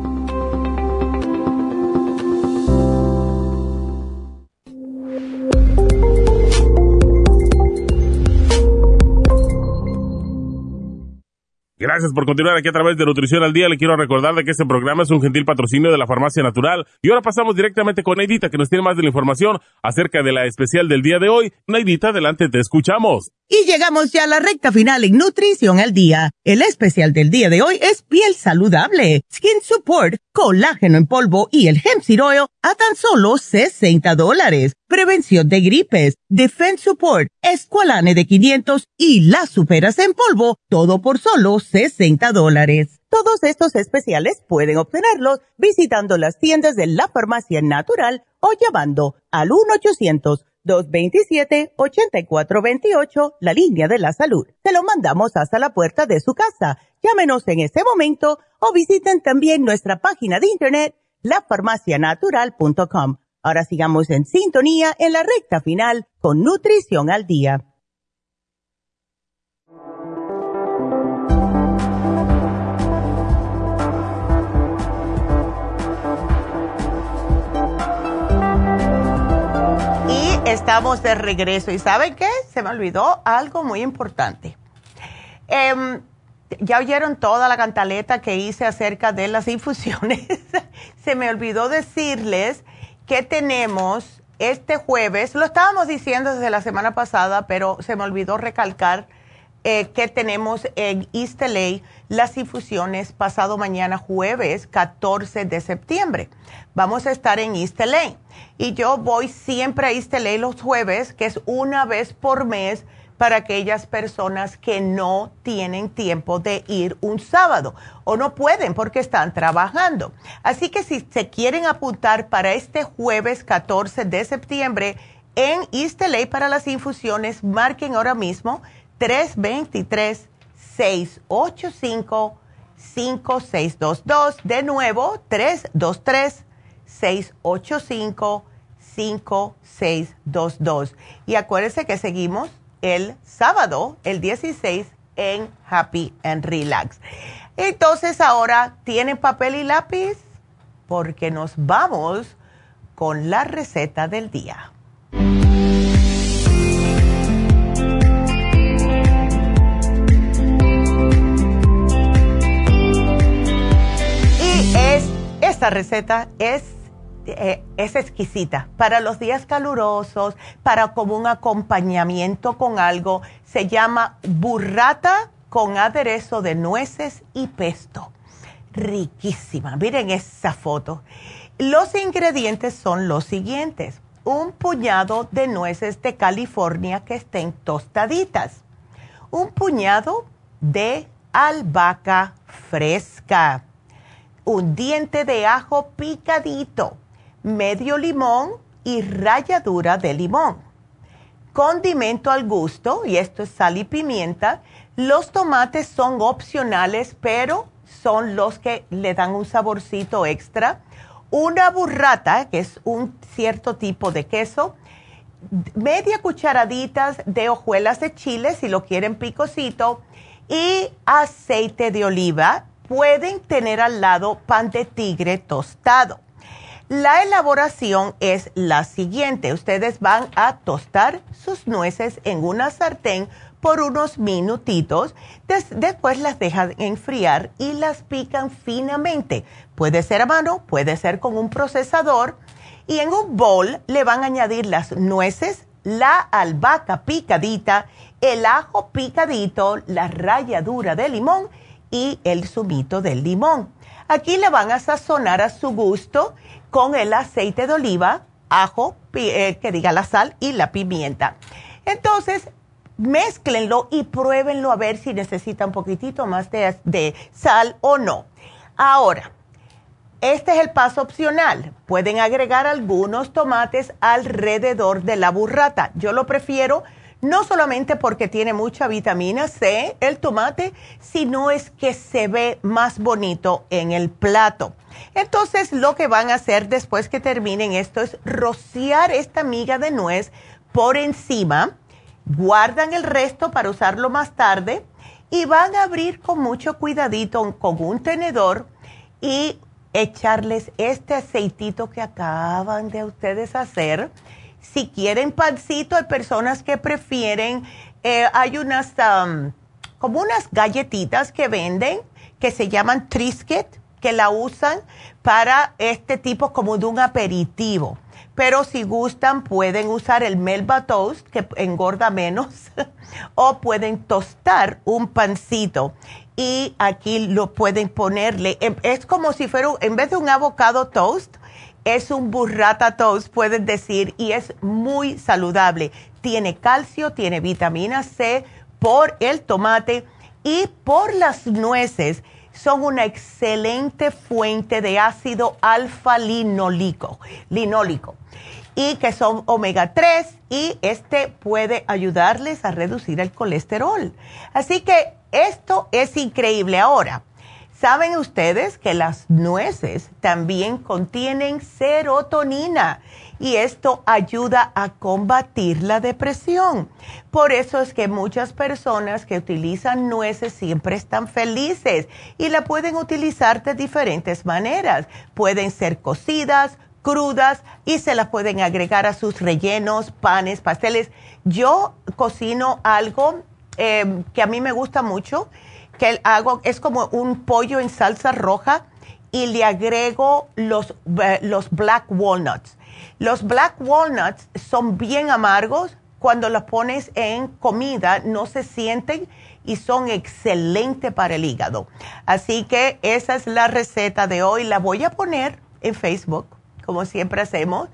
Gracias por continuar aquí a través de Nutrición al Día. Le quiero recordar de que este programa es un gentil patrocinio de la Farmacia Natural. Y ahora pasamos directamente con Neidita, que nos tiene más de la información acerca de la especial del día de hoy. Neidita, adelante, te escuchamos. Y llegamos ya a la recta final en Nutrición al Día. El especial del día de hoy es piel saludable, Skin Support, colágeno en polvo y el Hemp Oil a tan solo 60 dólares prevención de gripes, Defense Support, Esqualane de 500 y las superas en polvo, todo por solo 60 dólares. Todos estos especiales pueden obtenerlos visitando las tiendas de la farmacia natural o llamando al 1-800-227-8428, la línea de la salud. Se lo mandamos hasta la puerta de su casa. Llámenos en este momento o visiten también nuestra página de internet, lafarmacianatural.com Ahora sigamos en sintonía en la recta final con Nutrición al Día. Y estamos de regreso. ¿Y saben qué? Se me olvidó algo muy importante. Em, ya oyeron toda la cantaleta que hice acerca de las infusiones. Se me olvidó decirles ¿Qué tenemos este jueves? Lo estábamos diciendo desde la semana pasada, pero se me olvidó recalcar eh, que tenemos en East LA las infusiones pasado mañana jueves 14 de septiembre. Vamos a estar en East LA. Y yo voy siempre a East los jueves, que es una vez por mes para aquellas personas que no tienen tiempo de ir un sábado o no pueden porque están trabajando. Así que si se quieren apuntar para este jueves 14 de septiembre en LA para las infusiones, marquen ahora mismo 323-685-5622. De nuevo, 323-685-5622. Y acuérdense que seguimos el sábado, el 16, en Happy and Relax. Entonces ahora, ¿tienen papel y lápiz? Porque nos vamos con la receta del día. Y es, esta receta es eh, es exquisita. Para los días calurosos, para como un acompañamiento con algo, se llama burrata con aderezo de nueces y pesto. Riquísima. Miren esa foto. Los ingredientes son los siguientes. Un puñado de nueces de California que estén tostaditas. Un puñado de albahaca fresca. Un diente de ajo picadito medio limón y ralladura de limón. Condimento al gusto, y esto es sal y pimienta. Los tomates son opcionales, pero son los que le dan un saborcito extra. Una burrata, que es un cierto tipo de queso. Media cucharadita de hojuelas de chile, si lo quieren picosito. Y aceite de oliva. Pueden tener al lado pan de tigre tostado la elaboración es la siguiente. Ustedes van a tostar sus nueces en una sartén por unos minutitos. después las dejan enfriar y las pican finamente. Puede ser a mano, puede ser con un procesador. Y en un bol le van a añadir las nueces, la albahaca picadita, el ajo picadito, la ralladura de limón y el zumito del limón. Aquí le van a sazonar a su gusto con el aceite de oliva, ajo, eh, que diga la sal y la pimienta. Entonces, mézclenlo y pruébenlo a ver si necesita un poquitito más de sal o no. Ahora, este es el paso opcional. Pueden agregar algunos tomates alrededor de la burrata. Yo lo prefiero no solamente porque tiene mucha vitamina C el tomate, sino es que se ve más bonito en el plato. Entonces lo que van a hacer después que terminen esto es rociar esta miga de nuez por encima, guardan el resto para usarlo más tarde y van a abrir con mucho cuidadito con un tenedor y echarles este aceitito que acaban de ustedes hacer si quieren pancito, hay personas que prefieren, eh, hay unas, como unas galletitas que venden que se llaman Trisket, que la usan para este tipo como de un aperitivo. Pero si gustan, pueden usar el Melba Toast, que engorda menos, o pueden tostar un pancito. Y aquí lo pueden ponerle, em, es como si fuera, en vez de un avocado toast, es un burrata toast, pueden decir, y es muy saludable. Tiene calcio, tiene vitamina C por el tomate y por las nueces. Son una excelente fuente de ácido alfa-linólico, linólico, y que son omega 3 y este puede ayudarles a reducir el colesterol. Así que esto es increíble. Ahora, ¿Saben ustedes que las nueces también contienen serotonina? Y esto ayuda a combatir la depresión. Por eso es que muchas personas que utilizan nueces siempre están felices y la pueden utilizar de diferentes maneras. Pueden ser cocidas, crudas y se las pueden agregar a sus rellenos, panes, pasteles. Yo cocino algo eh, que a mí me gusta mucho que hago es como un pollo en salsa roja y le agrego los, eh, los black walnuts. Los black walnuts son bien amargos. Cuando los pones en comida no se sienten y son excelentes para el hígado. Así que esa es la receta de hoy. La voy a poner en Facebook, como siempre hacemos,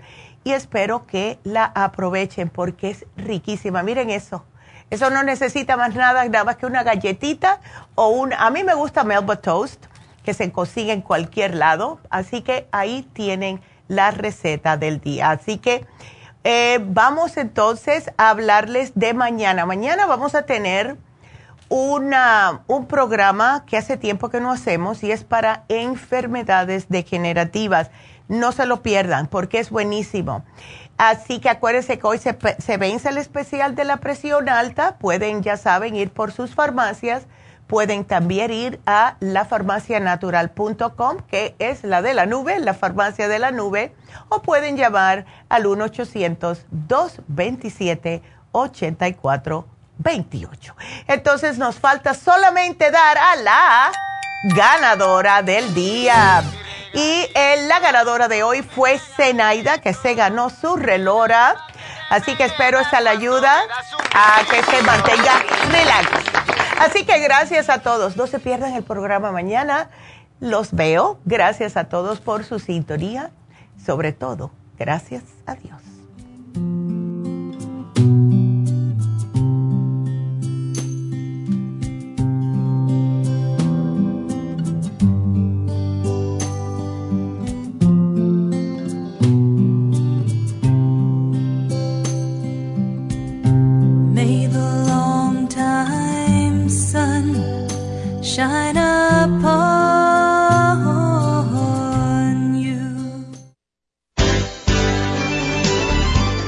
y espero que la aprovechen porque es riquísima. Miren eso. Eso no necesita más nada, nada más que una galletita o un... A mí me gusta Melba Toast, que se consigue en cualquier lado. Así que ahí tienen la receta del día. Así que eh, vamos entonces a hablarles de mañana. Mañana vamos a tener una, un programa que hace tiempo que no hacemos y es para enfermedades degenerativas. No se lo pierdan porque es buenísimo. Así que acuérdense que hoy se, vence el especial de la presión alta. Pueden, ya saben, ir por sus farmacias pueden también ir a lafarmacianatural.com, que es la de la nube, la farmacia de la nube, o pueden llamar al 1-800-227-8428. Entonces nos falta solamente dar a la ganadora del día. Y la ganadora de hoy fue Zenaida, que se ganó su relora. Así que espero esta la ayuda a que se mantenga relax. Así que gracias a todos. No se pierdan el programa mañana. Los veo. Gracias a todos por su sintonía. Sobre todo, gracias a Dios.